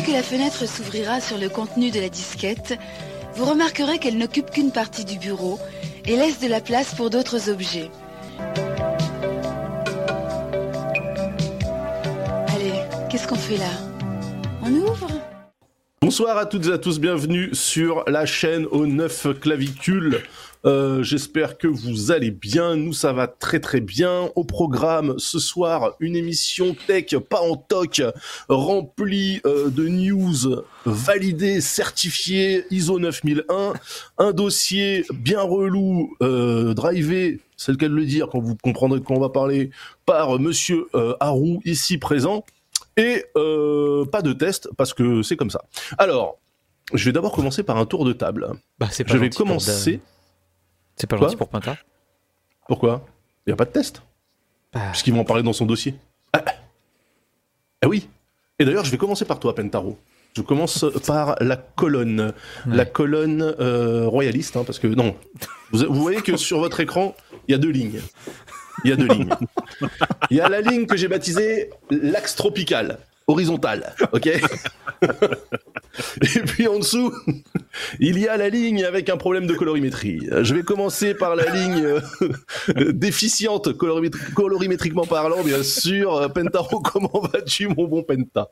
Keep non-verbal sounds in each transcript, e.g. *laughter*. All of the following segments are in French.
Dès que la fenêtre s'ouvrira sur le contenu de la disquette, vous remarquerez qu'elle n'occupe qu'une partie du bureau et laisse de la place pour d'autres objets. Allez, qu'est-ce qu'on fait là? On ouvre? Bonsoir à toutes et à tous, bienvenue sur la chaîne aux 9 clavicules. Euh, J'espère que vous allez bien, nous ça va très très bien. Au programme ce soir, une émission tech pas en toc, remplie euh, de news validées, certifiées ISO 9001, un dossier bien relou, euh, drivé, c'est le cas de le dire quand vous comprendrez de quoi on va parler, par Monsieur euh, Harou ici présent. Et euh, pas de test parce que c'est comme ça. Alors, je vais d'abord commencer par un tour de table. Bah, Je vais commencer. C'est pas Quoi gentil pour Pinta Pourquoi Il n'y a pas de test Bah, Puisqu'ils vont en parler dans son dossier. Ah, ah oui. Et d'ailleurs, je vais commencer par toi, Pentaro. Je commence *laughs* par la colonne. La colonne euh, royaliste, hein, parce que non. Vous, vous voyez que sur votre écran, il y a deux lignes. Il y a deux lignes. *laughs* Il y a la ligne que j'ai baptisée l'axe tropical, horizontal, ok Et puis en dessous, il y a la ligne avec un problème de colorimétrie. Je vais commencer par la ligne euh, déficiente colorimétri- colorimétriquement parlant, bien sûr. Pentaro, comment vas-tu, mon bon Penta?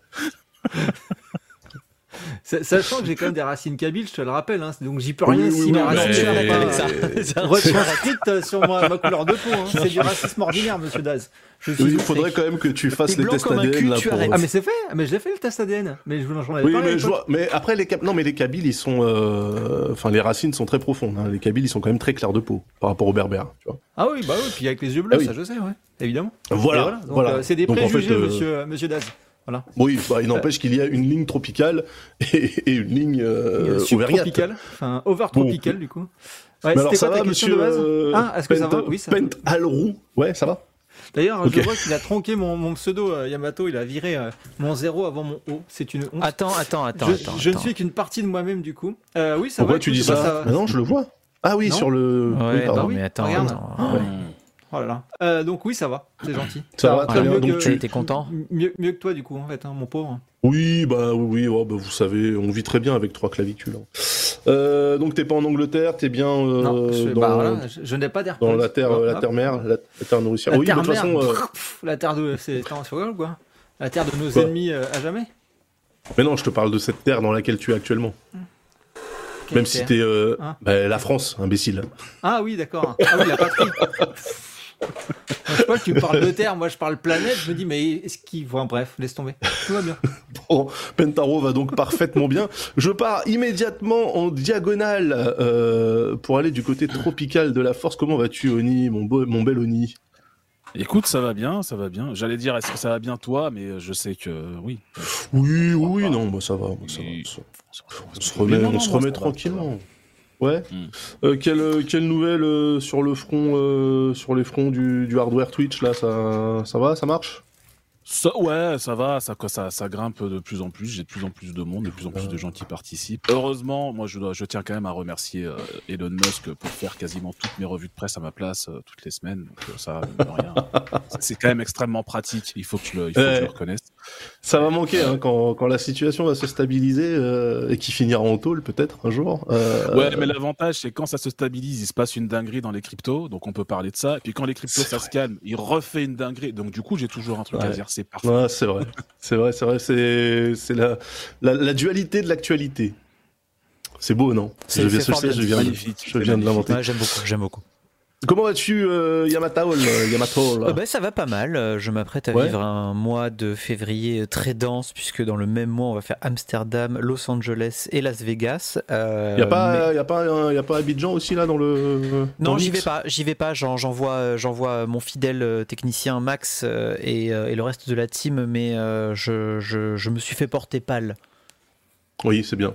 Sachant que j'ai quand même des racines kabyles, je te le rappelle, hein, donc j'y peux rien oui, si oui, mes racines sont pas *laughs* un- retranscrites sur moi- ma couleur de peau. hein. C'est du racisme ordinaire, monsieur Daz. Je suis Oui, Il au faudrait quand même que tu fasses les tests ADN là pour. arrêtes. Ah mais c'est fait, mais je l'ai fait le test ADN. Mais je vous avais Oui, mais je vois. Mais après les non, mais les Kabyles ils sont, euh, enfin les racines sont très profondes. hein. Les Kabyles ils sont quand même très clairs de peau par rapport aux Berbères. Tu vois. Ah oui, bah oui, puis avec les yeux bleus, Ah oui. ça je sais, ouais, évidemment. Voilà, voilà. Euh, c'est des en préjugés, fait, euh, monsieur, monsieur Daz. Voilà. Oui, bah, il n'empêche qu'il y a une ligne tropicale *laughs* et, et une ligne euh, Euh, subtropical, enfin overtropical du coup. Ouais, Mais alors ça quoi va, monsieur de base euh, Ah, est-ce que ça Pent- va Oui, ça va. Pent Alroux. Ouais, ça va. D'ailleurs, Ok. je vois qu'il a tronqué mon, mon pseudo euh, Yamato, il a viré euh, mon zéro avant mon O. C'est une honte. Attends, attends, attends. je attends, je ne suis qu'une partie de moi-même du coup. Euh, oui, ça Pourquoi va. tu écoute, dis bah, ça. Ah Non, je le vois. Ah oui, Non sur le. oui, Ouais, non, oui, mais attends, regarde. attends. Ouais. Oh là là. Euh, donc oui, ça va, c'est gentil. Ça va, très bien. Donc que- tu- T'es t'es content Mieux, mieux que toi du coup en fait, hein, mon pauvre. Oui, bah oui, oui, oh, bah, vous savez, on vit très bien avec trois clavicules. hein. Euh, donc t'es pas en Angleterre, t'es bien euh, non, je, dans, bah, voilà, je, je n'ai pas d'air. dans la terre, la terre mère, la, la terre nourricière. La oui, terre de toute façon. euh, la terre de. C'est quoi, quoi La terre de nos Quoi ennemis euh, à jamais Mais non, je te parle de cette terre dans laquelle tu es actuellement. Quelle Même si t'es euh, Hein bah, la France, imbécile. Ah oui, d'accord. Ah oui, la patrie. *laughs* Pas, tu parles de terre, moi je parle planète, je me dis, mais est-ce qu'il. Enfin, bref, laisse tomber. Tout va bien. *laughs* Bon, Pentaro va donc parfaitement bien. Je pars immédiatement en diagonale euh, pour aller du côté tropical de la force. Comment vas-tu, Oni, mon, beau, mon bel Oni? Écoute, ça va bien, ça va bien. J'allais dire, est-ce que ça va bien toi? Mais je sais que oui. Oui, oui, oui, non, moi ça va. ça va, Oui. ça- On se remet, on se moi, remet tranquillement. Ouais. Hmm. Euh, quelle, quelle nouvelle euh, sur le front, euh, sur les fronts du, du hardware Twitch là, ça, ça va, ça marche? Ça, ouais, ça va, ça, quoi, ça, ça grimpe de plus en plus. J'ai de plus en plus de monde, de plus en plus de gens qui participent. Heureusement, moi, je, dois, je tiens quand même à remercier euh, Elon Musk pour faire quasiment toutes mes revues de presse à ma place euh, toutes les semaines. Donc, ça, mine de rien, *laughs* c'est quand même extrêmement pratique. Il faut que je le, il faut que je le reconnaisse. Ça va manquer hein, quand, quand la situation va se stabiliser euh, et qui finira en tôle peut-être un jour. Euh, Ouais, mais l'avantage, c'est quand ça se stabilise, il se passe une dinguerie dans les cryptos, donc on peut parler de ça. Et puis quand les cryptos, ça se calme, il refait une dinguerie. Donc du coup, j'ai toujours un truc à dire, c'est parfait. Ouais, c'est vrai, c'est vrai, c'est vrai, c'est la, la la dualité de l'actualité. C'est beau, non? C'est- Je viens, je de- magnifique. je viens de l'inventer. Ouais, J'aime beaucoup, j'aime beaucoup. Comment vas-tu, euh, Yamataol euh, Euh, bah, ça va pas mal. Euh, Je m'apprête à Ouais. vivre un mois de février très dense, puisque dans le même mois, on va faire Amsterdam, Los Angeles et Las Vegas. Euh, y a pas, mais- y a pas, y a pas Abidjan aussi là dans le. dans Non, j'y vais pas. J'y vais pas. J'en- J'envoie, j'envoie mon fidèle technicien Max et, et le reste de la team, mais je, je, je me suis fait porter pâle. Oui, c'est bien.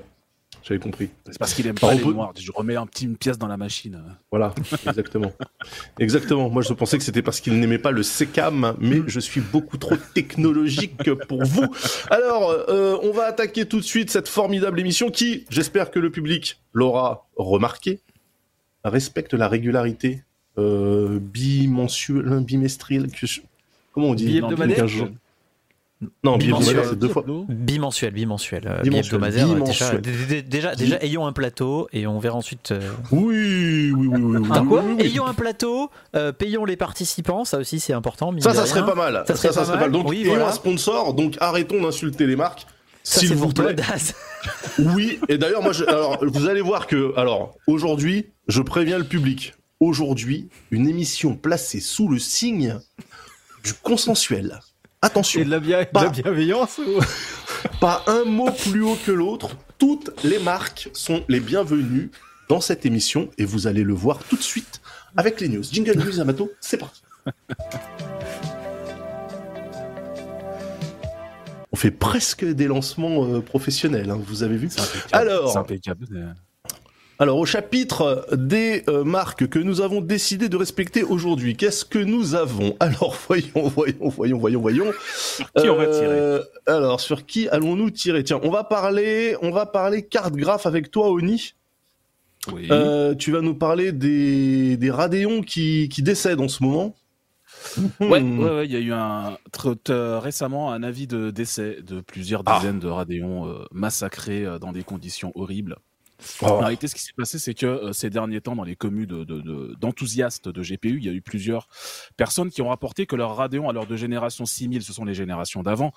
J'avais compris. C'est parce qu'il aime pas les peut- noirs. Je remets un petit, une pièce dans la machine. Voilà, exactement. exactement. Moi, je pensais que c'était parce qu'il n'aimait pas le SECAM, mais je suis beaucoup trop technologique pour vous. Alors, euh, on va attaquer tout de suite cette formidable émission qui, j'espère que le public l'aura remarqué, respecte la régularité euh, bimensuelle, bimestrielle. Comment on dit Bi-hebdomadaire 15 jours. Non, Bimensuel. c'est deux fois. Bimensuel, bimensuel, euh, Bimensuel, bi-hebdomadaire, bimensuel. Déjà, dé- dé- déjà, déjà, ayons un plateau et on verra ensuite. euh, Oui, oui, oui, oui. oui, Enfin, oui, quoi oui, oui. Ayons un plateau, euh, payons les participants, ça aussi c'est important. mine Ça, ça serait pas mal. Ça serait pas mal. Donc, Oui, ayons un sponsor, donc arrêtons d'insulter les marques. Ça S'il c'est vous pour toi, plaît. Oui, et d'ailleurs, moi, je- alors, vous allez voir que, alors, aujourd'hui, je préviens le public. Aujourd'hui, une émission placée sous le signe du consensuel. Attention, Et de la, bien- de Pas- la bienveillance ou... *laughs* pas un mot plus haut que l'autre. Toutes les marques sont les bienvenues dans cette émission et vous allez le voir tout de suite avec les news. Jingle News Amato, c'est parti. On fait presque des lancements euh, professionnels, hein, vous avez vu? Alors- C'est impeccable. Alors, au chapitre des euh, marques que nous avons décidé de respecter aujourd'hui, qu'est-ce que nous avons? *laughs* Alors, voyons, voyons, voyons, voyons, voyons. qui on va Euh, Alors, sur qui allons-nous tirer? Tiens, on va parler, on va parler carte graphe avec toi, Oni. Oui. Euh, tu vas nous parler des, des Radeons qui, qui décèdent en ce moment. Ouais, Hmm. ouais, ouais, il y a eu un récemment un avis de décès de plusieurs Ah. dizaines de Radéons euh, massacrés dans des conditions horribles. Oh. En réalité, ce qui s'est passé, c'est que euh, ces derniers temps, dans les communes de- de- de- d'enthousiastes de, GPU, il y a eu plusieurs personnes qui ont rapporté que leurs Radeons, alors de génération 6000, ce sont les générations d'avant,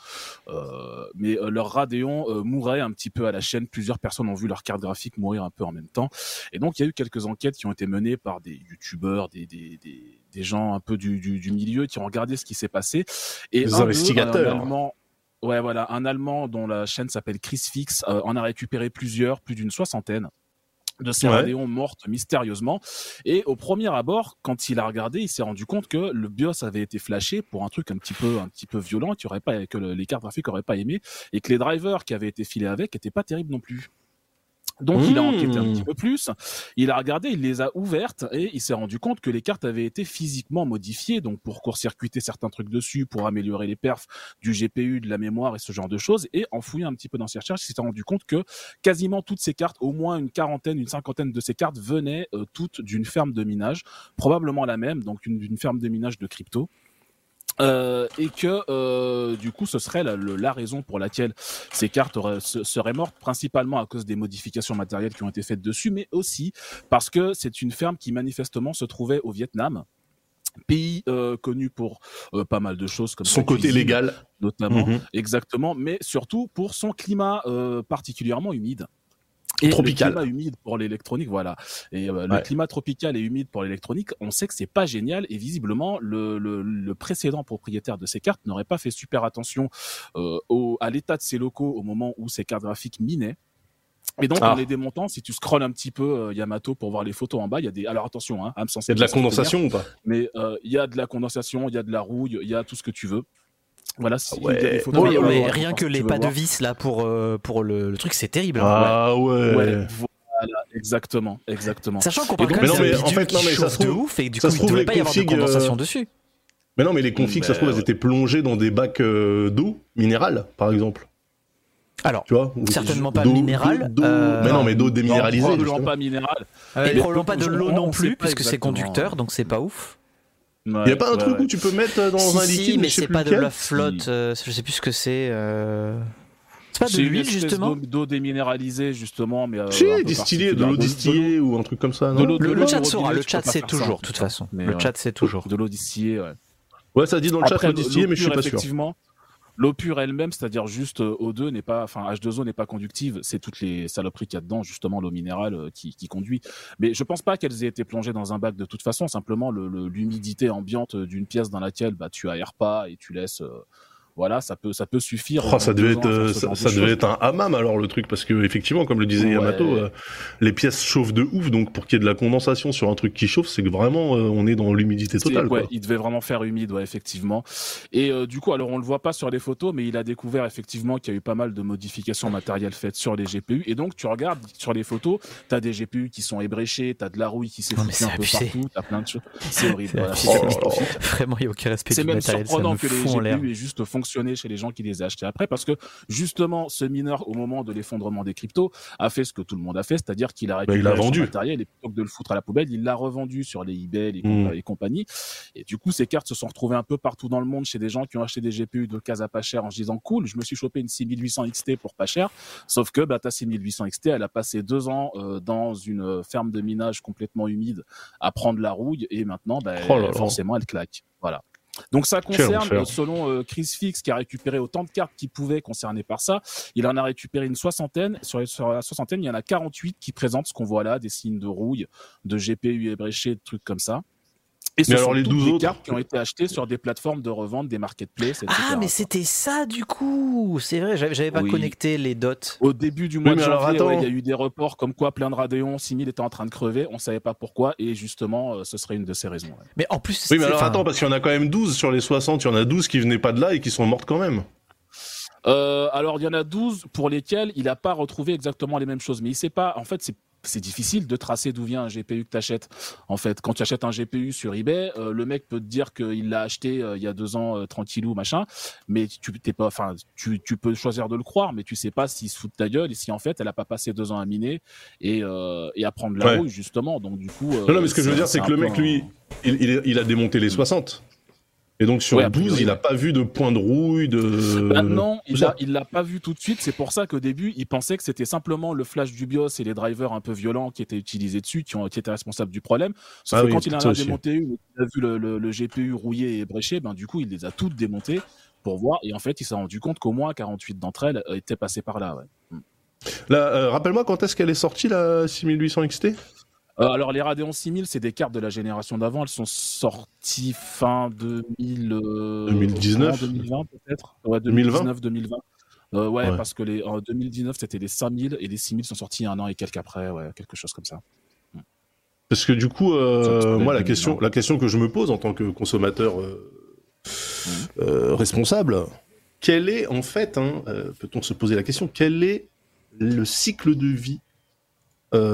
euh, mais euh, leurs Radeons euh, mouraient un petit peu à la chaîne. Plusieurs personnes ont vu leur carte graphique mourir un peu en même temps. Et donc, il y a eu quelques enquêtes qui ont été menées par des youtubeurs, des, des, des, des gens un peu du, du, du milieu qui ont regardé ce qui s'est passé. Et d'eux, investigateurs. Allemand, ouais, voilà, un Allemand dont la chaîne s'appelle Chris Fix euh, en a récupéré plusieurs, plus d'une soixantaine de ces Ouais. Mortes mystérieusement. Et au premier abord, quand il a regardé, il s'est rendu compte que le BIOS avait été flashé pour un truc un petit peu, un petit peu violent, qui aurait pas, que le- les cartes graphiques n'auraient pas aimé, et que les drivers qui avaient été filés avec n'étaient pas terribles non plus. Donc il a Mmh. enquêté un petit peu plus, il a regardé, il les a ouvertes et il s'est rendu compte que les cartes avaient été physiquement modifiées, donc pour court-circuiter certains trucs dessus, pour améliorer les perfs du GPU, de la mémoire et ce genre de choses. Et en fouillant un petit peu dans ses recherches, il s'est rendu compte que quasiment toutes ces cartes, au moins une quarantaine, une cinquantaine de ces cartes venaient euh, toutes d'une ferme de minage, probablement la même, donc une, d'une ferme de minage de crypto. Euh, et que euh, du coup ce serait la, le- la raison pour laquelle ces cartes se- seraient mortes principalement à cause des modifications matérielles qui ont été faites dessus mais aussi parce que c'est une ferme qui manifestement se trouvait au Vietnam pays euh, connu pour euh, pas mal de choses comme Son côté cuisine, légal. notamment Mhm. exactement mais surtout pour son climat euh, particulièrement humide et Tropical. le climat humide pour l'électronique, voilà. Et euh, le climat tropical et humide pour l'électronique, on sait que c'est pas génial. Et visiblement, le, le, le précédent propriétaire de ces cartes n'aurait pas fait super attention euh, au, à l'état de ses locaux au moment où ces cartes graphiques minaient. Et donc, Ah. en les démontant, si tu scrolles un petit peu euh, Yamato pour voir les photos en bas, il y a des. Alors attention, hein, Il y a de la condensation ou pas? mais euh, il y a de la condensation, il y a de la rouille, il y a tout ce que tu veux. Voilà, si Ah ouais. des photos Non, mais, voir, rien que les pas de vis là pour, euh, pour le, le truc, c'est terrible. hein. Ah ouais. Ouais, voilà, exactement, exactement. Sachant qu'on parle donc- quand même non, d'un mais en fait, qui non, mais ça se de trouve- ouf et du ça coup il devrait les pas y avoir de configs, condensation euh, dessus. Mais non, mais les configs, ça se trouve, Mais elles étaient plongées dans des bacs euh, d'eau minérale, par exemple. Alors, Tu vois Certainement pas minérale, d'eau- euh, Mais non, mais d'eau Non, déminéralisée. probablement justement. pas minéral. Ah et ouais, probablement pas de l'eau on non plus puisque c'est exactement. conducteur, donc c'est pas ouf. Il y a pas un truc où tu peux mettre euh, dans si, un si, liquide, mais je sais c'est pas de la flotte. euh, je sais plus ce que c'est. euh, C'est pas de l'huile justement. d'eau- D'eau déminéralisée justement, mais euh, Si, un peu distillé, de l'eau distillée ou un truc comme ça. non Le, de le l'eau chat au saura, le chat c'est toujours, de toute façon. Mais Le chat c'est toujours. De l'eau distillée, ouais. Ouais, ça dit dans le chat l'eau distillée, mais je suis pas sûr. Effectivement, l'eau pure elle-même, c'est-à-dire juste euh, O2 n'est pas, enfin H2O n'est pas conductive. C'est toutes les saloperies qu'il y a dedans, justement l'eau minérale euh, qui, qui, conduit. Mais je pense pas qu'elles aient été plongées dans un bac de toute façon. Simplement l'humidité ambiante d'une pièce dans laquelle bah, tu aères pas et tu laisses voilà, ça peut, ça peut suffire. Oh, ça devait être, euh, ça, devait être un hammam alors le truc parce que effectivement, comme le disait Yamato, euh, les pièces chauffent de ouf, donc pour qu'il y ait de la condensation sur un truc qui chauffe, c'est que vraiment euh, on est dans l'humidité totale. Ouais, il devait vraiment faire humide, ouais, effectivement. Et du coup, alors on le voit pas sur les photos, mais il a découvert effectivement qu'il y a eu pas mal de modifications matérielles faites sur les GPU. Et donc tu regardes sur les photos, t'as des GPU qui sont ébréchés, t'as de la rouille qui s'est foutue un peu partout, t'as plein de choses. C'est horrible. Voilà, *laughs* Vraiment, il n'y a aucun respect. C'est même surprenant que les GPU aient juste chez les gens qui les achetaient après parce que justement ce mineur au moment de l'effondrement des cryptos a fait ce que tout le monde a fait, c'est-à-dire qu'il a bah, récupéré son matériel et plutôt que de le foutre à la poubelle, il l'a revendu sur les eBay et, mmh. compagnie. Et du coup, ces cartes se sont retrouvées un peu partout dans le monde chez des gens qui ont acheté des GPU de casa pas cher en se disant cool, je me suis chopé une 6800 XT pour pas cher. Sauf que bah, ta 6800 XT, elle a passé deux ans euh, dans une ferme de minage complètement humide à prendre la rouille et maintenant, bah, oh forcément, elle claque. Voilà. Donc ça concerne, selon euh, Chris Fix, qui a récupéré autant de cartes qu'il pouvait concernées par ça, il en a récupéré une soixantaine. Sur, la soixantaine, il y en a 48 qui présentent ce qu'on voit là, des signes de rouille, de GPU ébréché, de trucs comme ça. Et ce sont les 12 autres... cartes qui ont été achetées sur des plateformes de revente, des marketplaces, etc. Ah, mais c'était ça du coup C'est vrai, j'avais pas connecté les dots. Au début du mois de janvier, il y a eu des reports comme quoi plein de Radeon 6000 étaient en train de crever, on savait pas pourquoi, et justement, euh, ce serait une de ces raisons. Mais en plus... Oui, mais alors attends, parce qu'il y en a quand même 12 sur les 60, il y en a 12 qui venaient pas de là et qui sont mortes quand même. Euh, alors il y en a 12 pour lesquels il n'a pas retrouvé exactement les mêmes choses, mais il sait pas. En fait, c'est c'est difficile de tracer d'où vient un GPU que tu achètes. En fait, quand tu achètes un GPU sur eBay, euh, le mec peut te dire qu'il l'a acheté euh, il y a deux ans euh, tranquillou machin, mais tu t'es pas, enfin, tu, tu, peux choisir de le croire, mais tu sais pas s'il se fout de ta gueule et si en fait elle a pas passé deux ans à miner et, et à prendre la rouille justement. Donc du coup. non, non, mais ce que je veux dire, c'est que le mec, lui, il, il, il, a démonté les 60. Et donc sur ouais, 12, il n'a pas vu de point de rouille, de... Bah non, il l'a il pas vu tout de suite. C'est pour ça qu'au début, il pensait que c'était simplement le flash du BIOS et les drivers un peu violents qui étaient utilisés dessus, qui, ont, qui étaient responsables du problème. Sauf ah que quand il en a démonté une, il a vu le, le, le, GPU rouillé et bréché, ben du coup, il les a toutes démontées pour voir. Et en fait, il s'est rendu compte qu'au moins 48 d'entre elles étaient passées par là. Ouais. Là, euh, rappelle-moi quand est-ce qu'elle est sortie la 6800 XT euh, alors les Radeon 6000, c'est des cartes de la génération d'avant. Elles sont sorties fin 2000, euh, 2019, 2020 peut-être. Ouais, 2019, 2020. Euh, ouais, ouais, parce que les, en 2019 c'était les 5000 et les 6000 sont sortis un an et quelques après, ouais, quelque chose comme ça. Hmm. Parce que du coup, euh, moi la question, la question que je me pose en tant que consommateur euh, mmh. responsable, quel est en fait, hein, peut-on se poser la question, quel est le cycle de vie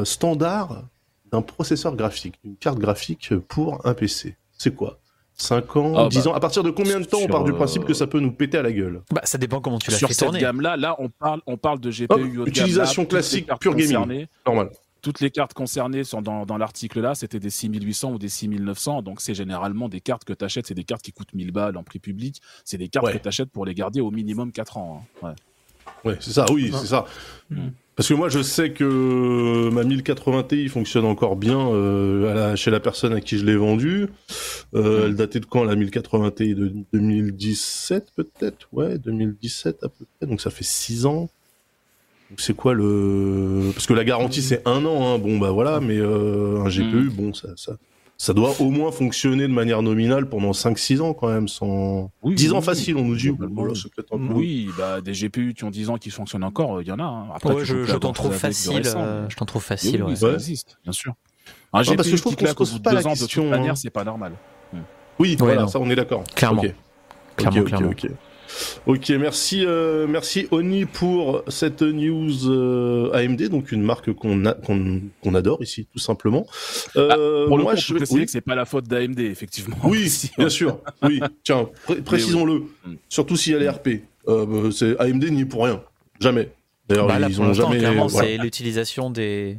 standard d'un processeur graphique, d'une carte graphique pour un PC C'est quoi? 5 ans, ah 10 bah, ans? À partir de combien de temps on part du principe que ça peut nous péter à la gueule? Bah ça dépend comment tu l'as fait Sur cette gamme-là, là on parle, on parle de GPU oh, Utilisation classique, pure gaming, normal. Toutes les cartes concernées sont dans, dans l'article là, c'était des 6800 ou des 6900, donc c'est généralement des cartes que tu achètes, c'est des cartes qui coûtent 1000 balles en prix public, c'est des cartes que tu achètes pour les garder au minimum 4 ans. Hein. Ouais, ouais c'est ça, oui, c'est ça. Mm. Parce que moi, je sais que ma 1080 Ti fonctionne encore bien euh, chez la personne à qui je l'ai vendue. Euh, elle datait de quand la 1080 Ti? De 2017 peut-être? Ouais, 2017 à peu près. Donc ça fait 6 ans. C'est quoi le... Parce que la garantie c'est un an, hein. bon bah voilà, mais euh, un GPU, mm. bon ça, ça, ça doit au moins fonctionner de manière nominale pendant 5-6 ans quand même, sans... 10 ans facile, on nous dit. oui, bah, des GPU qui ont 10 ans qui fonctionnent encore, il y en a. Hein. Après, ouais, je, je t'en trouve facile. Euh, je t'en trouve facile. Oui, ça existe, bien sûr. Un GPU parce que je trouve qu'on se pose pas la question. De toute manière, c'est pas normal. Oui, voilà, ça on est d'accord. Clairement. Clairement, okay, clairement. Okay, Ok, merci, euh, merci Oni pour cette news euh, AMD, donc une marque qu'on qu'on adore ici, tout simplement. Euh, ah, moi, je préciser oui. que c'est pas la faute d'AMD, effectivement. Oui, *laughs* bien sûr. Oui, tiens, pr précisons-le. Oui. Surtout s'il y a les RP, euh, c'est AMD n'y est pour rien, jamais. D'ailleurs, bah, ils ont jamais. Clairement, voilà. c'est l'utilisation des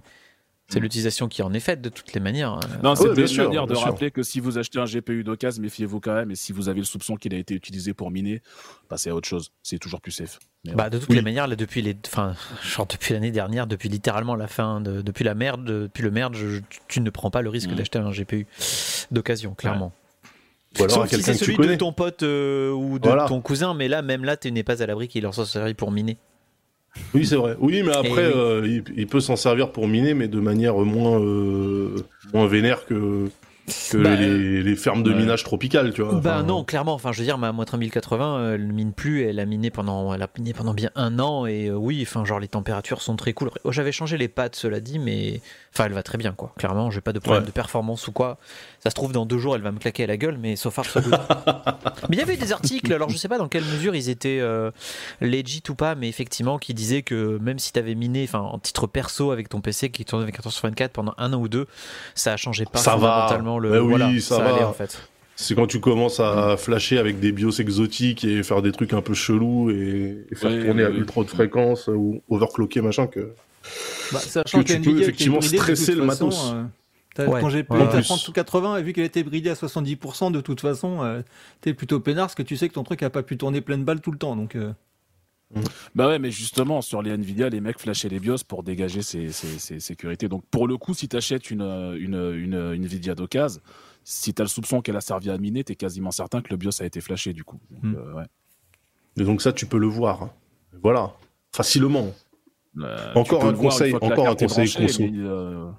c'est l'utilisation qui en est faite de toutes les manières. Non, c'est ouais, une sûr, manière de rappeler que si vous achetez un GPU d'occasion, méfiez-vous quand même. Et si vous avez le soupçon qu'il a été utilisé pour miner, passez à autre chose. C'est toujours plus safe. Mais bah, de toutes oui. les manières, là, depuis les, enfin, genre depuis l'année dernière, depuis littéralement la fin, de, depuis la merde, depuis le merde, je, tu ne prends pas le risque mmh. d'acheter un GPU d'occasion, clairement. Ou alors Sauf si c'est que tu celui de ton pote euh, ou de Voilà. ton cousin, mais là, même là, tu n'es pas à l'abri qu'il leur soit servi pour miner. Oui, c'est vrai. Oui, mais après, oui. euh, il, il peut s'en servir pour miner, mais de manière moins, euh, moins vénère que, que Bah, les, les fermes de ouais. minage tropicales, tu vois. Bah Enfin, non, clairement. Enfin, je veux dire, ma moitié 1080, euh, elle ne mine plus. Elle a miné pendant, elle a miné pendant bien un an. Et euh, oui, enfin, genre les températures sont très cool. Oh, J'avais changé les pattes, cela dit, mais enfin, elle va très bien, quoi. Clairement, j'ai pas de problème Ouais. de performance ou quoi. Ça se trouve dans deux jours, elle va me claquer à la gueule, mais so far so good. *laughs* mais il y avait des articles. Alors, je sais pas dans quelle mesure ils étaient euh, legit ou pas, mais effectivement, qui disaient que même si t'avais miné, enfin, en titre perso avec ton PC qui tournait avec 1424 pendant un an ou deux, ça a changé pas Ça va. fondamentalement le. Bah oui, voilà, ça ça, va. allait en fait. C'est quand tu commences à flasher avec des bios exotiques et faire des trucs un peu chelous et, et faire tourner à ultra haute fréquence ou overclocker machin que. Bah, Que tu peux effectivement stresser le façon, matos. euh, t'as- Ouais. Quand j'ai pris Ouais. ta 3080 et vu qu'elle était bridée à 70%, de toute façon, euh, t'es plutôt peinard parce que tu sais que ton truc a pas pu tourner pleine balle tout le temps. Donc, euh, Bah ouais, mais justement, sur les Nvidia, les mecs flashaient les BIOS pour dégager ces, ces, ces sécurités. Donc pour le coup, si t'achètes une, une, une, une Nvidia d'occasion, si t'as le soupçon qu'elle a servi à miner, t'es quasiment certain que le BIOS a été flashé du coup. Donc, Hmm. euh, ouais. Et donc ça, tu peux le voir. Voilà. Facilement. Euh, Encore un conseil- encore un conseil branchée, conso.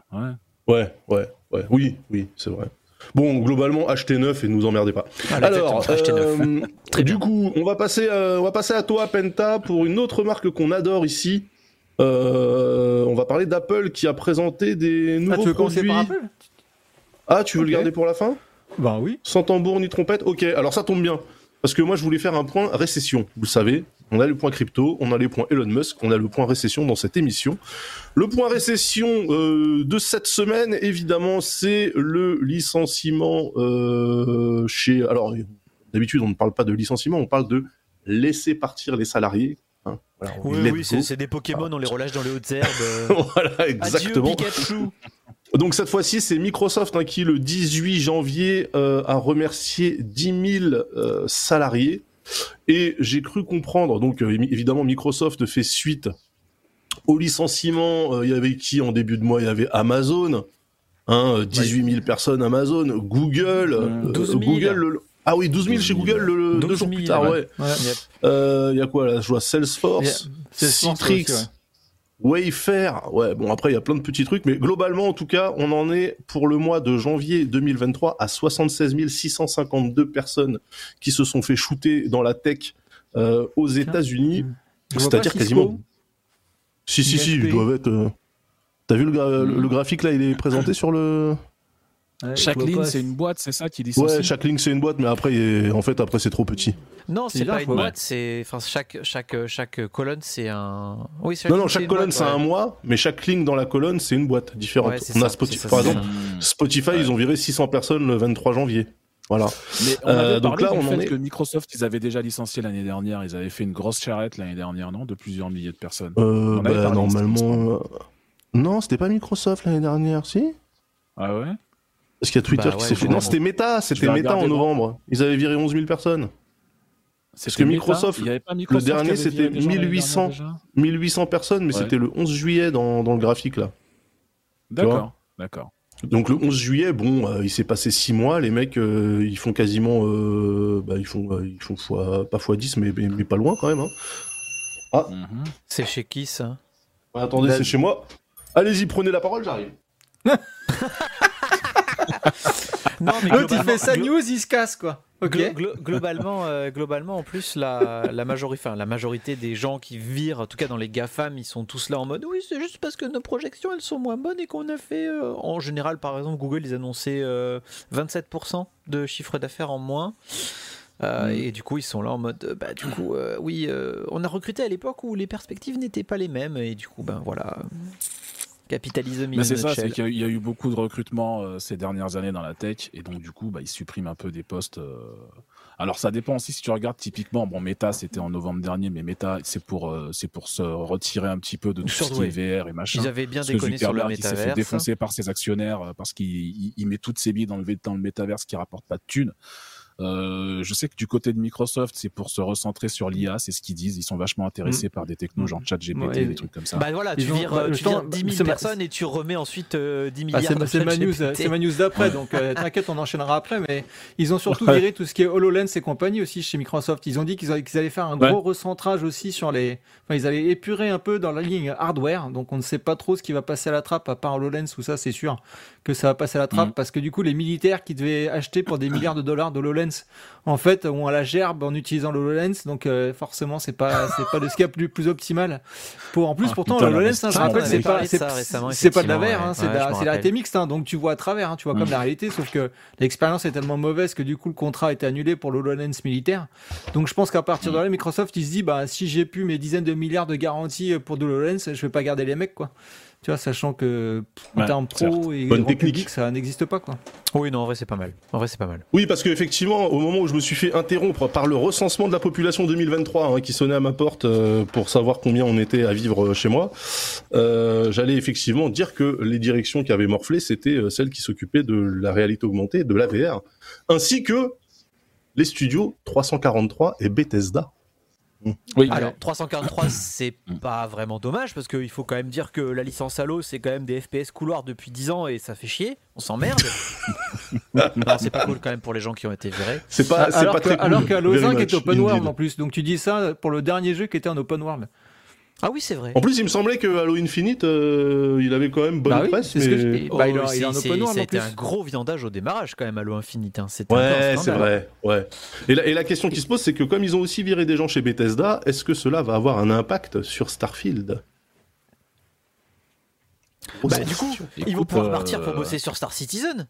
Ouais. Ouais, ouais. Oui, oui, c'est vrai. Bon, globalement, achetez neuf et nous emmerdez pas. Voilà, Alors, euh, *laughs* Très du bien. coup, on va passer, euh, on va passer à toi, Penta, pour une autre marque qu'on adore ici. Euh, on va parler d'Apple qui a présenté des ah, nouveaux tu veux commencer produits. par Apple? Ah, tu veux le garder pour la fin? Bah oui. Sans tambour ni trompette? Ok, alors ça tombe bien. Parce que moi, je voulais faire un point récession. Vous le savez, on a le point crypto, on a les points Elon Musk, on a le point récession dans cette émission. Le point récession euh, de cette semaine, évidemment, c'est le licenciement euh, chez... Alors, d'habitude, on ne parle pas de licenciement, on parle de laisser partir les salariés. Hein, voilà, Oui, oui, c'est des Pokémon, on les relâche dans les hautes herbes. euh. *laughs* voilà, exactement. Adieu Pikachu. Donc cette fois-ci, c'est Microsoft hein, qui, le 18 janvier, a remercié 10 000 euh, salariés. Et j'ai cru comprendre, donc euh, évidemment, Microsoft fait suite au licenciement. Euh, il y avait qui en début de mois? Il y avait Amazon, hein, euh, 18 000 personnes Amazon, Google, Mmh. euh, 12 000. Google. le- Ah oui, 12 000 chez 12 000. Google le, deux 12 jours plus 000, tard, ouais. ouais. Ouais. Yep. Euh, Il y a quoi là? Je vois Salesforce, Citrix, aussi, ouais. Wayfair, ouais, bon après il y a plein de petits trucs, mais globalement en tout cas, on en est pour le mois de janvier 2023 à 76 652 personnes qui se sont fait shooter dans la tech euh, aux États-Unis, c'est-à-dire quasiment. Si si si, ils doivent être. euh, T'as vu le, gra- le graphique là, il est présenté sur le. Ouais, Chaque ligne, pas. c'est une boîte, c'est ça qui licencie Ouais, chaque ligne c'est une boîte, mais après, en fait, après c'est trop petit. Non, C'est pas une quoi. boîte, c'est enfin chaque chaque chaque colonne c'est un. Oui, Non non, chaque colonne c'est ouais. un mois, mais chaque ligne dans la colonne c'est une boîte différente. On a Spotify, par exemple. Spotify, ils ont viré 600 personnes le 23 janvier. Voilà. Mais on Euh, avait donc parlé là, on en fait est- que Microsoft, ils avaient déjà licencié l'année dernière. Ils avaient fait une grosse charrette l'année dernière, non De plusieurs milliers de personnes. Euh, On bah, normalement. euh, Non, c'était pas Microsoft l'année dernière, si? Ah ouais? Parce qu'il y a Twitter Bah qui ouais, s'est fait. Non, c'était Meta, c'était Meta en novembre. Ils avaient viré 11 000 personnes. Parce que Microsoft, il y avait pas Microsoft dernier, c'était viré des gens l'année 1800. dernière déjà 1800 personnes, mais Ouais. c'était le 11 juillet dans, dans le graphique là. D'accord, d'accord. Donc le 11 juillet, bon, euh, il s'est passé 6 mois, les mecs, euh, ils font quasiment, euh, bah, ils font, euh, ils font fois, pas fois 10, mais, mais, mais pas loin quand même. Hein. Mhm. C'est chez qui ça? Ouais, attendez, Bah, c'est chez moi. Allez-y, prenez la parole, j'arrive. *laughs* Non, mais L'autre, il fait sa news, il se casse, quoi. Glo- globalement, euh, globalement, en plus, la, la, majori- enfin, la majorité des gens qui virent, en tout cas dans les GAFAM, ils sont tous là en mode oui, c'est juste parce que nos projections elles sont moins bonnes et qu'on a fait. euh, En général, par exemple, Google, ils annonçaient euh, 27% de chiffre d'affaires en moins. Euh, Et du coup, ils sont là en mode, euh, bah, du coup, euh, oui, euh, on a recruté à l'époque où les perspectives n'étaient pas les mêmes, et du coup, ben voilà, capitalisme Mais c'est ça, c'est qu'il y a- il y, a eu beaucoup de recrutements euh, ces dernières années dans la tech, et donc du coup, bah, ils suppriment un peu des postes. euh. Alors ça dépend aussi si tu regardes typiquement, bon, Meta c'était en novembre dernier, mais Meta c'est pour euh, c'est pour se retirer un petit peu de tout ce qui est VR et machin. Ils avaient bien déconné sur le Zuckerberg, il s'est fait métaverse. défoncer par ses actionnaires euh, parce qu'il il- il met toutes ses billes dans le, dans le métaverse qui rapporte pas de thunes. Euh, je sais que du côté de Microsoft, c'est pour se recentrer sur l'IA, c'est ce qu'ils disent. Ils sont vachement intéressés par des technos genre ChatGPT, Ouais, des trucs comme ça. Bah voilà, tu vires, euh, tu justement, vires 10 000 c'est ma- personnes et tu remets ensuite euh, 10 Ah, milliards. c'est de c'est ma news, ChatGPT. c'est ma news d'après, donc euh, *laughs* t'inquiète, on enchaînera après. Mais ils ont surtout viré tout ce qui est Hololens et compagnie aussi chez Microsoft. Ils ont dit qu'ils allaient, faire un Ouais. gros recentrage aussi sur les. Enfin, ils allaient épurer un peu dans la ligne hardware. Donc on ne sait pas trop ce qui va passer à la trappe à part HoloLens ou ça, c'est sûr que ça va passer à la trappe Mhm. parce que du coup, les militaires qui devaient acheter pour des milliards de dollars d'HoloLens, en fait, ont à la gerbe en utilisant l'HoloLens. Donc euh, forcément, c'est pas, *laughs* c'est pas le ce qu'il y a plus, plus optimal. Pour, en plus, Ah, pourtant, l'HoloLens, hein, je rappelle, on c'est pas, c'est, c'est pas de la VR, hein, ouais. c'est de Ouais, la- c'est la réalité mixte, hein, donc tu vois à travers, hein, tu vois comme Mm. la réalité, sauf que l'expérience est tellement mauvaise que du coup le contrat a été annulé pour l'HoloLens militaire. Donc je pense qu'à partir de là, Microsoft il se dit bah si j'ai plus mes dizaines de milliards de garanties pour de l'HoloLens, je vais pas garder les mecs quoi. Tu vois, sachant que pff, en Ouais, termes pro et Bonne grand technique. public, ça n'existe pas quoi. Oui, non, en vrai, c'est pas mal. En vrai, c'est pas mal. Oui, parce qu'effectivement, au moment où je me suis fait interrompre par le recensement de la population 2023 hein, qui sonnait à ma porte euh, pour savoir combien on était à vivre euh, chez moi, euh, j'allais effectivement dire que les directions qui avaient morflé, c'était celles qui s'occupaient de la réalité augmentée, de la VR, ainsi que les studios 343 et Bethesda. Oui, Alors, 343, *coughs* c'est pas vraiment dommage parce qu'il faut quand même dire que la licence Halo, c'est quand même des FPS couloirs depuis 10 ans et ça fait chier. On s'emmerde. *laughs* non, c'est pas cool quand même pour les gens qui ont été virés. C'est pas, alors pas que, très cool. alors qu'Halo Very 5 much, est open world en plus, donc tu dis ça pour le dernier jeu qui était en open world. Ah oui, c'est vrai. En plus, il me semblait que Halo Infinite, euh, il avait quand même bonne Bah oui, presse, ce que mais... dis. Bah, il, Oh, a- il en c'est- open world a en plus. un gros viandage au démarrage quand même, Halo Infinite. hein. Un un Ouais, c'est vrai. Ouais. Et la, et la question qui se pose, c'est que comme ils ont aussi viré des gens chez Bethesda, est-ce que cela va avoir un impact sur Starfield? Bah, du coup, ils vont pouvoir euh, partir pour bosser sur Star Citizen.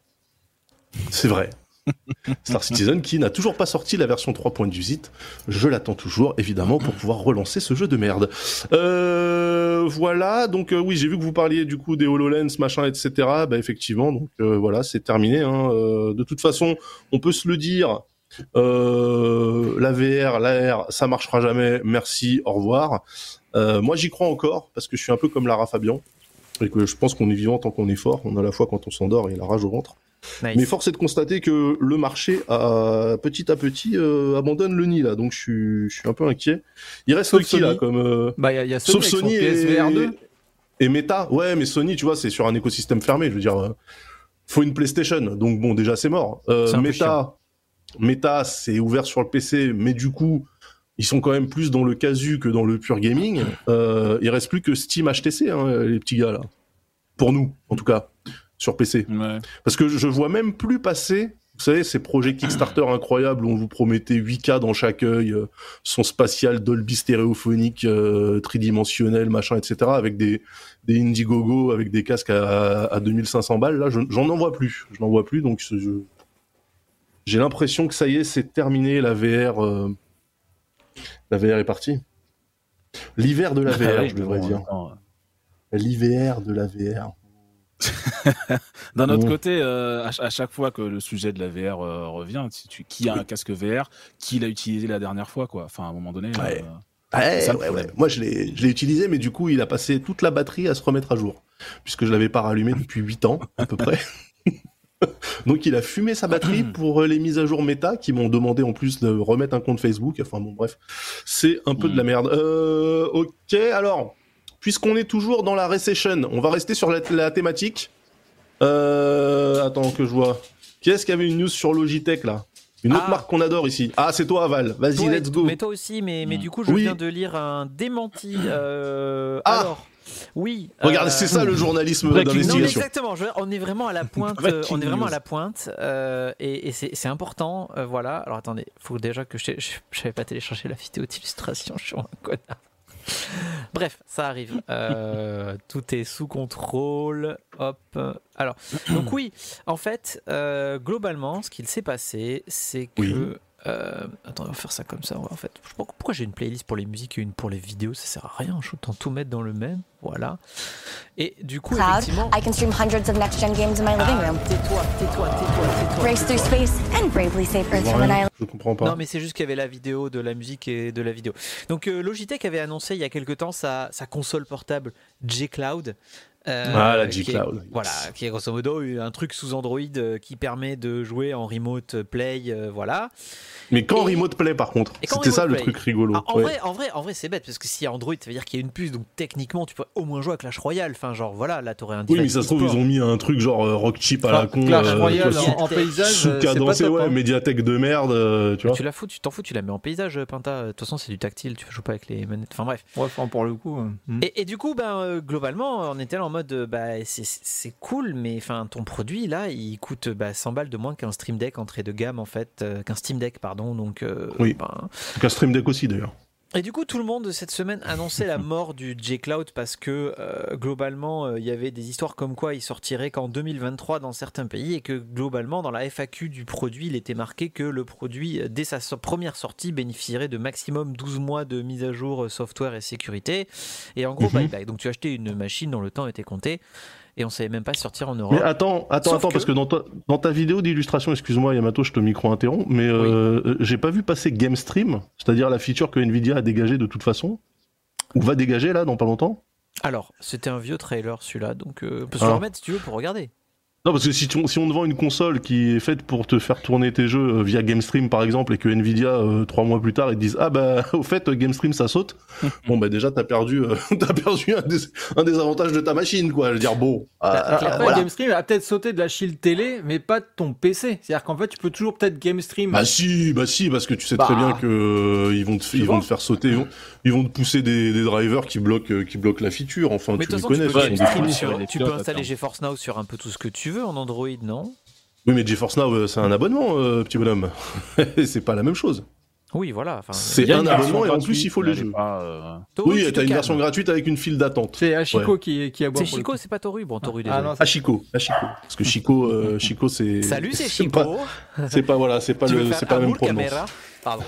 C'est vrai. *laughs* Star Citizen qui n'a toujours pas sorti la version 3.18. Je l'attends toujours, évidemment, pour pouvoir relancer ce jeu de merde. Euh, voilà, donc euh, oui, j'ai vu que vous parliez du coup des HoloLens, machin, etc. Bah effectivement, donc euh, voilà, c'est terminé. Hein. Euh, de toute façon, on peut se le dire, euh, la VR, la R, ça marchera jamais. Merci, au revoir. Euh, moi, j'y crois encore parce que je suis un peu comme Lara Fabian et que je pense qu'on est vivant tant qu'on est fort. On a la foi quand on s'endort et la rage au ventre. Nice. Mais force est de constater que le marché a, petit à petit euh, abandonne le nid là, donc je suis, je suis un peu inquiet. Il reste qui là comme euh, Bah y a, y a Sony sauf Sony PSVR 2. et, et Meta. Ouais, mais Sony, tu vois, c'est sur un écosystème fermé. Je veux dire, euh, faut une PlayStation, donc bon, déjà c'est mort. Euh, Meta, Meta, c'est ouvert sur le PC, mais du coup. Ils sont quand même plus dans le casu que dans le pur gaming. Il reste plus que Steam HTC, hein, les petits gars là. Pour nous, en tout cas, sur PC. Ouais. Parce que je vois même plus passer, vous savez, ces projets Kickstarter *clears throat* incroyables où on vous promettait 8K dans chaque œil, euh, son spatial Dolby stéréophonique, euh, tridimensionnel, machin, etc., avec des, des Indiegogo, avec des casques à, à 2500 balles. Là, je- j'en en vois plus. Je n'en vois plus, donc je- je- j'ai l'impression que ça y est, c'est terminé, la VR. euh, La VR est partie. L'hiver de la VR, Ouais, je devrais bon, dire. L'hiver de la VR. *laughs* D'un autre Mm. côté, euh, à, ch- à chaque fois que le sujet de la VR euh, revient, si tu, qui a un casque VR, qui l'a utilisé la dernière fois, quoi. Enfin, à un moment donné. Ouais. euh, Ouais, ça le ouais, problème. ouais. Moi, je l'ai, utilisé, mais du coup, il a passé toute la batterie à se remettre à jour, puisque je l'avais pas rallumé depuis 8 ans, à peu près. *laughs* Donc, il a fumé sa batterie *clears throat* pour les mises à jour méta, qui m'ont demandé en plus de remettre un compte Facebook. Enfin, bon, bref. C'est un peu de la merde. Ok, alors, puisqu'on est toujours dans la recession, on va rester sur la, la thématique. Euh, attends, que je vois. Qui est-ce qui avait une news sur Logitech, là? Une autre Ah. marque qu'on adore ici. Ah, c'est toi, Val. Vas-y, let's go. Mais toi aussi, mais, mais du coup, je Oui. viens de lire un démenti. euh, Ah. alors, oui. Regarde, euh, c'est ça le journalisme d'investigation. exactement. je on est vraiment à la *laughs* pointe. On est vraiment à la pointe, euh, et, et c'est important. euh, voilà. Alors attendez, faut déjà que je je n'avais pas téléchargé la vidéo d'illustration. Je suis un connard. Bref, ça arrive. Euh, *laughs* tout est sous contrôle. Hop. Alors, donc oui, en fait, euh, globalement, ce qu'il s'est passé, c'est que. Oui. Euh, attends, on va faire ça comme ça. En fait, pourquoi j'ai une playlist pour les musiques et une pour les vidéos? Ça sert à rien. Je autant tout mettre dans le même. Voilà. Et du coup, Cloud, effectivement. I can stream hundreds of next gen games in my living Ah, room. Tais-toi, tais-toi, tais-toi, tais-toi. Race through tais-toi. space and bravely save Earth Je from comprends pas. Non, mais c'est juste qu'il y avait la vidéo de la musique et de la vidéo. Donc, euh, Logitech avait annoncé il y a quelque temps sa, sa console portable G-Cloud. Euh, Ah, la G-Cloud. Voilà, qui est grosso modo un truc sous Android euh, qui permet de jouer en remote play, euh, voilà. Mais quand Et- Remote Play, par contre, c'était ça Remote le Play. truc rigolo. Ah, en, Ouais. vrai, en vrai, en vrai, c'est bête parce que s'il y a Android, ça veut dire qu'il y a une puce, donc techniquement, tu peux au moins jouer à Clash Royale. Enfin, genre voilà, là, t'aurais un. Oui, mais ça se trouve, ils ont mis un truc genre euh, rock chip à la con. Clash euh, Royale vois, en, en paysage, sous euh, c'est pas cadencé, top. ouais, hein. médiathèque de merde, euh, tu vois. Tu la fous, tu t'en fous, tu la mets en paysage, Pinta. De toute façon, c'est du tactile, tu joues pas avec les manettes. Enfin bref. Ouais, enfin, pour le coup. Et, et du coup, ben, euh, globalement, on était là en mode, euh, bah, c'est- cool, mais enfin, ton produit là, il coûte bah, 100 balles de moins qu'un Stream Deck entrée de gamme en fait, euh, qu'un Steam Deck, pardon. Donc, euh, Oui. ben, Donc un Stream Deck aussi, d'ailleurs. Et du coup, tout le monde cette semaine annonçait la mort du J-Cloud parce que euh, globalement, euh, il y avait des histoires comme quoi il sortirait qu'en 2023 dans certains pays et que globalement, dans la FAQ du produit, il était marqué que le produit, euh, dès sa so- première sortie, bénéficierait de maximum 12 mois de mise à jour software et sécurité. Et en gros, bye bye. Donc tu achetais une machine dont le temps était compté et on savait même pas sortir en Europe. Mais attends, attends, Sauf attends, que- parce que dans ta, dans ta vidéo d'illustration, excuse-moi Yamato, je te micro-interromps, mais euh, euh, j'ai pas vu passer GameStream, c'est-à-dire la feature que Nvidia a dégagée de toute façon, ou va dégager là dans pas longtemps? Alors, c'était un vieux trailer celui-là, donc euh, on peut se Ah. le remettre si tu veux pour regarder. Non, parce que si, tu- si on te vend une console qui est faite pour te faire tourner tes jeux euh, via GameStream par exemple, et que Nvidia euh, trois mois plus tard ils te disent ah bah *laughs* au fait euh, GameStream ça saute, *laughs* bon bah déjà t'as perdu, euh, *laughs* t'as perdu un des, un des avantages de ta machine quoi. Je veux dire bon, Bah, ah, Après, voilà. GameStream a peut-être sauté de la shield télé, mais pas de ton PC. C'est-à-dire qu'en fait, tu peux toujours peut-être GameStream. Bah si, bah si, parce que tu sais Bah. très bien que euh, ils vont te, ils vont te faire sauter, ils vont, ils vont te pousser des, des drivers qui bloquent, euh, qui bloquent la feature. Enfin, Mais tu les façon, connais. tu peux, ouais, tu peux installer. GeForce Now sur un peu tout ce que tu veux en Android, non? Oui, mais GeForce Now, euh, c'est un abonnement, euh, petit bonhomme. *laughs* c'est pas la même chose. Oui, voilà. C'est un abonnement et en plus il faut le jeu. pas, euh, Toru, Oui, tu t'as une version gratuite avec une file d'attente. C'est Hachiko qui, qui aboie. C'est Chico, c'est pas Toru. Bon, Toru, Ah désolé. non, Ah Chico, ah Chico. Parce que Chico, euh, Chico c'est. Salut, c'est Chico. C'est pas voilà, c'est pas le, pas la même caméra? Pardon.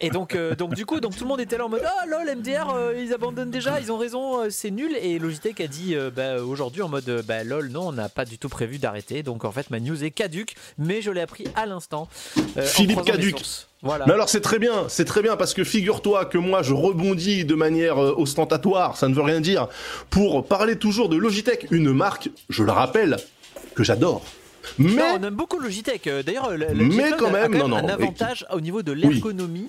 Et donc, euh, donc du coup, donc tout le monde était là en mode ah lol MDR euh, ils abandonnent déjà, ils ont raison, euh, c'est nul. Et Logitech a dit bah, aujourd'hui en mode bah lol non on n'a pas du tout prévu d'arrêter. Donc en fait ma news est caduque, mais je l'ai appris à l'instant. Philippe Caduc. Voilà. Mais alors c'est très bien, c'est très bien parce que figure-toi que moi je rebondis de manière ostentatoire, ça ne veut rien dire, pour parler toujours de Logitech, une marque, je le rappelle, que j'adore. Mais Non, on aime beaucoup Logitech. Euh, D'ailleurs, la- la Mais a- a même, non, non, un mais- avantage au niveau de l'ergonomie.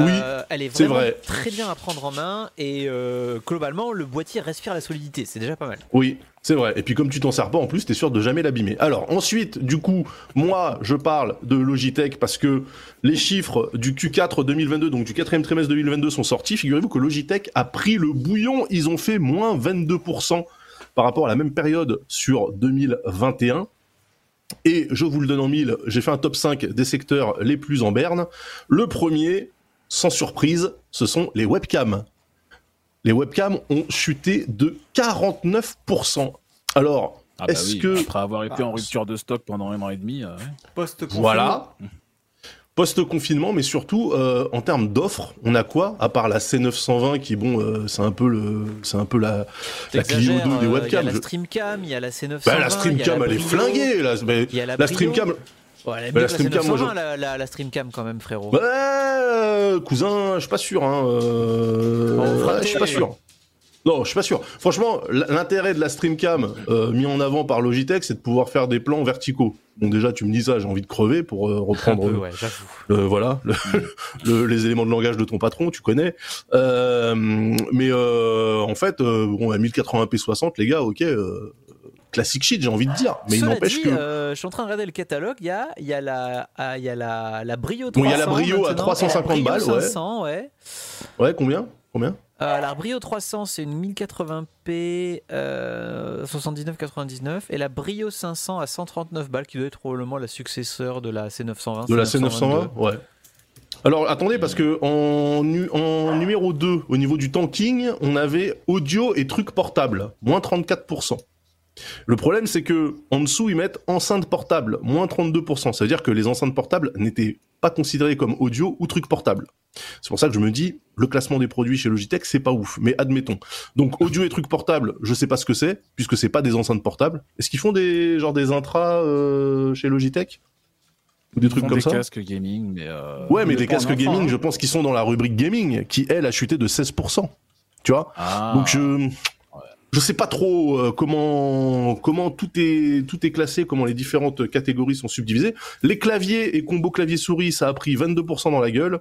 Oui, Euh, elle est vraiment vrai. très bien à prendre en main et euh, globalement le boîtier respire la solidité, c'est déjà pas mal. Oui, c'est vrai. Et puis comme tu t'en sers pas, en plus, t'es sûr de jamais l'abîmer. Alors ensuite, du coup, moi, je parle de Logitech parce que les chiffres du Q4 2022, donc du quatrième trimestre 2022, sont sortis. Figurez-vous que Logitech a pris le bouillon. Ils ont fait moins 22% par rapport à la même période sur 2021. Et je vous le donne en mille, j'ai fait un top 5 des secteurs les plus en berne. Le premier, sans surprise, ce sont les webcams. Les webcams ont chuté de 49%. Alors, ah bah Est-ce oui, que- après avoir été Ah, en rupture de stock pendant un an et demi, euh, ouais. Post voilà. Post-confinement, mais surtout euh, en termes d'offres, on a quoi À part la C920 qui, bon, euh, c'est un peu le, c'est un peu la, la Clio 2 des euh, Il y a webcams. la Je- Streamcam, il y a la C920. Bah, la Streamcam, la elle est flinguée. Là. Mais y a la, la. Streamcam, Ouais, elle est Bah, la Streamcam, moi, 920, je- la, la- la Streamcam quand même, frérot. Euh, cousin, je suis pas sûr. Hein, euh, ouais, je suis pas sûr. Non, je suis pas sûr. Franchement, l'intérêt de la Streamcam euh, mis en avant par Logitech, c'est de pouvoir faire des plans verticaux. Bon, déjà, tu me dis ça, j'ai envie de crever pour euh, *laughs* reprendre peu, ouais, le- voilà le- le- les éléments de langage de ton patron, tu connais. Euh, mais euh, en fait, euh, bon, à 1080p 60, les gars, ok, euh, classique shit, j'ai envie de dire. Mais il n'empêche que euh, je suis en train de regarder le catalogue. Il y a, il y a la, ah, il y a la, la Brio 300. Bon, il y a la Brio à maintenant, 350 et la balles, Brio ouais. 500, ouais. ouais, combien, combien? Euh, la Brio 300, c'est une 1080p euh, 79,99 et la Brio 500 à 139 balles, qui doit être probablement la successeur de la C920. De la C922. C920 Ouais. Alors attendez, parce que en, nu- en numéro 2, au niveau du tanking, on avait audio et trucs portables, moins 34%. Le problème, c'est que en dessous, ils mettent enceinte portable, moins 32%. Ça veut dire que les enceintes portables n'étaient pas considérées comme audio ou trucs portables. C'est pour ça que je me dis, le classement des produits chez Logitech, c'est pas ouf. Mais admettons. Donc audio et trucs portables, je sais pas ce que c'est, puisque c'est pas des enceintes portables. Est-ce qu'ils font des genre des intras euh, chez Logitech? Ou des Ils trucs comme des ça? casques gaming, mais euh, Ouais, mais des casques enfant, gaming, hein. je pense qu'ils sont dans la rubrique gaming, qui elle a chuté de 16%. Tu vois? Ah, Donc je, je sais pas trop euh, comment comment tout est tout est classé, comment les différentes catégories sont subdivisées. Les claviers et combos clavier souris, ça a pris 22% dans la gueule.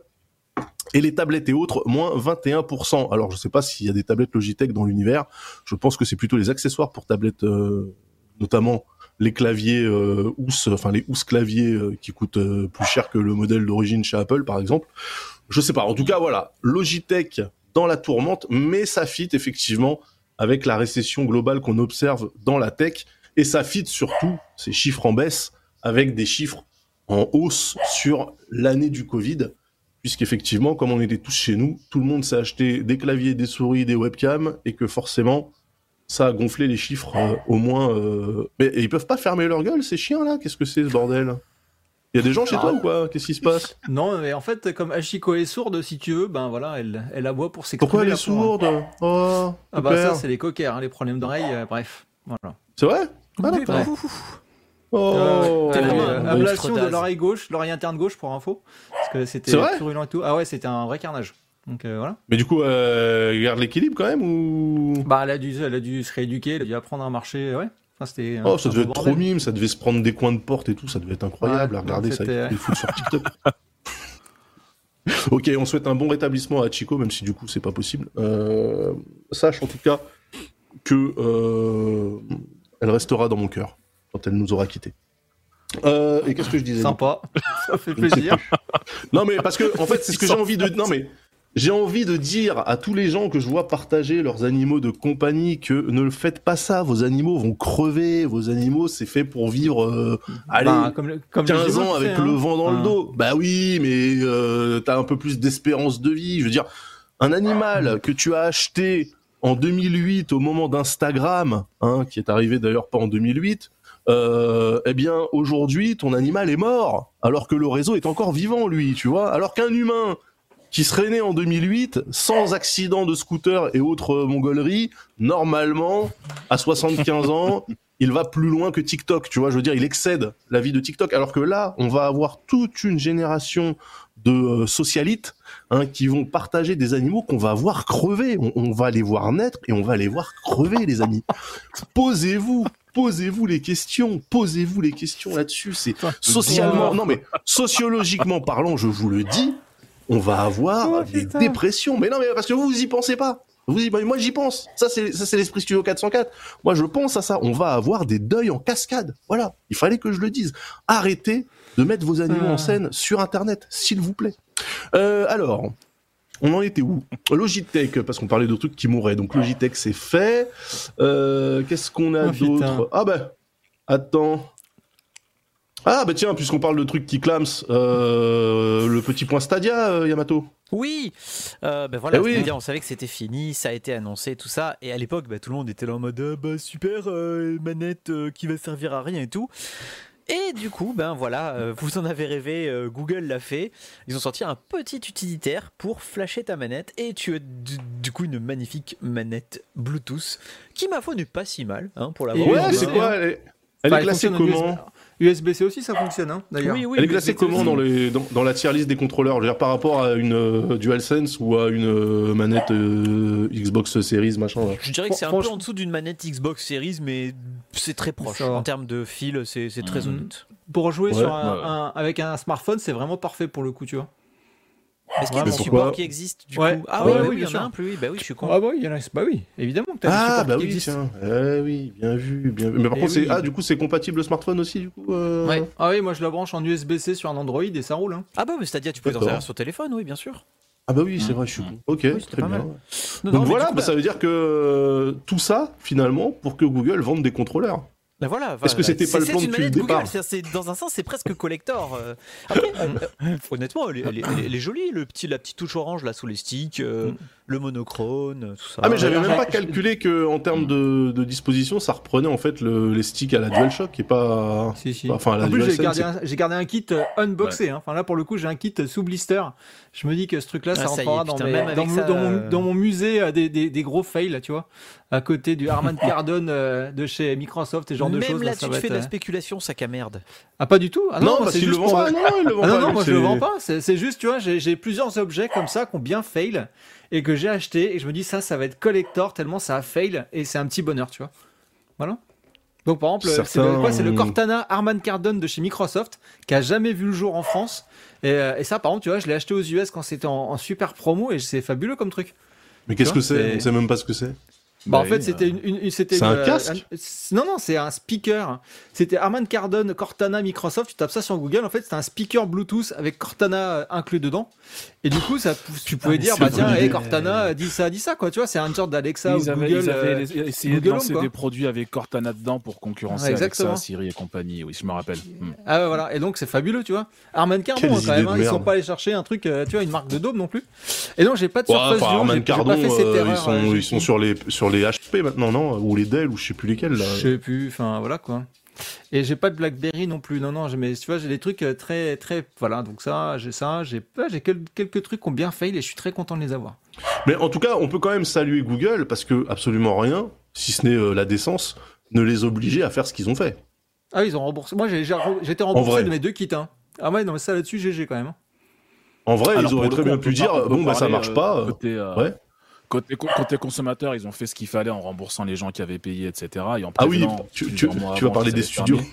Et les tablettes et autres, moins 21%. Alors je sais pas s'il y a des tablettes Logitech dans l'univers. Je pense que c'est plutôt les accessoires pour tablettes, euh, notamment les claviers euh, housse, enfin les housses claviers euh, qui coûtent euh, plus cher que le modèle d'origine chez Apple, par exemple. Je sais pas. En tout cas, voilà, Logitech dans la tourmente, mais ça fit effectivement avec la récession globale qu'on observe dans la tech, et ça fit surtout ces chiffres en baisse avec des chiffres en hausse sur l'année du Covid, puisqu'effectivement, comme on était tous chez nous, tout le monde s'est acheté des claviers, des souris, des webcams, et que forcément, ça a gonflé les chiffres euh, au moins. euh, Mais ils peuvent pas fermer leur gueule, ces chiens là Qu'est-ce que c'est ce bordel? Il y a des gens chez toi ou quoi? Qu'est-ce qui se passe? Non, mais en fait, comme Ashiko est sourde, si tu veux, ben voilà, elle, elle aboie pour s'exprimer. Pourquoi elle est pauvre. sourde? Oh, Ah bah ça, c'est les coquers, hein, les problèmes d'oreille, euh, bref. Voilà. c'est vrai? Ah. Ouais. Oh, une ouais. ablation de l'oreille gauche, l'oreille interne gauche pour info. Parce que c'était C'est vrai? purulent et tout. Ah ouais, c'était un vrai carnage. Donc euh, voilà. Mais du coup, euh, garde l'équilibre quand même ou? Bah elle a dû, elle a dû se rééduquer, elle a dû apprendre à marcher. Ouais. Enfin, Oh, ça devait être trop mime, ça devait se prendre des coins de porte et tout, ça devait être incroyable Ouais, à regarder ça. Il sur TikTok. *laughs* ok, on souhaite un bon rétablissement à Chico, même si du coup c'est pas possible. Euh, sache en tout cas que euh, elle restera dans mon cœur quand elle nous aura quittés. Euh, et qu'est-ce que je disais Sympa, *laughs* ça fait plaisir. Non mais parce que en fait c'est ce que j'ai envie de non mais j'ai envie de dire à tous les gens que je vois partager leurs animaux de compagnie que ne le faites pas ça, vos animaux vont crever, vos animaux c'est fait pour vivre euh, allez Bah, comme, le- comme les 15 humains, ans avec le hein. vent dans le dos. Bah oui, mais euh, t'as un peu plus d'espérance de vie. Je veux dire, un animal que tu as acheté en 2008 au moment d'Instagram, hein, qui est arrivé d'ailleurs pas en 2008, euh, eh bien aujourd'hui ton animal est mort, alors que le réseau est encore vivant lui, tu vois. Alors qu'un humain qui serait né en 2008 sans accident de scooter et autres mongoleries, normalement à 75 *laughs* ans, il va plus loin que TikTok, tu vois, je veux dire, il excède la vie de TikTok, alors que là, on va avoir toute une génération de euh, socialites hein, qui vont partager des animaux qu'on va voir crever. On, on va les voir naître et on va les voir crever, les amis. Posez-vous, posez-vous les questions, posez-vous les questions là-dessus. C'est socialement, non mais sociologiquement parlant, je vous le dis, on va avoir des dépressions. Mais non, mais parce que vous, vous y pensez pas. Vous y- moi, j'y pense. Ça, c'est ça, c'est l'esprit Studio 404. Moi, je pense à ça. On va avoir des deuils en cascade. Voilà. Il fallait que je le dise. Arrêtez de mettre vos animaux en scène sur Internet, s'il vous plaît. Euh, alors, on en était où? Logitech, parce qu'on parlait de trucs qui mourraient. Donc Logitech, c'est fait. Euh, Qu'est-ce qu'on a Oh, d'autre? Ah bah, attends. Ah bah tiens, puisqu'on parle de trucs qui clament, euh, le petit point Stadia, euh, Yamato. Oui, euh, ben voilà, Eh oui. on savait que c'était fini, ça a été annoncé, tout ça, et à l'époque, bah, tout le monde était là en mode Ah, bah super, euh, manette euh, qui va servir à rien et tout. Et du coup, ben voilà, euh, vous en avez rêvé, euh, Google l'a fait. Ils ont sorti un petit utilitaire pour flasher ta manette, et tu as du, du coup une magnifique manette Bluetooth qui, ma foi, n'est pas si mal hein, pour l'avoir. Et Ouais, c'est quoi Elle est, elle est classée comment USB-C aussi, ça fonctionne, hein, d'ailleurs. Oui, oui, Elle est classée comment dans, les, dans, dans la tier list des contrôleurs? Je veux dire, par rapport à une euh, DualSense ou à une euh, manette euh, Xbox Series, machin. là. Je dirais que c'est un peu en dessous d'une manette Xbox Series, mais c'est très proche. En termes de fil, c'est c'est très Mhm. honnête. Pour jouer Ouais. sur un, Ouais. un- avec un smartphone, c'est vraiment parfait pour le coup, tu vois. Est-ce qu'il y a des supports Pourquoi qui existent du Ouais. coup Ah Ouais, oui, ouais, oui, il y bien en a sûr. un plus. Oui, bah oui, je suis con. Ah bah oui, il y en a- bah oui, évidemment que t'as des Ah supports bah qui oui, existent. tiens. Eh oui, bien vu, bien vu. Mais par Eh contre, c'est oui. ah du coup c'est compatible smartphone aussi du coup. euh Ouais. Ah oui, moi je la branche en USB-C sur un Android et ça roule. Hein. Ah bah, c'est-à-dire tu peux t'en servir sur téléphone, oui, bien sûr. Ah bah oui, c'est vrai, je suis con. Ok, Oui, très bien. mal. Donc non, voilà, coup, bah, bah, ça veut dire que euh, tout ça finalement pour que Google vende des contrôleurs. Bah voilà. Est-ce que c'était pas le plan une depuis le départ Dans un sens, c'est presque collector. Après, euh, honnêtement, elle est, elle est- elle est- elle est jolie, le petit, la petite touche orange là sous les sticks, euh, Mm. le monochrome, tout ça. Ah mais j'avais même pas calculé que en termes de, de disposition, ça reprenait en fait le, les sticks à la DualShock et pas. Si, si. Enfin, la en plus, j'ai DualSense, gardé, un, j'ai gardé un kit euh, unboxé. hein. Enfin là, pour le coup, j'ai un kit sous blister. Je me dis que ce truc-là, ça Ah, ça rentrera dans, mes- même mon- ça, dans mon, dans mon musée euh, des, des, des gros fails, là, tu vois. À côté du Harman *laughs* Kardon euh, de chez Microsoft et ce genre de Même choses. là, ça tu fais de la euh, spéculation, sac à merde. Ah, pas du tout? Ah, Non, parce le pas. Non, le vend Ah non, pas. non, lui, moi je le vends pas. C'est juste, tu vois, j'ai j'ai plusieurs objets comme ça qui ont bien fail et que j'ai acheté et je me dis ça, ça va être collector tellement ça a fail et c'est un petit bonheur, tu vois. Voilà. Donc par exemple, c'est le, Certains- quoi, c'est le Cortana Harman Kardon de chez Microsoft qui a jamais vu le jour en France. Et, euh, et ça, par exemple, tu vois, je l'ai acheté aux US quand c'était en, en super promo et c'est fabuleux comme truc. Mais qu'est-ce que c'est c'est- On sait même pas ce que c'est. Bah, en fait, oui, c'était une, une- une- c'était C'est une, un casque un- non, non, c'est un speaker. C'était Harman Kardon Cortana Microsoft. Tu tapes ça sur Google. En fait, c'était un speaker Bluetooth avec Cortana euh, inclus dedans. Et du coup, ça, tu pouvais mais dire, bah tiens, hey, Cortana, euh, dis ça, dis ça, quoi. Tu vois, c'est un genre d'Alexa ou avaient, Google. ils avaient euh, essayé Google de Home, lancer quoi. des produits avec Cortana dedans pour concurrencer Ouais, Alexa. Siri et compagnie. Oui, je me rappelle. Hmm. Ah ouais, voilà. Et donc, c'est fabuleux, tu vois. Harman Kardon, Quelles hein, quand même. hein, ils sont pas allés chercher un truc, euh, tu vois, une marque de dôme non plus. Et donc, j'ai pas de Ouais, surprise. enfin, du j'ai- j'ai Kardon, pas fait cette euh, erreur. ils sont, euh, ils j'ai- sont sur les sur les HP maintenant, non? Ou les Dell, ou je sais plus lesquels là. Je sais plus, enfin voilà quoi. Et j'ai pas de BlackBerry non plus, non, non, j'ai- mais tu vois, j'ai des trucs euh, très, très. Voilà, donc ça, j'ai ça, j'ai quelques trucs qui ont bien fail et je suis très content de les avoir. Mais en tout cas, on peut quand même saluer Google parce que absolument rien, si ce n'est euh, la décence, ne les obligeait à faire ce qu'ils ont fait. Ah, ils ont remboursé. Moi, j'étais remboursé de mes deux kits. Hein. Ah ouais, non, mais ça là-dessus, GG quand même. hein. En vrai, Alors, ils auraient très coup, bien pu dire bon bah ça marche euh, pas. Côté, euh, ouais. Côté, côté consommateur, ils ont fait ce qu'il fallait en remboursant les gens qui avaient payé, etc. Et en Ah oui, tu, tu- mois tu vas parler des studios. *laughs*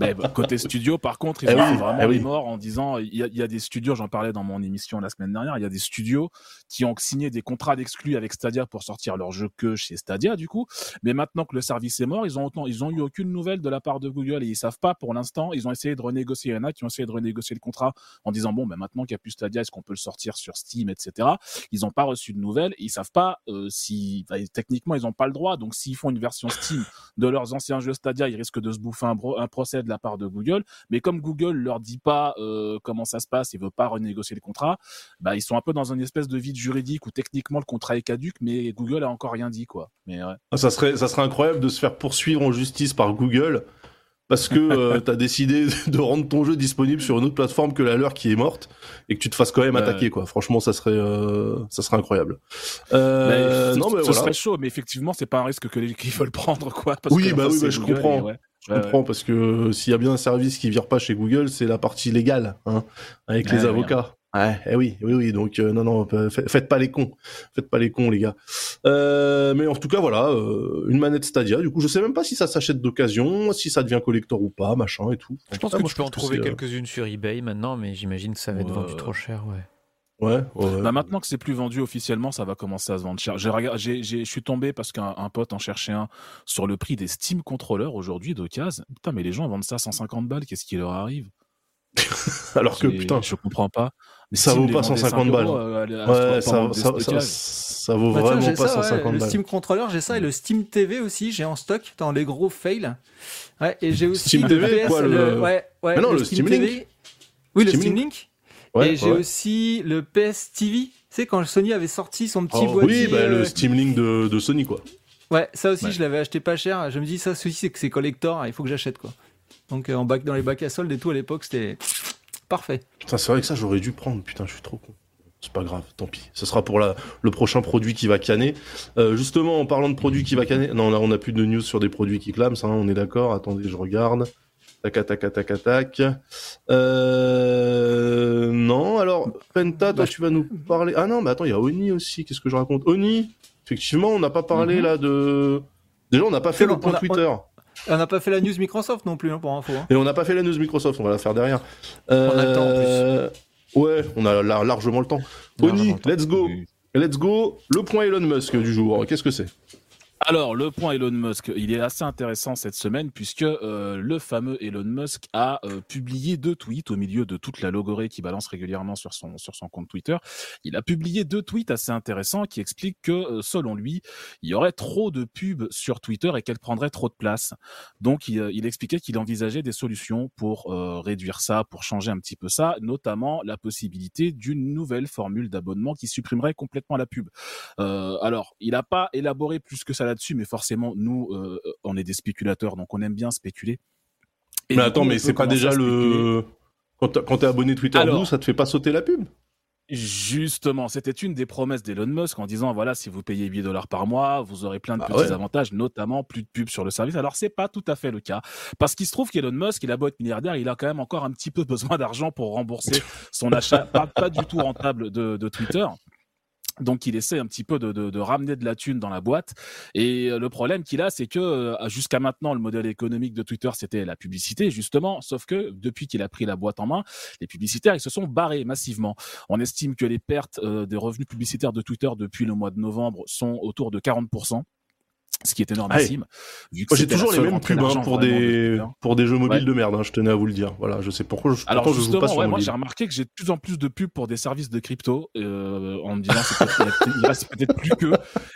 Ben, côté studio, par contre, ils Eh ont oui, vraiment eh oui. les morts en disant il y, a, il y a des studios, j'en parlais dans mon émission la semaine dernière, il y a des studios qui ont signé des contrats d'exclus avec Stadia pour sortir leurs jeux que chez Stadia, du coup. Mais maintenant que le service est mort, ils ont ils ont eu aucune nouvelle de la part de Google et ils savent pas pour l'instant. Ils ont essayé de renégocier. Il y en a qui ont essayé de renégocier le contrat en disant bon, ben maintenant qu'il n'y a plus Stadia, est-ce qu'on peut le sortir sur Steam, etc. Ils n'ont pas reçu de nouvelles. Et ils savent pas euh, si enfin, techniquement ils n'ont pas le droit. Donc s'ils font une version Steam de leurs anciens jeux Stadia, ils risquent de se bouffer un, un procès de la part de Google. Mais comme Google leur dit pas euh, comment ça se passe, il veut pas renégocier le contrat, bah ils sont un peu dans une espèce de vide juridique où techniquement le contrat est caduque, mais Google a encore rien dit quoi. Mais ouais. Ah, Ça serait, ça serait incroyable de se faire poursuivre en justice par Google parce que *laughs* euh, t'as décidé *laughs* de rendre ton jeu disponible sur une autre plateforme que la leur qui est morte et que tu te fasses quand même attaquer quoi. Franchement, ça serait, euh, ça serait incroyable. Euh, Mais non mais ce voilà. serait chaud, mais effectivement c'est pas un risque que les qu'ils veulent prendre quoi. Parce Oui, que, bah enfin, oui, bah, je Google comprends. ouais. Je Ouais, comprends parce que s'il y a bien un service qui vire pas chez Google, c'est la partie légale, hein, avec les avocats. Ouais, eh oui, oui, oui. Donc euh, non, non, fa- faites pas les cons, faites pas les cons, les gars. Euh, mais en tout cas, voilà, euh, une manette Stadia. Du coup, je sais même pas si ça s'achète d'occasion, si ça devient collector ou pas, machin et tout. Je pense Ah, que moi, tu peux en trouver quelques-unes sur eBay maintenant, mais j'imagine que ça va être Ouais. vendu trop cher, ouais. Ouais. ouais. Bah maintenant que c'est plus vendu officiellement, ça va commencer à se vendre cher. J'ai regardé- j'ai- j'ai- je suis tombé parce qu'un un pote en cherchait un sur le prix des Steam controllers aujourd'hui d'occasion. Putain, mais les gens vendent ça à 150 balles. Qu'est-ce qui leur arrive? *laughs* Alors que putain, je comprends pas. Mais Ça Steam vaut les pas vendait 150 5 balles. euh, ouais, ça, vaut Bah, vraiment pas ça, ouais, 150 le balles. Steam Controller, j'ai ça et le Steam TV aussi, j'ai en stock dans les gros fails. Ouais, et j'ai aussi Steam le TV, PS, quoi, le- ouais, ouais, Mais non, le Steam Link. Oui, le Steam Link. Link. Ouais, et j'ai ouais. aussi le PS TV. Tu sais, quand Sony avait sorti son petit Oh, boîtier. oui, bah, euh, le Steam Link de, de Sony, quoi. Ouais, ça aussi, Ouais. je l'avais acheté pas cher. Je me dis, ça aussi, c'est que c'est collector, il faut que j'achète, quoi. Donc, euh, en bac, dans les bacs à solde et tout, à l'époque, c'était parfait. Putain, c'est vrai que ça, j'aurais dû prendre. Putain, je suis trop con. C'est pas grave, tant pis. Ce sera pour la, le prochain produit qui va canner. Euh, justement, en parlant de produits qui va canner, non, là, on n'a plus de news sur des produits qui clament, ça, on est d'accord. Attendez, je regarde. Tac, tac, tac, tac, tac. Euh, non, alors, Penta, toi, tu vas nous parler. Ah non, mais attends, il y a Oni aussi. Qu'est-ce que je raconte? Oni, effectivement, on n'a pas parlé Mhm. là de. Déjà, on n'a pas fait le point Twitter. On n'a pas fait la news Microsoft non plus, hein, pour info. hein. Et on n'a pas fait la news Microsoft, on va la faire derrière. On a le temps, en Euh, Ouais, on a la- largement le temps. Oni, let's go. Let's go. Le point Elon Musk du jour. Qu'est-ce que c'est? Alors, le point Elon Musk, il est assez intéressant cette semaine puisque euh, le fameux Elon Musk a euh, publié deux tweets au milieu de toute la logorée qui balance régulièrement sur son, sur son compte Twitter. Il a publié deux tweets assez intéressants qui expliquent que, euh, selon lui, il y aurait trop de pubs sur Twitter et qu'elle prendrait trop de place. Donc, il, euh, il expliquait qu'il envisageait des solutions pour euh, réduire ça, pour changer un petit peu ça, notamment la possibilité d'une nouvelle formule d'abonnement qui supprimerait complètement la pub. Euh, alors, il n'a pas élaboré plus que ça là-dessus, mais forcément, nous, euh, on est des spéculateurs, donc on aime bien spéculer. Et Mais attends, coup, mais c'est pas déjà le. Quand t'es abonné Twitter Alors- Blue, ça te fait pas sauter la pub? Justement, c'était une des promesses d'Elon Musk en disant voilà, si vous payez 8 dollars par mois, vous aurez plein de Bah petits ouais. avantages, notamment plus de pubs sur le service. Alors, c'est pas tout à fait le cas. Parce qu'il se trouve qu'Elon Musk, il a beau être milliardaire, il a quand même encore un petit peu besoin d'argent pour rembourser son achat pas, pas du tout rentable de, de Twitter. Donc il essaie un petit peu de, de, de ramener de la thune dans la boîte. Et euh, le problème qu'il a, c'est que euh, jusqu'à maintenant, le modèle économique de Twitter, c'était la publicité, justement. Sauf que depuis qu'il a pris la boîte en main, les publicitaires, ils se sont barrés massivement. On estime que les pertes euh, des revenus publicitaires de Twitter depuis le mois de novembre sont autour de 40%. Ce qui est énormissime. vu que Moi, j'ai toujours les mêmes pubs hein, pour de des pour des jeux mobiles Ouais. de merde. hein, je tenais à vous le dire. Voilà, je sais pourquoi. Je, Alors pourtant, je joue justement, pas sur ouais, moi j'ai remarqué que j'ai de plus en plus de pubs pour des services de crypto euh, en me disant il reste peut-être plus que.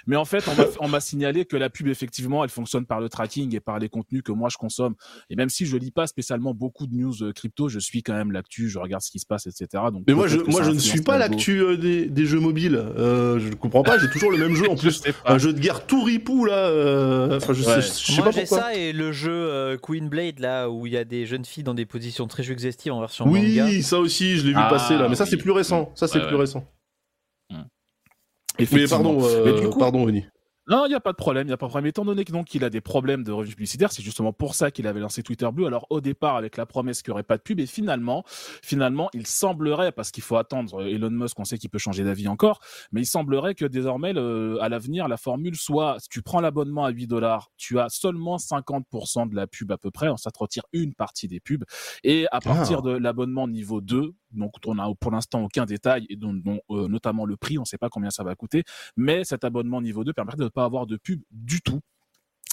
Mais en fait, on m'a- signalé que la pub effectivement, elle fonctionne par le tracking et par les contenus que moi je consomme. Et même si je lis pas spécialement beaucoup de news euh, crypto, je suis quand même l'actu, je regarde ce qui se passe, etc. Donc Mais moi, je, moi, je ne suis pas l'actu euh, des, des jeux mobiles. Euh, je ne comprends pas. J'ai toujours le même jeu en *laughs* Je plus. pas. Un jeu de guerre tout ripou là. euh, Enfin, je, Ouais. sais, je sais Moi pas j'ai ça et le jeu euh, Queen Blade là où il y a des jeunes filles dans des positions très suggestives en version manga. Oui, ça aussi, je l'ai vu Ah, passer là. Mais ça, c'est oui. plus récent. Ça, c'est Ouais, plus ouais. récent. Mais pardon, euh, Mais du coup- pardon, Oni. Non, il n'y a pas de problème, il n'y a pas de problème. Étant donné que donc il a des problèmes de revenus publicitaires, c'est justement pour ça qu'il avait lancé Twitter Blue. Alors au départ avec la promesse qu'il n'y aurait pas de pub, et finalement, finalement, il semblerait, parce qu'il faut attendre euh, Elon Musk, on sait qu'il peut changer d'avis encore, mais il semblerait que désormais, le- à l'avenir, la formule soit, si tu prends l'abonnement à 8 dollars, tu as seulement 50% de la pub à peu près, ça te retire une partie des pubs, et à partir Ah. de l'abonnement niveau 2, donc on n'a pour l'instant aucun détail, et dont, dont, euh, notamment le prix, on ne sait pas combien ça va coûter, mais cet abonnement niveau 2 permettrait de ne pas avoir de pub du tout.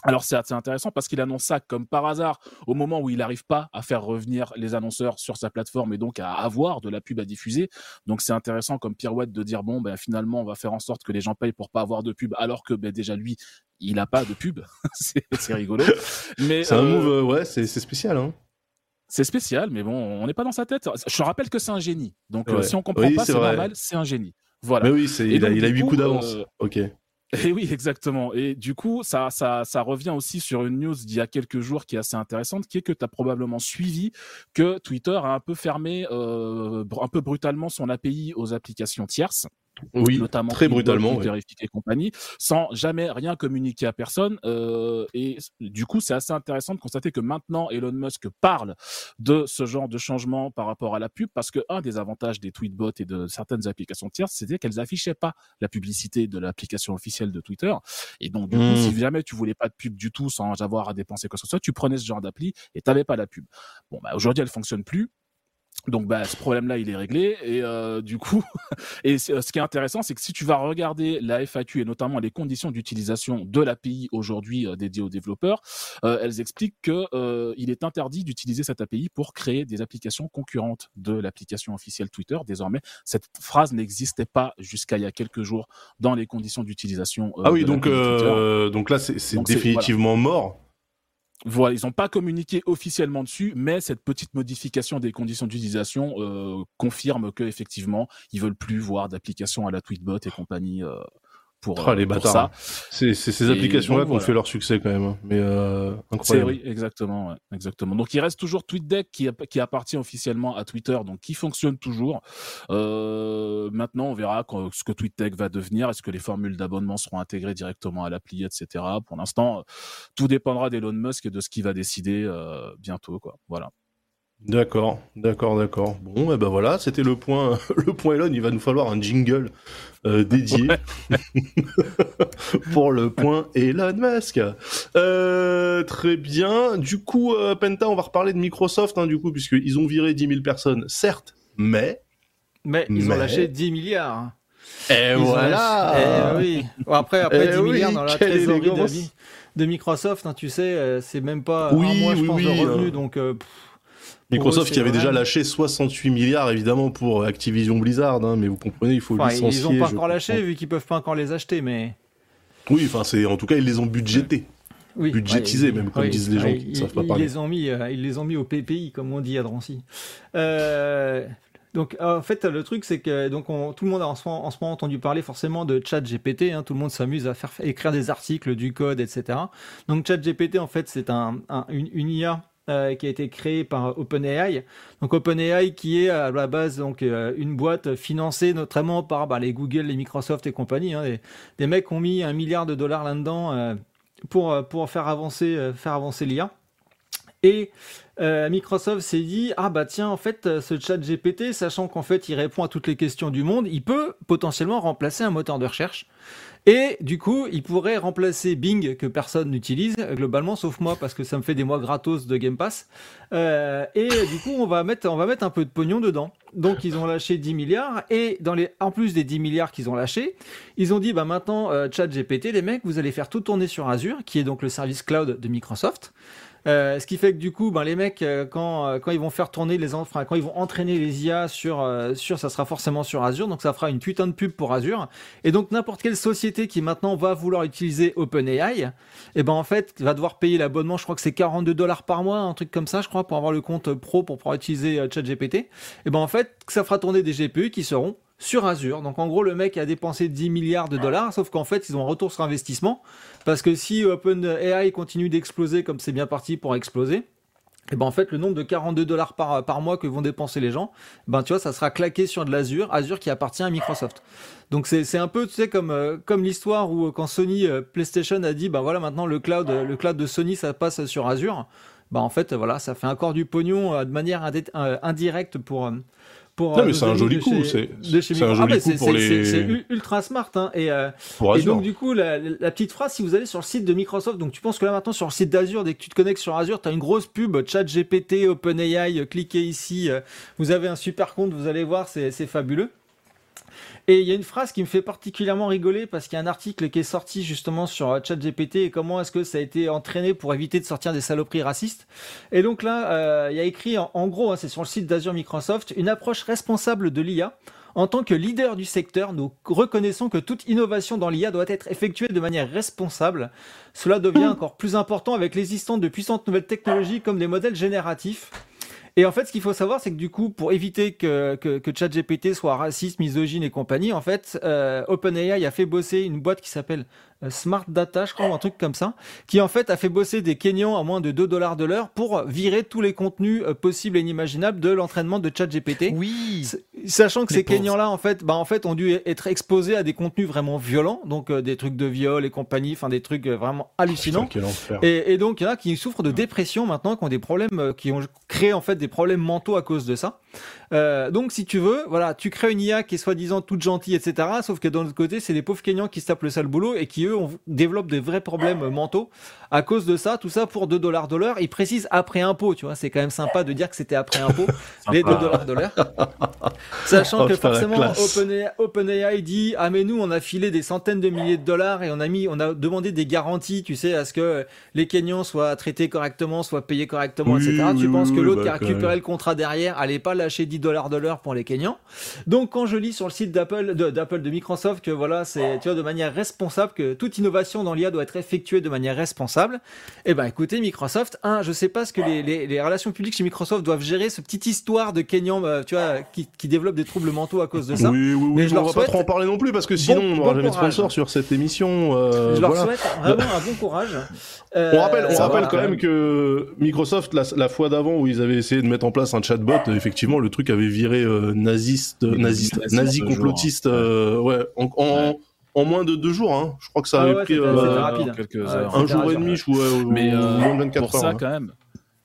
Alors c'est assez intéressant parce qu'il annonce ça comme par hasard au moment où il n'arrive pas à faire revenir les annonceurs sur sa plateforme et donc à avoir de la pub à diffuser. Donc c'est intéressant comme pirouette de dire bon ben finalement on va faire en sorte que les gens payent pour pas avoir de pub alors que ben déjà lui il a pas de pub. *laughs* c'est rigolo. Mais C'est un euh, move, ouais, c'est spécial. Hein. c'est spécial, mais bon, on n'est pas dans sa tête. Je rappelle que c'est un génie. Donc, euh, si on comprend Oui, pas, c'est normal, c'est un génie. Voilà. Mais oui, il, a, il a du 8 coup, coups d'avance. euh, Ok. *laughs* Et oui, exactement. Et du coup, ça, ça, ça revient aussi sur une news d'il y a quelques jours qui est assez intéressante, qui est que tu as probablement suivi que Twitter a un peu fermé, euh, un peu brutalement son API aux applications tierces Oui, notamment très brutalement. Ouais. et compagnie, sans jamais rien communiquer à personne. Euh, et du coup, c'est assez intéressant de constater que maintenant Elon Musk parle de ce genre de changement par rapport à la pub, parce que un des avantages des tweetbots et de certaines applications tierces, c'était qu'elles affichaient pas la publicité de l'application officielle de Twitter. Et donc, du coup, si jamais tu voulais pas de pub du tout sans avoir à dépenser quoi que ce soit, tu prenais ce genre d'appli et t'avais pas la pub. Bon, bah, aujourd'hui, elle fonctionne plus. Donc bah, ce problème-là, il est réglé. Et euh, du coup, *laughs* et ce qui est intéressant, c'est que si tu vas regarder la FAQ et notamment les conditions d'utilisation de l'API aujourd'hui euh, dédiée aux développeurs, euh, elles expliquent que euh, il est interdit d'utiliser cette API pour créer des applications concurrentes de l'application officielle Twitter. Désormais, cette phrase n'existait pas jusqu'à il y a quelques jours dans les conditions d'utilisation. euh, Ah oui, de donc, euh, donc là, c'est- définitivement mort. Voilà, ils n'ont pas communiqué officiellement dessus, mais cette petite modification des conditions d'utilisation euh, confirme que effectivement, ils veulent plus voir d'applications à la Tweetbot et compagnie euh, pour, Ah, euh, les pour bâtards. ça. C'est c'est ces applications-là qui ont voilà. fait leur succès quand même. hein. Mais euh, incroyable. oui, exactement, ouais, exactement. Donc il reste toujours TweetDeck qui, app- qui appartient officiellement à Twitter, donc qui fonctionne toujours. Euh, maintenant, on verra quand- ce que TweetDeck va devenir. Est-ce que les formules d'abonnement seront intégrées directement à l'appli, etc. Pour l'instant, euh, tout dépendra d'Elon Musk et de ce qu'il va décider euh, bientôt, quoi. Voilà. D'accord, d'accord, d'accord. Bon, et ben voilà, c'était le point, *laughs* le point Elon. Il va nous falloir un jingle euh, dédié *laughs* pour le point Elon Musk. Euh, très bien. Du coup, euh, Penta, on va reparler de Microsoft, hein, du coup, puisqu'ils ont viré 10 000 personnes, certes, mais. Mais ils Mais- ont lâché 10 milliards. Et Ils ont lâché- Eh oui. Après, après Eh 10 oui, milliards dans la trésorerie de, de Microsoft, hein, tu sais, c'est même pas Oui, un mois, je pense, de revenus. Donc, pff, Microsoft eux, qui avait déjà lâché 68 milliards, évidemment, pour Activision Blizzard, hein, mais vous comprenez, il faut enfin, licencier. ils ont pas encore lâché vu qu'ils peuvent pas encore les acheter, mais. Oui, enfin, c'est en tout cas, ils les ont budgétés. Oui, Budgétisé, ouais, même, comme disent les gens qui ne savent pas ils parler. Les ont mis, euh, ils les ont mis au PPI, comme on dit à Drancy. Euh, donc, en fait, le truc, c'est que donc on- tout le monde a en ce, moment, en ce moment entendu parler forcément de chat GPT. hein, tout le monde s'amuse à faire écrire des articles, du code, etc. Donc, chat GPT, en fait, c'est un, un- une, une IA euh, qui a été créé par OpenAI. Donc OpenAI qui est à la base donc euh, une boîte financée notamment par bah, les Google, les Microsoft et compagnie. Hein. des, des mecs ont mis un milliard de dollars là-dedans euh, pour pour faire avancer euh, faire avancer l'IA. Et euh, Microsoft s'est dit ah bah tiens en fait euh, ce chat GPT sachant qu'en fait il répond à toutes les questions du monde il peut potentiellement remplacer un moteur de recherche et du coup il pourrait remplacer Bing que personne n'utilise globalement sauf moi parce que ça me fait des mois gratos de Game Pass. Euh, et du coup on va mettre un peu de pognon dedans. Donc ils ont lâché 10 milliards et en plus des 10 milliards qu'ils ont lâchés ils ont dit bah maintenant euh, chat GPT les mecs vous allez faire tout tourner sur Azure qui est donc le service cloud de Microsoft euh, ce qui fait que du coup, ben, les mecs, euh, quand, euh, quand ils vont faire tourner les, en- enfin, quand ils vont entraîner les IA sur, sur, ça sera forcément sur Azure, donc ça fera une putain de pub pour Azure. Et donc n'importe quelle société qui maintenant va vouloir utiliser OpenAI, et ben en fait, va devoir payer l'abonnement. Je crois que c'est 42 dollars par mois, un truc comme ça, je crois, pour avoir le compte pro pour pouvoir utiliser ChatGPT. Et ben en fait, ça fera tourner des GPU qui seront sur Azure. Donc en gros, le mec a dépensé 10 milliards de dollars, sauf qu'en fait, ils ont un retour sur investissement. Parce que si OpenAI continue d'exploser comme c'est bien parti pour exploser, et ben en fait, le nombre de 42 dollars par, par mois que vont dépenser les gens, ben tu vois, ça sera claqué sur de l'Azure, Azure qui appartient à Microsoft. Donc c'est c'est un peu, tu sais, comme, euh, comme l'histoire où euh, quand Sony euh, PlayStation a dit, ben voilà, maintenant le cloud, le cloud de Sony, ça passe sur Azure. Ben en fait, voilà, ça fait encore du pognon euh, de manière indirecte pour. Pour Non, euh, mais nos c'est un joli coup, c'est- un joli Ah, coup mais pour les- c'est- ultra smart. Hein, et, euh, et donc du coup, la, la petite phrase, si vous allez sur le site de Microsoft, donc tu penses que là maintenant sur le site d'Azure, dès que tu te connectes sur Azure, tu as une grosse pub, chat GPT, OpenAI, euh, cliquez ici, euh, vous avez un super compte, vous allez voir, c'est fabuleux. Et il y a une phrase qui me fait particulièrement rigoler parce qu'il y a un article qui est sorti justement sur euh, ChatGPT et comment est-ce que ça a été entraîné pour éviter de sortir des saloperies racistes. Et donc là, euh, il y a écrit en, en gros, hein, c'est sur le site d'Azure Microsoft, une approche responsable de l'IA. En tant que leader du secteur, nous reconnaissons que toute innovation dans l'IA doit être effectuée de manière responsable. Cela devient encore plus important avec l'existence de puissantes nouvelles technologies comme les modèles génératifs. Et en fait, ce qu'il faut savoir, c'est que du coup, pour éviter que, que, ChatGPT soit raciste, misogyne et compagnie, en fait, euh, OpenAI a fait bosser une boîte qui s'appelle Smart Data, je crois, ou un truc comme ça, qui en fait a fait bosser des Kenyans à moins de 2 dollars de l'heure pour virer tous les contenus euh, possibles et inimaginables de l'entraînement de ChatGPT. Oui. S- Sachant que Les ces Kenyans-là, en fait, bah, en fait, ont dû être exposés à des contenus vraiment violents, donc euh, des trucs de viol et compagnie, enfin des trucs euh, vraiment hallucinants. Putain. Et, et donc, il y en a qui souffrent de dépression maintenant, qui ont des problèmes, euh, qui ont créé en fait des problèmes mentaux à cause de ça. Euh, donc, si tu veux, voilà, tu crées une IA qui est soi-disant toute gentille, etc. Sauf que d'un autre côté, c'est les pauvres Kenyans qui se tapent le sale boulot et qui eux ont, développent des vrais problèmes euh, mentaux à cause de ça. Tout ça pour 2 dollars de l'heure. Ils précisent après impôt, tu vois. C'est quand même sympa de dire que c'était après impôt, *laughs* les 2 dollars de l'heure. Sachant Oh, que forcément. OpenAI dit ah mais nous on a filé des centaines de milliers de dollars et on a mis on a demandé des garanties tu sais à ce que les Kenyans soient traités correctement soient payés correctement Oui, etc tu oui, penses que l'autre bah, qui a récupéré le contrat derrière allait pas lâcher 10 dollars de l'heure pour les Kenyans donc quand je lis sur le site d'Apple de, d'Apple de Microsoft que voilà c'est tu vois de manière responsable que toute innovation dans l'IA doit être effectuée de manière responsable eh ben écoutez Microsoft un je sais pas ce que les, les, les relations publiques chez Microsoft doivent gérer ce petite histoire de Kenyans euh, tu vois qui, qui développent des troubles mentaux à cause de ça Oui, oui, oui, Mais je on leur va souhaite pas trop en parler non plus parce que sinon on bon n'aura jamais de sponsor sur cette émission. euh, Je leur voilà. souhaite vraiment un bon courage. Euh, On rappelle, on ça rappelle va. quand même que Microsoft, la, la fois d'avant où ils avaient essayé de mettre en place un chatbot, euh, effectivement, le truc avait viré euh, naziste, nazi complotiste, hein. euh, ouais, en, en, Ouais. en moins de deux jours. Hein. Je crois que ça avait ouais, pris euh, Euh, rapide. quelques heures. un jour et demi, je ouais, Mais ou euh, moins de 24 pour heures. ça, hein. quand même,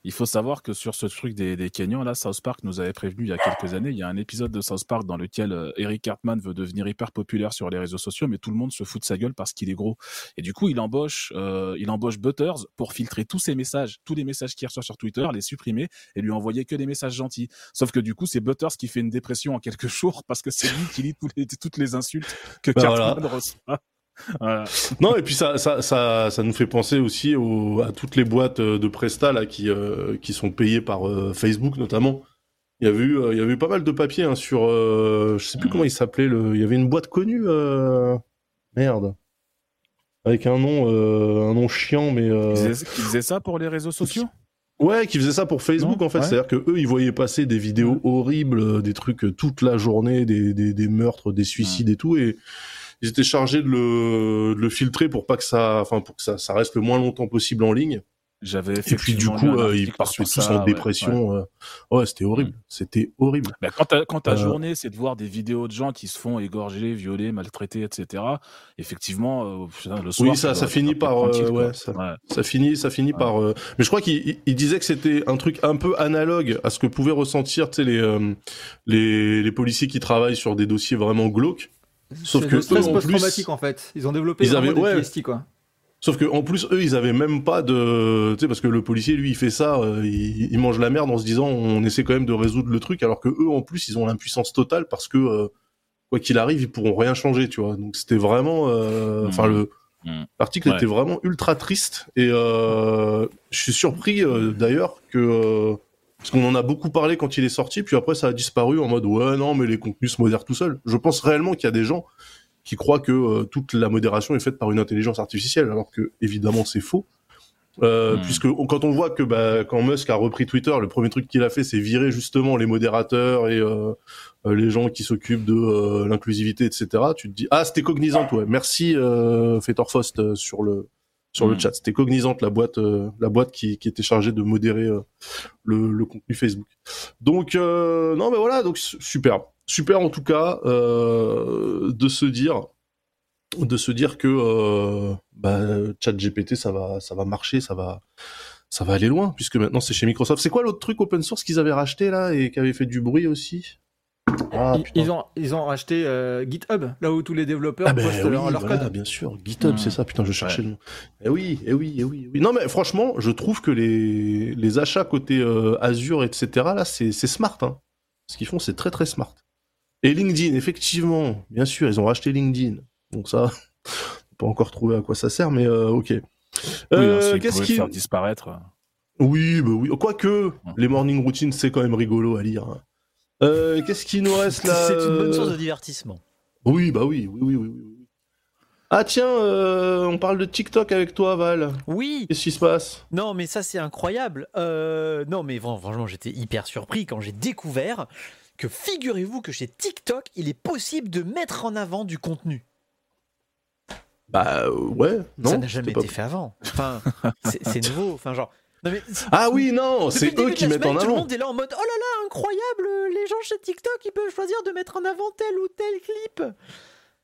il faut savoir que sur ce truc des, des Kenyans, là, South Park nous avait prévenu il y a quelques années. Il y a un épisode de South Park dans lequel euh, Eric Cartman veut devenir hyper populaire sur les réseaux sociaux, mais tout le monde se fout de sa gueule parce qu'il est gros. Et du coup, il embauche, euh, il embauche Butters pour filtrer tous ses messages, tous les messages qu'il reçoit sur Twitter, les supprimer et lui envoyer que des messages gentils. Sauf que du coup, c'est Butters qui fait une dépression en quelques *laughs* jours parce que c'est lui qui lit les- toutes les insultes que Bah Cartman reçoit. Voilà. *laughs* Non, et puis ça, ça, ça, ça nous fait penser aussi au, à toutes les boîtes euh, de Presta là qui, euh, qui sont payées par euh, Facebook notamment. Il y a eu, il y eu pas mal de papiers hein, sur, euh, je sais plus Mhm. comment il s'appelait. Le, il y avait une boîte connue, merde, avec un nom, un nom chiant, mais Ils faisaient, ils faisaient ça pour les réseaux sociaux? Ouais, qui faisait ça pour Facebook Non, en fait. ouais. C'est-à-dire que eux, ils voyaient passer des vidéos horribles, des trucs toute la journée, des, des, des meurtres, des suicides et tout, et ils étaient chargés de le, de le filtrer pour pas que ça, enfin pour que ça, ça reste le moins longtemps possible en ligne. J'avais Et puis du coup, euh, ils partaient tous ça, en ouais, ouais. dépression. euh. Ouais, c'était horrible. C'était horrible. Bah, quand ta, quand ta Euh, journée, c'est de voir des vidéos de gens qui se font égorger, violer, maltraiter, etc. Effectivement, euh, le soir. Oui, ça, finit par, ouais, ça- Ouais. Ça finit, ça finit par. Mais je crois qu'il il- il disait que c'était un truc un peu analogue à ce que pouvaient ressentir, les les policiers qui travaillent sur des dossiers vraiment glauques. Sauf C'est que le stress en plus- post-traumatique en fait. Ils ont développé Ils avaient- des ouais. PST quoi. Sauf que en plus, eux, ils avaient même pas de, tu sais, parce que le policier, lui, il fait ça, euh, il, il mange la merde en se disant, on essaie quand même de résoudre le truc, alors que eux, en plus, ils ont l'impuissance totale parce que euh, quoi qu'il arrive, ils pourront rien changer, tu vois. Donc c'était vraiment, euh, enfin le Mhm. l'article Ouais. était vraiment ultra triste et euh, je suis surpris euh, d'ailleurs que euh, parce qu'on en a beaucoup parlé quand il est sorti, puis après ça a disparu en mode ouais non mais les contenus se modèrent tout seuls. Je pense réellement qu'il y a des gens qui croient que euh, toute la modération est faite par une intelligence artificielle, alors que évidemment c'est faux. Euh, Hmm. Puisque quand on voit que bah, quand Musk a repris Twitter, le premier truc qu'il a fait, c'est virer justement les modérateurs et euh, les gens qui s'occupent de l'inclusivité, etc. Tu te dis ah c'était cognizant, ouais. Merci euh, euh, sur le sur le Hmm. chat. C'était cognizante la boîte euh, la boîte qui, qui était chargée de modérer euh, le, le contenu Facebook. Donc euh, non mais voilà donc su- super super en tout cas de se dire de se dire que bah, ChatGPT ça va ça va marcher ça va ça va aller loin puisque maintenant c'est chez Microsoft. C'est quoi l'autre truc open source qu'ils avaient racheté là et qui avait fait du bruit aussi? Ah, Ils- ont, ils ont racheté euh, GitHub, là où tous les développeurs Ah ben postent oui, leur, leur voilà, code. bien sûr, GitHub, c'est ça. Putain, je cherchais Ouais. le nom. Eh oui, eh oui, eh oui, eh oui. Non mais franchement, je trouve que les les achats côté euh, Azure, etc. Là, c'est smart. Hein. Ce qu'ils font, c'est très très smart. Et LinkedIn, effectivement, bien sûr, ils ont racheté LinkedIn. Donc ça, on *laughs* pas encore trouver à quoi ça sert, mais euh, ok. Oui, Euh, hein, Qu'est-ce qui le faire disparaître. oui, bah oui. Quoique, les morning routines, c'est quand même rigolo à lire. hein. Euh, Qu'est-ce qui nous reste là C'est une bonne source de euh, divertissement. Oui, bah oui, oui, oui, oui, oui. Ah tiens, euh, on parle de TikTok avec toi, Val. Oui, Qu'est-ce qui se passe? Non, mais ça c'est incroyable. Euh, non, mais franchement, j'étais hyper surpris quand j'ai découvert que figurez-vous que chez TikTok, il est possible de mettre en avant du contenu. Bah euh, ouais, non. ça n'a jamais été pas- fait avant. Enfin, c'est nouveau. Enfin, genre. Non, mais Ah oui, non, c'est eux qui mettent semaine, en Tout le avant. monde est là en mode oh là là, incroyable, les gens chez TikTok ils peuvent choisir de mettre en avant tel ou tel clip.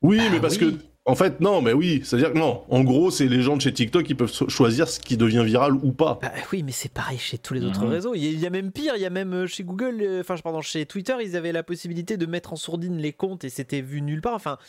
Oui, Bah mais parce oui. que en fait, non, mais oui, c'est-à-dire que non. En gros, c'est les gens de chez TikTok qui peuvent choisir ce qui devient viral ou pas. Bah oui, mais c'est pareil chez tous les autres Mhm. réseaux. Il y, a, il y a même pire, il y a même euh, chez Google, euh, enfin pardon, chez Twitter, ils avaient la possibilité de mettre en sourdine les comptes et c'était vu nulle part. Enfin.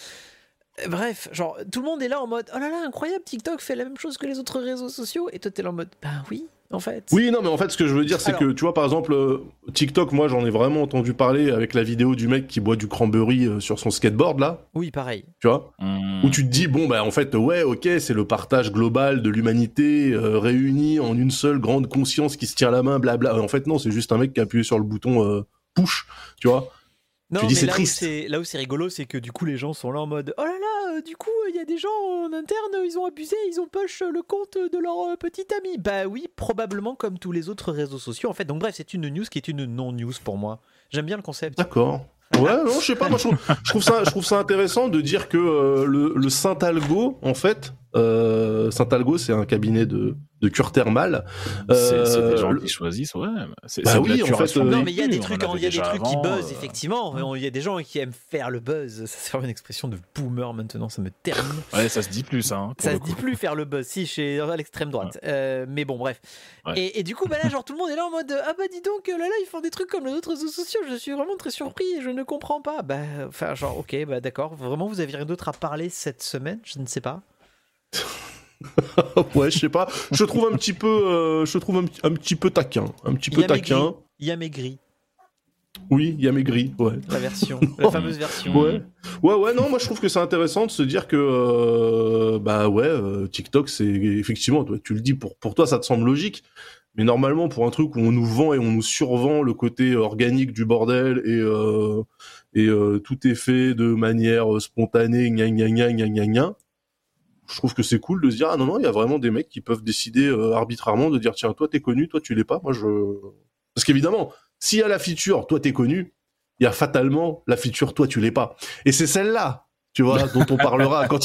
euh, Bref, genre, tout le monde est là en mode Oh là là, incroyable, TikTok fait la même chose que les autres réseaux sociaux. Et toi, t'es là en mode Ben oui, en fait. Oui, non, mais en fait, ce que je veux dire, c'est Alors- que, tu vois, par exemple, euh, TikTok, moi, j'en ai vraiment entendu parler avec la vidéo du mec qui boit du cranberry euh, sur son skateboard, là, Oui, pareil. tu vois, Mmh. où tu te dis, bon, bah, en fait, ouais, ok, c'est le partage global de l'humanité euh, réunie en une seule grande conscience qui se tient la main, blabla. En fait, non, c'est juste un mec qui a appuyé sur le bouton euh, push, tu vois? Non, Tu dis c'est là, triste. Où c'est, là où c'est rigolo, c'est que du coup, les gens sont là en mode Oh là là, euh, du coup, il y a des gens en interne, ils ont abusé, ils ont push le compte de leur euh, petit ami. Bah oui, probablement comme tous les autres réseaux sociaux. En fait, donc bref, c'est une news qui est une non-news pour moi. J'aime bien le concept. D'accord. Ouais, non, je sais pas, moi, je trouve, je trouve ça, je trouve ça intéressant de dire que euh, le, le Saint-Algo, en fait, euh, Saint-Algo, c'est un cabinet de, de cure thermale. C'est c'est Euh, des gens le- qui choisissent, ouais. C'est Bah oui, en fait, euh, Non, mais il y a des trucs, on en il y a des trucs qui buzzent, euh, effectivement. Il y a des gens qui aiment faire le buzz. Ça, c'est vraiment une expression de boomer maintenant, ça me termine. *laughs* Ouais, ça se dit plus, ça. hein, Ça se dit plus faire le buzz, si, chez l'extrême droite. Euh, mais bon, bref. Ouais. Et, et du coup, bah là, genre, tout le monde est là en mode Ah bah dis donc, là là, ils font des trucs comme les autres réseaux sociaux. Je suis vraiment très surpris et je ne comprends pas. Bah, enfin, genre, ok, bah d'accord. Vraiment, vous avez rien d'autre à parler cette semaine? Je ne sais pas. *laughs* ouais, je sais pas. Je trouve un petit peu, euh, je trouve un, un petit peu taquin, un petit peu taquin. Il y a Maigri, Oui, il y a Maigri, ouais. la version, *laughs* la fameuse version. Ouais. Ouais, ouais, non, moi je trouve que c'est intéressant de se dire que, euh, bah ouais, euh, TikTok, c'est effectivement, toi, tu le dis, pour, pour toi ça te semble logique, mais normalement pour un truc où on nous vend et on nous survend le côté organique du bordel et, euh, et tout est fait de manière spontanée, gna gna gna gna gna gna, je trouve que c'est cool de se dire, ah non, non, il y a vraiment des mecs qui peuvent décider euh, arbitrairement de dire, tiens, toi t'es connu, toi tu l'es pas, moi je... Parce qu'évidemment, s'il y a la feature, toi t'es connu, il y a fatalement la feature, toi tu l'es pas. Et c'est celle-là tu vois, dont on parlera *laughs* quand,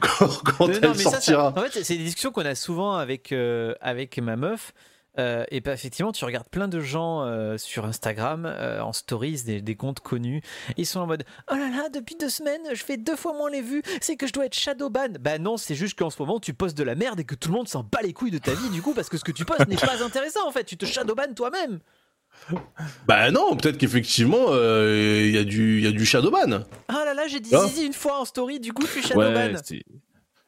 quand, quand Non, elle ça, ça- sortira. en fait, c'est des discussions qu'on a souvent avec, euh, avec ma meuf. Euh, et bah, effectivement, tu regardes plein de gens euh, sur Instagram, euh, en stories, des, des comptes connus. Ils sont en mode Oh là là, depuis deux semaines, je fais deux fois moins les vues. C'est que je dois être shadowban. Bah non, c'est juste qu'en ce moment, tu postes de la merde et que tout le monde s'en bat les couilles de ta vie, du coup, parce que ce que tu postes n'est pas intéressant en fait. Tu te shadowban toi-même. Bah non, peut-être qu'effectivement, euh, il y, a du- il y a du Shadowban. Ah là là, j'ai dit zizi une fois en story, du coup, je suis shadowban. Ouais,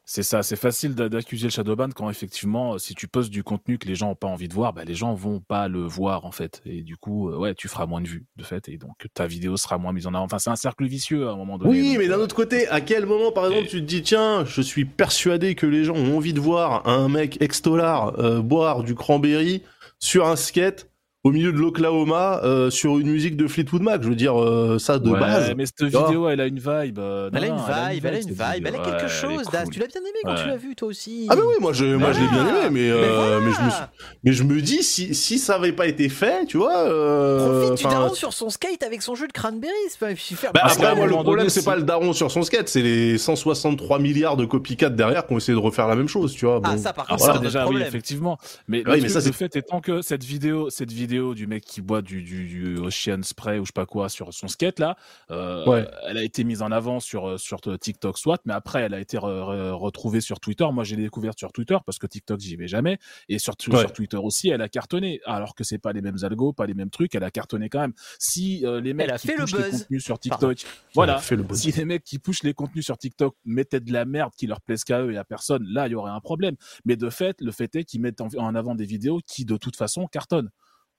c'est- ça, c'est facile d'a- d'accuser le shadowban quand effectivement, si tu postes du contenu que les gens ont pas envie de voir, bah, les gens vont pas le voir en fait, et du coup, euh, ouais, tu feras moins de vues de fait, et donc ta vidéo sera moins mise en avant. Enfin, c'est un cercle vicieux à un moment donné. Oui, donc, mais d'un euh, autre côté, à quel moment, par exemple, Et- tu te dis, tiens, je suis persuadé que les gens ont envie de voir un mec ex-dollar euh, boire du cranberry sur un skate au milieu de l'Oklahoma euh, sur une musique de Fleetwood Mac. Je veux dire, euh, ça de ouais, base. mais cette vidéo, elle a une vibe. euh, Elle a une vibe, elle a une vibe, elle a quelque Ouais, chose. Das, cool. tu l'as bien aimé quand tu l'as vu toi aussi. Ah bah oui, moi je, moi je l'ai bien Voilà. aimé, mais, euh, Mais mais, je me suis- voilà. mais je me dis si, si ça avait pas été fait, tu vois. euh, Profite du enfin, daron sur son skate avec son jeu de cranberry. De faire Bah après, moi, le problème, c'est pas le daron sur son skate, c'est les 163 milliards de copycats derrière qui ont essayé de refaire la même chose, tu vois. Ah ça par Alors contre déjà oui effectivement mais Oui, le, mais fait étant que cette vidéo cette vidéo du mec qui boit du, du, du Ocean Spray ou je sais pas quoi sur son skate là euh, Ouais. elle a été mise en avant sur euh, sur TikTok soit mais après elle a été re- re- retrouvée sur Twitter moi j'ai découvert sur Twitter parce que TikTok j'y vais jamais et sur, Ouais. sur Twitter aussi elle a cartonné alors que c'est pas les mêmes algos pas les mêmes trucs elle a cartonné quand même si euh, les mecs a qui fait le les contenus sur Pardon. TikTok voilà fait le bon. si les mecs qui pushent les contenus sur TikTok mettaient de la merde qui leur plaise qu'à eux et à personne, là, il y aurait un problème. Mais de fait, le fait est qu'ils mettent en, en avant des vidéos qui, de toute façon, cartonnent.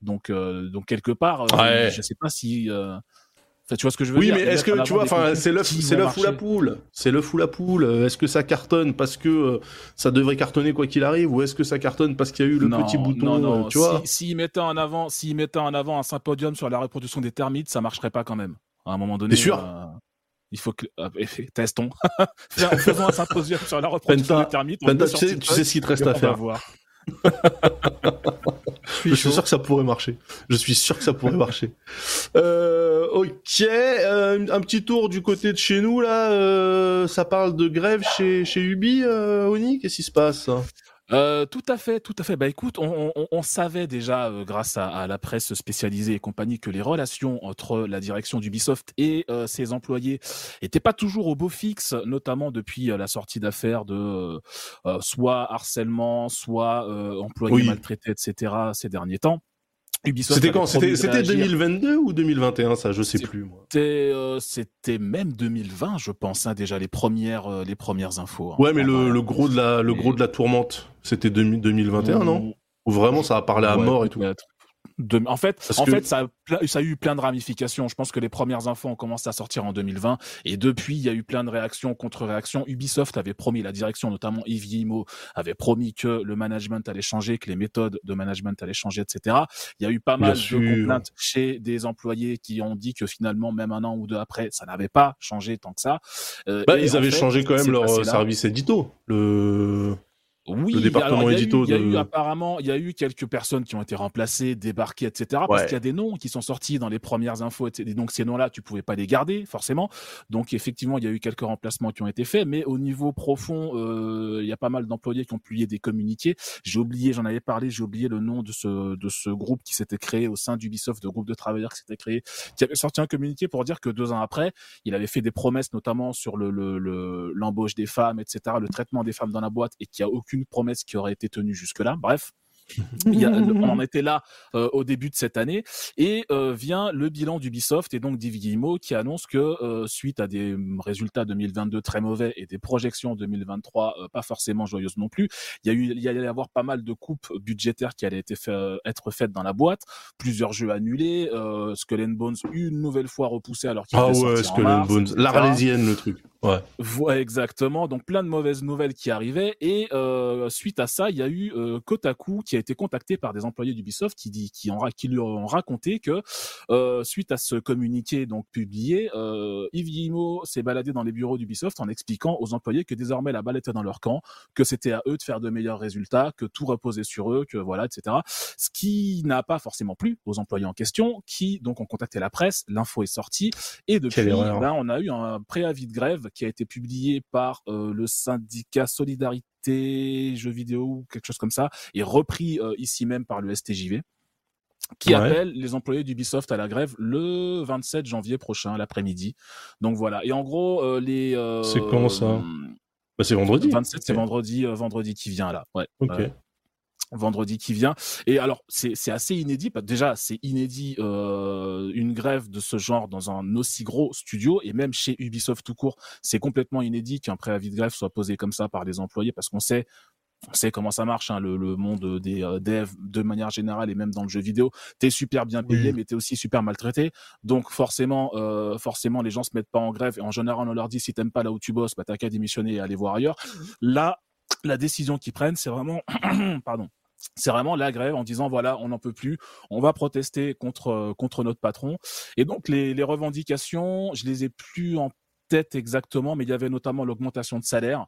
Donc, euh, donc quelque part, euh, Ouais. je sais pas si. euh, Enfin, tu vois ce que je veux Oui, dire mais Ils est-ce que tu vois, enfin, c'est l'œuf, c'est l'œuf ou la poule. C'est l'œuf ou la poule. Est-ce que ça cartonne parce que euh, ça devrait cartonner quoi qu'il arrive, ou est-ce que ça cartonne parce qu'il y a eu le non, petit bouton, non, non. euh, tu vois? Si- S'ils mettaient en avant, s'ils mettaient en avant un symposium sur la reproduction des termites, ça marcherait pas quand même. À un moment donné. T'es sûr? euh, il faut que. testons. *laughs* Faisons un symposium sur la reproduction Penta, des termites. Penta, tu sais, tu sais ce qu'il te reste à on va faire. *laughs* Je suis sûr que ça pourrait marcher. Je suis sûr que ça pourrait marcher. *laughs* Euh, ok, euh, un petit tour du côté de chez nous là. euh, ça parle de grève chez chez Ubi, euh, Oni? Qu'est-ce qui se passe? Euh, tout à fait, tout à fait. Bah écoute, on, on- on savait déjà, euh, grâce à, à la presse spécialisée et compagnie, que les relations entre la direction d'Ubisoft et euh, ses employés étaient pas toujours au beau fixe, notamment depuis euh, la sortie d'affaires de soit harcèlement, soit euh, employés Oui. maltraités, etc. ces derniers temps. C'était quand C'était de c'était réagir. 2022 ou 2021 Ça, je sais plus. Moi. C'était, euh, c'était même 2020, je pense, hein, déjà les premières, euh, les premières infos. hein. Ouais, mais le, vrai. le gros de la le gros de la tourmente, c'était 2000 2021, non? Ou vraiment ça a parlé à Ouais, mort et tout. De- en fait, Parce en que- fait ça, a, ple- ça a eu plein de ramifications. Je pense que les premières infos ont commencé à sortir en 2020 et depuis, il y a eu plein de réactions, contre-réactions. Ubisoft avait promis, la direction, notamment Yves Guillemot, avait promis que le management allait changer, que les méthodes de management allaient changer, etc. Il y a eu pas Bien mal sûr. de complaintes chez des employés qui ont dit que finalement, même un an ou deux après, ça n'avait pas changé tant que ça. Euh, Bah, ils en avaient fait, changé quand même leur euh, service édito. Le oui, le département alors, il y a eu- édito Il y a de- eu apparemment, il y a eu quelques personnes qui ont été remplacées, débarquées, etc. Parce qu'il y a des noms qui sont sortis dans les premières infos, etc. Et donc ces noms-là, tu pouvais pas les garder forcément. Donc effectivement, il y a eu quelques remplacements qui ont été faits, mais au niveau profond, euh, il y a pas mal d'employés qui ont publié des communiqués. J'ai oublié, j'en avais parlé, j'ai oublié le nom de ce de ce groupe qui s'était créé au sein d'Ubisoft, de groupe de travailleurs qui s'était créé, qui avait sorti un communiqué pour dire que deux ans après, il avait fait des promesses, notamment sur le le- le- l'embauche des femmes, etc., le traitement des femmes dans la boîte, et qu'il n'y a aucune promesse qui aurait été tenue jusque-là. Bref. *laughs* Il y a- on en *laughs* était là euh, au début de cette année et euh, vient le bilan d'Ubisoft et donc d'Yves Guillemot qui annonce que euh, suite à des hum, résultats 2022 très mauvais et des projections 2023 euh, pas forcément joyeuses non plus, il y a eu il y allait y avoir pas mal de coupes budgétaires qui allaient fait- euh, être faites dans la boîte, plusieurs jeux annulés, euh, Skull and Bones une nouvelle fois repoussé alors qu'il Ah ouais, en and mars, Bones, l'Arlésienne le truc. Ouais. Voilà, exactement. Donc plein de mauvaises nouvelles qui arrivaient et euh, suite à ça, il y a eu euh, Kotaku qui a été contacté par des employés d'Ubisoft qui dit qui, en, qui lui ont raconté que euh, suite à ce communiqué donc publié, euh, Yves Guillemot s'est baladé dans les bureaux d'Ubisoft en expliquant aux employés que désormais la balle était dans leur camp, que c'était à eux de faire de meilleurs résultats, que tout reposait sur eux, que voilà, etc. Ce qui n'a pas forcément plu aux employés en question, qui donc ont contacté la presse, l'info est sortie et depuis, erreur. ben, on a eu un préavis de grève qui a été publiée par euh, le syndicat Solidarité Jeux vidéo ou quelque chose comme ça, et repris euh, ici même par le STJV qui Ouais. appelle les employés d'Ubisoft à la grève le 27 janvier prochain, l'après-midi. Donc voilà. Et en gros, euh, les. euh, C'est quand, ça? hum, Bah, c'est vendredi. 27, c'est vendredi, vendredi qui vient là. Ouais. Ok. Vendredi qui vient. Et alors, c'est c'est assez inédit. Déjà, c'est inédit euh, une grève de ce genre dans un aussi gros studio et même chez Ubisoft tout court, c'est complètement inédit qu'un préavis de grève soit posé comme ça par les employés parce qu'on sait on sait comment ça marche, hein, le, le monde des euh, devs de manière générale et même dans le jeu vidéo. T'es super bien payé, Oui. mais t'es aussi super maltraité. Donc forcément, euh, forcément, les gens se mettent pas en grève. Et en général, on leur dit si t'aimes pas là où tu bosses, bah t'as qu'à démissionner et aller voir ailleurs. Là, la décision qu'ils prennent, c'est vraiment, *clears throat* pardon, c'est vraiment la grève en disant voilà, on n'en peut plus, on va protester contre euh, contre notre patron. Et donc les, les revendications, je les ai plus en tête exactement, mais il y avait notamment l'augmentation de salaire.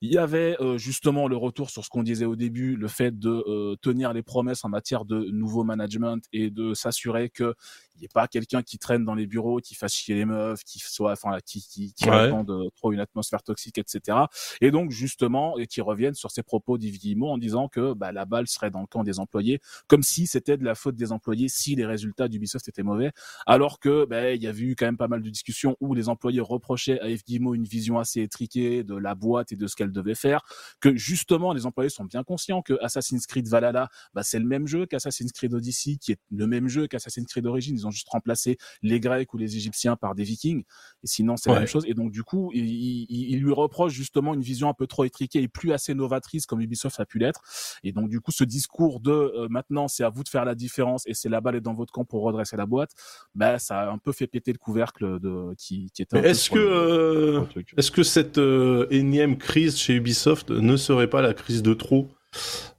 Il y avait euh, justement le retour sur ce qu'on disait au début, le fait de euh, tenir les promesses en matière de nouveau management et de s'assurer que il n'y ait pas quelqu'un qui traîne dans les bureaux, qui fasse chier les meufs, qui soit, enfin, qui, qui, qui Ouais. euh, trop une atmosphère toxique, etc. Et donc justement, et qui reviennent sur ces propos d'Yves Guillemot en disant que bah, la balle serait dans le camp des employés, comme si c'était de la faute des employés si les résultats d'Ubisoft étaient mauvais, alors que bah, il y avait eu quand même pas mal de discussions où les employés reprochaient à Yves Guillemot une vision assez étriquée de la boîte et de ce qu'elle devait faire, que justement les employés sont bien conscients que Assassin's Creed Valhalla, bah, c'est le même jeu qu'Assassin's Creed Odyssey, qui est le même jeu qu'Assassin's Creed Origins, ils ont juste remplacé les Grecs ou les Égyptiens par des Vikings, et sinon c'est Ouais. la même chose, et donc du coup, il, il- il lui reproche justement une vision un peu trop étriquée et plus assez novatrice comme Ubisoft a pu l'être, et donc du coup ce discours de euh, maintenant c'est à vous de faire la différence et c'est la balle est dans votre camp pour redresser la boîte, bah ça a un peu fait péter le couvercle de qui, qui était un Mais peu est-ce que, euh, est-ce que cette euh, énième crise chez Ubisoft ne serait pas la crise de trop?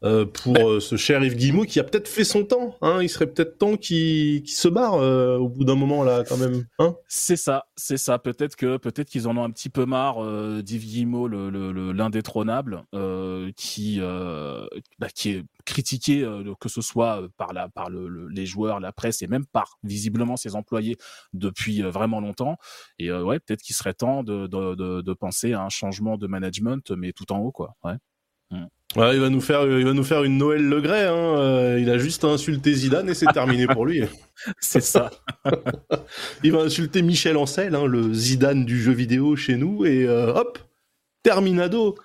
Euh, pour euh, ce cher Yves Guillemot qui a peut-être fait son temps hein Il serait peut-être temps qu'il qu'il se barre euh, au bout d'un moment là quand même. Hein C'est ça, c'est ça. Peut-être que peut-être qu'ils en ont un petit peu marre euh, d'Yves Guillemot, le, le- le- l'indétrônable, qui bah, qui est critiqué que ce soit par la par le, le- les joueurs, la presse et même par visiblement ses employés depuis vraiment longtemps. Et ouais, peut-être qu'il serait temps de, de, de, de penser à un changement de management, mais tout en haut quoi. Ouais. Ouais, il va nous faire, il va nous faire une Noël Le Gray. Hein. euh, il a juste à insulter Zidane et c'est terminé pour lui. *laughs* C'est ça. *laughs* Il va insulter Michel Ancel, hein, le Zidane du jeu vidéo chez nous, et euh, hop, terminado.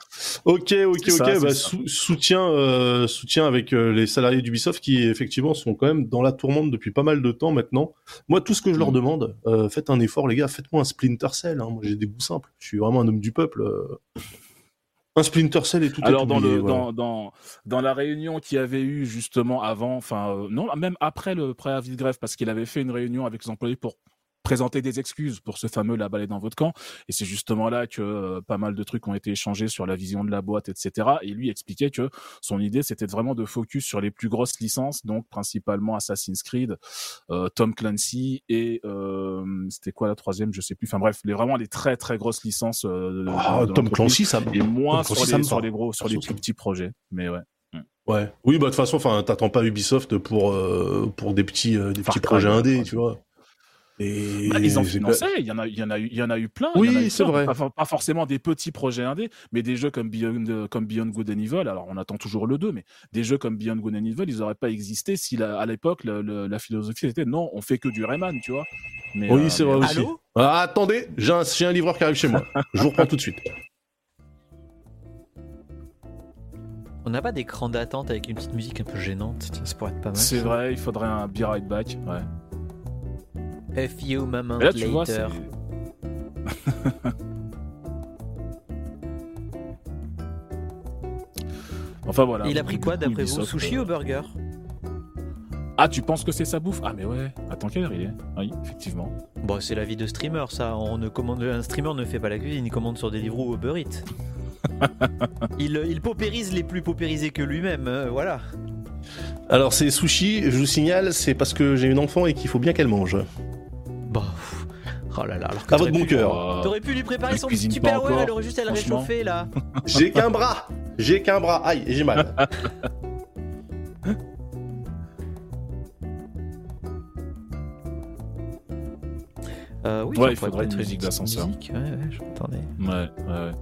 Ok, ok, ok. bah, sou- soutien, euh, soutien avec euh, les salariés d'Ubisoft qui effectivement sont quand même dans la tourmente depuis pas mal de temps maintenant. Moi, tout ce que je leur Mhm. demande, faites un effort, les gars, faites-moi un Splinter Cell. Hein. Moi, j'ai des goûts simples. Je suis vraiment un homme du peuple. Un Splinter Cell et tout est Alors dans oublié, le voilà. dans, dans dans la réunion qu'il y avait eu justement avant, enfin euh, non même après le préavis de grève parce qu'il avait fait une réunion avec les employés pour présenter des excuses pour ce fameux la balle est dans votre camp. Et c'est justement là que euh, pas mal de trucs ont été échangés sur la vision de la boîte etc et lui expliquait que son idée c'était vraiment de focus sur les plus grosses licences donc principalement Assassin's Creed euh, Tom Clancy et euh, c'était quoi la troisième? Je sais plus. Enfin bref les vraiment les très très grosses licences de- Ah, de Tom Clancy, ça me- et moins Tom sur Clancy, les, sur les gros, sur les plus petits projets. Mais ouais. Ouais. Oui, bah de toute façon, enfin, t'attends pas Ubisoft pour pour pour des petits euh, des Far petits Cry, projets indés, tu vois. Et Bah, ils en finançaient, il y en a, il y en a eu, il y en a eu plein. Oui, c'est vrai. Pas, for- pas forcément des petits projets indés, mais des jeux comme Beyond, euh, comme Beyond Good and Evil. Alors, on attend toujours le 2, mais des jeux comme Beyond Good and Evil, ils auraient pas existé si la- à l'époque, la philosophie était non, on fait que du Rayman, tu vois. Mais, Oui, euh, c'est mais- vrai aussi. Allô Ah, attendez, j'ai un, livreur qui arrive chez moi. Je vous reprends tout de suite. On n'a pas d'écran d'attente avec une petite musique un peu gênante. Ça pourrait être pas mal. C'est vrai, il faudrait un Be Right Back. Ouais. A few moments Mais là, tu vois, c'est. later. *laughs* Enfin voilà. Il a pris quoi d'après vous Sushi ou burger? Ah, tu penses que c'est sa bouffe? Ah, mais ouais. Attends, quelle heure il est? Oui, effectivement. Bon, c'est la vie de streamer, ça. On ne commande... Un streamer ne fait pas la cuisine, il commande sur Deliveroo ou Uber Eats. *laughs* il, il paupérise les plus paupérisés que lui-même, euh, voilà. Alors, c'est sushi, je vous signale, c'est parce que j'ai une enfant et qu'il faut bien qu'elle mange. Oh là là, alors que À votre bon pu- cœur. Euh, T'aurais pu lui préparer son petit Tupperware, elle aurait juste à le réchauffer là. *laughs* J'ai qu'un bras J'ai qu'un bras Aïe, j'ai mal. *laughs* Euh, oui, Ouais, il faudrait être une musique d'ascenseur. Ouais, ouais, je-. Ouais, ouais.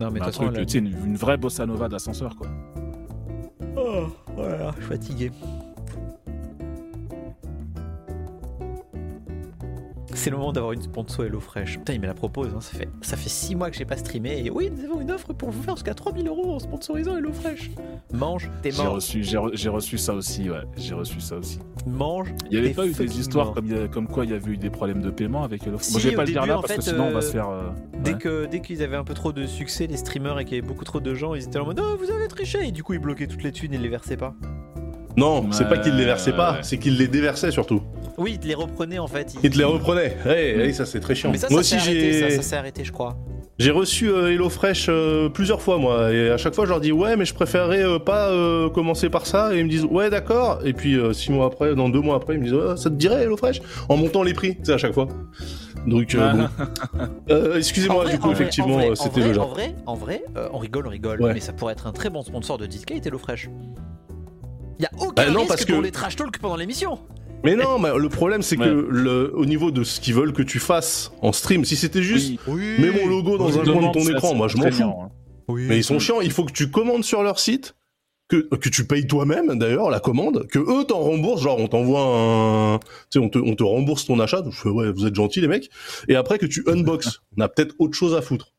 Non, mais de un façon, truc, sais, une, une vraie bossa nova d'ascenseur, quoi. Oh, voilà, je suis fatigué. C'est le moment d'avoir une sponsor HelloFresh. Putain, il me la propose. hein, Ça fait ça fait 6 mois que j'ai pas streamé. Et oui, nous avons une offre pour vous faire jusqu'à 3000 euros en sponsorisant HelloFresh. Mange tes J'ai reçu, j'ai re- j'ai reçu ça aussi, ouais. J'ai reçu ça aussi. Mange. Il y avait pas eu des histoires comme, a- quoi il y avait eu des problèmes de paiement avec Hello Si, Moi, je vais pas le dire là parce que sinon on va euh, se faire. euh, Dès ouais. que dès qu'ils avaient un peu trop de succès, les streamers, et qu'il y avait beaucoup trop de gens, ils étaient en mode Oh, vous avez triché Et du coup, ils bloquaient toutes les thunes et les versaient pas. Non, c'est pas qu'il les versait pas, ouais. c'est qu'il les déversait surtout. Oui, ils te les reprenaient en fait. Il te les reprenait. Ouais, ouais, ça c'est très chiant. Mais ça, moi ça aussi arrêté, ça, j'ai ça s'est arrêté, je crois. j'ai reçu euh, HelloFresh euh, plusieurs fois moi et à chaque fois je leur dis ouais mais je préférerais euh, pas euh, commencer par ça et ils me disent ouais d'accord et puis euh, six mois après, dans deux mois après ils me disent Ouais, ça te dirait HelloFresh en montant les prix, sais à chaque fois. Donc euh, bon. *laughs* Euh, En excusez-moi du coup en vrai, effectivement en en c'était le En genre. vrai, en vrai, euh, on rigole, on rigole, Ouais. mais ça pourrait être un très bon sponsor de Discate HelloFresh. Il y a aucun Bah non, risque parce que- pour les trash talk pendant l'émission. Mais non, mais le problème c'est que Ouais. le, au niveau de ce qu'ils veulent que tu fasses en stream, si c'était juste Oui. mets mon logo dans Oui, un coin de ton écran, moi je m'en fous. hein. Mais ils sont chiants, il faut que tu commandes sur leur site, que, que tu payes toi-même d'ailleurs la commande, que eux t'en remboursent, genre on t'envoie un... Tu sais, on te, on te rembourse ton achat, donc je fais ouais, vous êtes gentils les mecs, et après que tu unbox, *laughs* on a peut-être autre chose à foutre.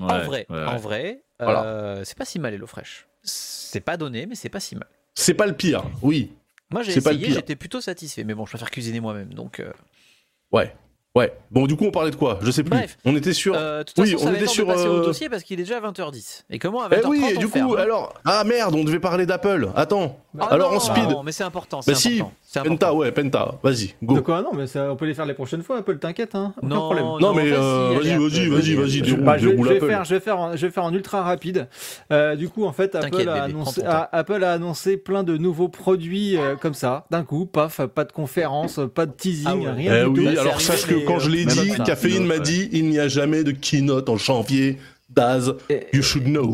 en vrai, ouais, en vrai, Voilà. euh, c'est pas si mal HelloFresh. C'est pas donné, mais c'est pas si mal. C'est pas le pire, oui, Moi j'ai essayé, j'étais plutôt satisfait, mais bon, je préfère cuisiner moi-même, donc. euh, ouais, ouais. Bon du coup on parlait de quoi? Je sais plus. Bref. On était sur... euh, toute Oui, façon, on était sur, de passer au euh, dossier parce qu'il est déjà 20h10. Et comment à Eh 20h30 oui, on du ferme, coup, alors... Ah merde, on devait parler d'Apple, attends. Ah alors non, en speed, Non, mais c'est important, c'est bah si, important. c'est Penta, ouais, Penta, vas-y, go. De quoi Non, mais ça, on peut les faire les prochaines fois, Apple, t'inquiète, hein. Aucun Non, problème. Non, mais, vas-y, euh, vas-y, vas-y, vas-y, vas-y, Je, déroule, bah, déroule je vais Apple. faire, je vais faire, en, je vais faire en ultra rapide. Euh, du coup, en fait, Apple a, bébé, annoncé, a- Apple a annoncé plein de nouveaux produits euh, comme ça, d'un coup, paf, pas de conférence, pas de teasing, Ah ouais. rien Eh du oui, tout. Bah, alors sache que quand je l'ai dit. Caféine m'a dit il n'y a jamais de keynote en janvier. Daz, you should know.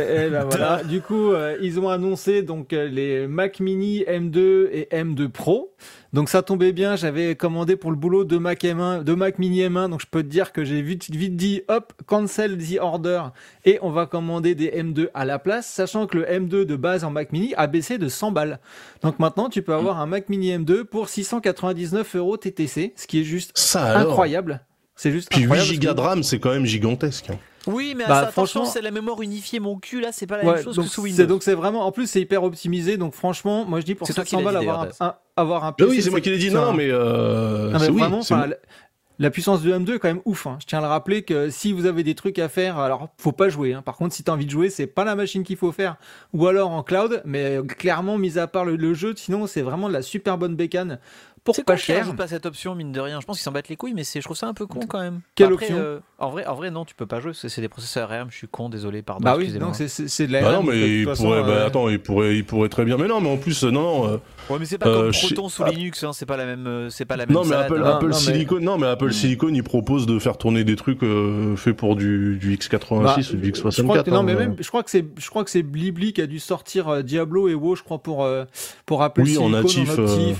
Et ben voilà. *laughs* Du coup, euh, ils ont annoncé donc euh, les Mac Mini M2 et M2 Pro. Donc ça tombait bien, j'avais commandé pour le boulot de Mac M1, de Mac Mini M1. Donc je peux te dire que j'ai vite, vite dit, hop, cancel the order et on va commander des M2 à la place, sachant que le M2 de base en Mac Mini a baissé de 100 balles. Donc maintenant, tu peux avoir un Mac Mini M2 pour 699 euros TTC, ce qui est juste Ça incroyable. C'est juste Puis 8 incroyable. gigas de RAM, c'est quand même gigantesque. hein. Oui, mais Bah, ça, franchement- c'est la mémoire unifiée, mon cul, là, c'est pas la Ouais, même chose donc que sous c'est Windows. donc c'est vraiment en plus c'est hyper optimisé donc franchement moi je dis pour C'est toi qui 700 l'as balles avoir un, avoir un PC oui, c'est moi qui l'ai dit. c'est Non, mais, euh, Non, mais oui, vraiment enfin, la, la puissance de M2 est quand même ouf hein. je tiens à le rappeler que si vous avez des trucs à faire alors faut pas jouer hein. par contre si tu as envie de jouer c'est pas la machine qu'il faut faire ou alors en cloud mais euh, clairement mis à part le, le jeu sinon c'est vraiment de la super bonne bécane pour C'est pas pas cher. pas cette option, mine de rien. Je pense qu'ils s'en battent les couilles, mais c'est, je trouve ça un peu con quand même. Quelle Après, option euh, en, vrai, en vrai, non, tu peux pas jouer. C'est, c'est des processeurs RM, je suis con, désolé, pardon. bah oui donc c'est- c'est c'est de la Bah non, RM, mais de il toute pourrait, façon, bah, euh, attends, il pourrait, il pourrait très bien. Mais non, mais en plus, euh, non, non, euh, Ouais, mais c'est pas Euh, comme chez- Proton sous Ah. Linux, hein, c'est pas la même, c'est pas la même. non, mais salade, Apple, hein. Apple non, mais- Silicon, non, mais Apple. Silicon, il propose de faire tourner des trucs euh, faits pour du, du X86 Bah, ou du Je crois X64. que, non, hein, mais même, je crois que c'est, je crois que c'est Blibli qui a dû sortir Diablo et WoW, je crois pour pour Apple Oui, en Silicon natif,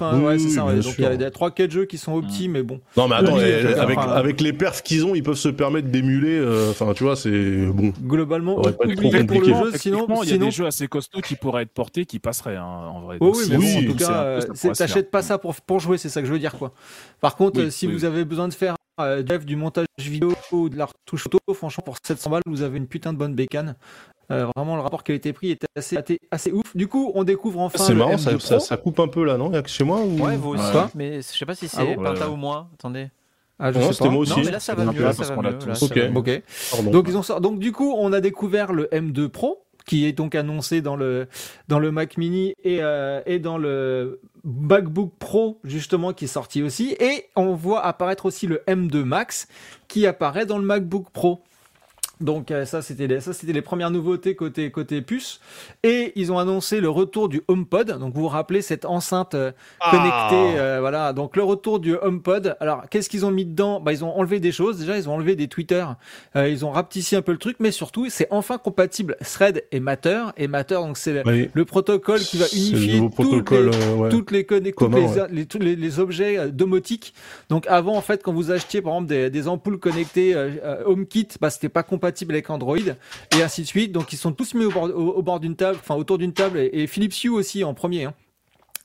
hein, oui, ouais, oui, c'est ça. Donc il y a des trois quatre jeux qui sont opti, mais bon. Non, mais attends, avec, enfin, avec les perfs qu'ils ont, ils peuvent se permettre d'émuler. euh, Enfin, tu vois, c'est bon. Globalement, pas trop pour le jeu, sinon, il y a sinon. des jeux assez costauds qui pourraient être portés, qui passeraient hein, en vrai. Oh oui, mais oui, bon, en on tout cas, t'achètes pas ça pour, pour jouer, c'est ça que je veux dire, quoi. Par contre, Oui, euh, si oui. vous avez besoin de faire euh, du du montage vidéo ou de la retouche photo, franchement, pour 700 balles, vous avez une putain de bonne bécane. Euh, vraiment, le rapport qualité-prix était assez, assez, assez ouf. Du coup, on découvre enfin c'est le marrant, M2 ça, Pro. ça, ça coupe un peu là, non Il y a que chez moi ou... Ouais, vous aussi. Ouais. Mais je sais pas si c'est Ah bon Ouais, ou moi. Attendez. Ah, je Non, c'était moi aussi. Non, mais là ça va mieux. Là, parce ça qu'on va mieux. là, Ok. Donc ils ont sort- donc du coup on a découvert le M2 Pro qui est donc annoncé dans le dans le Mac Mini et euh, et dans le MacBook Pro justement qui est sorti aussi et on voit apparaître aussi le M2 Max qui apparaît dans le MacBook Pro. Donc euh, ça c'était les, ça c'était les premières nouveautés côté côté puce et ils ont annoncé le retour du HomePod. Donc vous vous rappelez cette enceinte euh, Ah. connectée euh, voilà. Donc le retour du HomePod. Alors qu'est-ce qu'ils ont mis dedans? Bah ils ont enlevé des choses. Déjà ils ont enlevé des Twitter. Euh, ils ont rapetissé un peu le truc mais surtout c'est enfin compatible Thread et Matter et Matter donc c'est le, Oui. le protocole qui va le unifier nouveau toutes les, euh, ouais. toutes les, conne- toutes Commun, les, ouais. les- tous les, les objets euh, domotiques. Donc avant, en fait, quand vous achetiez par exemple des, des ampoules connectées euh, euh, HomeKit, bah, c'était pas compatible avec Android et ainsi de suite. Donc ils sont tous mis au bord, au, au bord d'une table, enfin autour d'une table et, et Philips Hue aussi en premier. hein.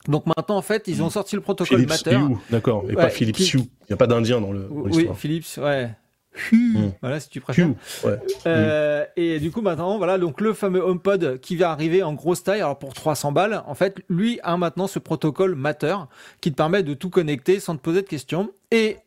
Donc maintenant, en fait, ils ont sorti le protocole Philips Matter. D'accord, et Ouais, pas Philips qui- Hue. Il n'y a pas d'Indien dans le. dans Oui. Philips, ouais. Hue, voilà si tu préfères. Ouais. Euh, et du coup maintenant voilà donc le fameux HomePod qui va arriver en grosse taille alors pour 300 balles en fait lui a maintenant ce protocole Matter qui te permet de tout connecter sans te poser de questions et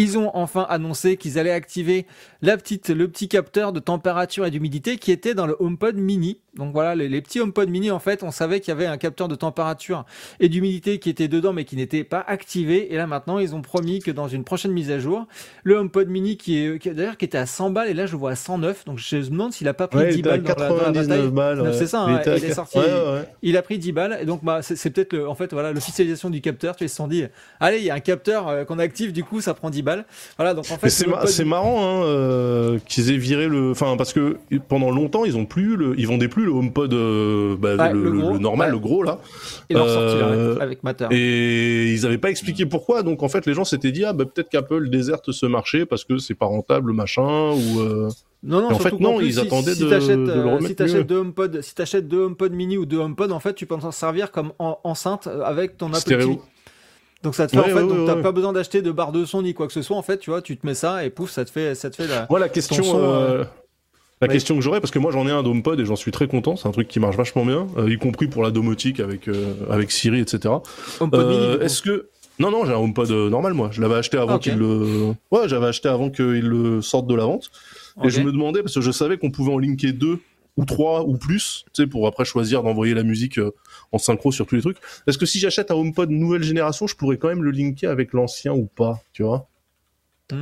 ils ont enfin annoncé qu'ils allaient activer le petit capteur de température et d'humidité qui était dans le HomePod mini. Donc voilà, les, les petits HomePod mini, en fait, on savait qu'il y avait un capteur de température et d'humidité qui était dedans mais qui n'était pas activé. Et là maintenant, ils ont promis que dans une prochaine mise à jour, le HomePod mini qui est, qui, d'ailleurs, qui était à 100 balles et là je vois à 109. Donc je me demande s'il a pas pris Ouais, il 10 était à balles dans la, dans la 99 bataille. balles. Ouais. c'est ça, Il hein, il est sorti- Ouais. Il a pris 10 balles et donc bah c'est peut-être en fait voilà l'officialisation du capteur. Tu ils se sont dit allez il y a un capteur euh, qu'on active du coup ça prend 10 balles. Voilà donc en fait Mais c'est ma- marrant hein, euh, qu'ils aient viré le. Enfin, parce que pendant longtemps, ils ont plus le, ils vendaient plus le HomePod, euh, bah, Ouais, le, le le- gros, le normal, ouais. le gros là. là, euh, avec, Matter. Et ils avaient pas expliqué pourquoi. Donc en fait, les gens s'étaient dit ah bah peut-être qu'Apple déserte ce marché parce que c'est pas rentable machin ou. euh, Non, non, Et en fait, non, plus, ils si- attendaient si de- le remettre si t'achètes deux HomePod, si t'achètes deux HomePod mini ou deux HomePod, en fait, tu peux t'en servir comme en- enceinte avec ton Apple Stéréo. TV. Donc ça te fait Ouais, en fait, ouais, donc ouais, t'as pas besoin d'acheter de barre de son ni quoi que ce soit. En fait, tu vois, tu te mets ça et pouf, ça te fait, ça te fait la. Moi, la question, son, euh, la question que j'aurais, parce que moi j'en ai un d'HomePod et j'en suis très content, c'est un truc qui marche vachement bien, euh, y compris pour la domotique avec euh, avec Siri, etc. Euh. Est-ce que non non j'ai un HomePod euh, normal moi, je l'avais acheté avant Ah, qu'il le ouais j'avais acheté avant qu'il le sorte de la vente. Et je me demandais parce que je savais qu'on pouvait en linker deux ou trois ou plus, tu sais pour après choisir d'envoyer la musique en synchro sur tous les trucs. Est-ce que si j'achète un HomePod nouvelle génération, je pourrais quand même le linker avec l'ancien ou pas, tu vois?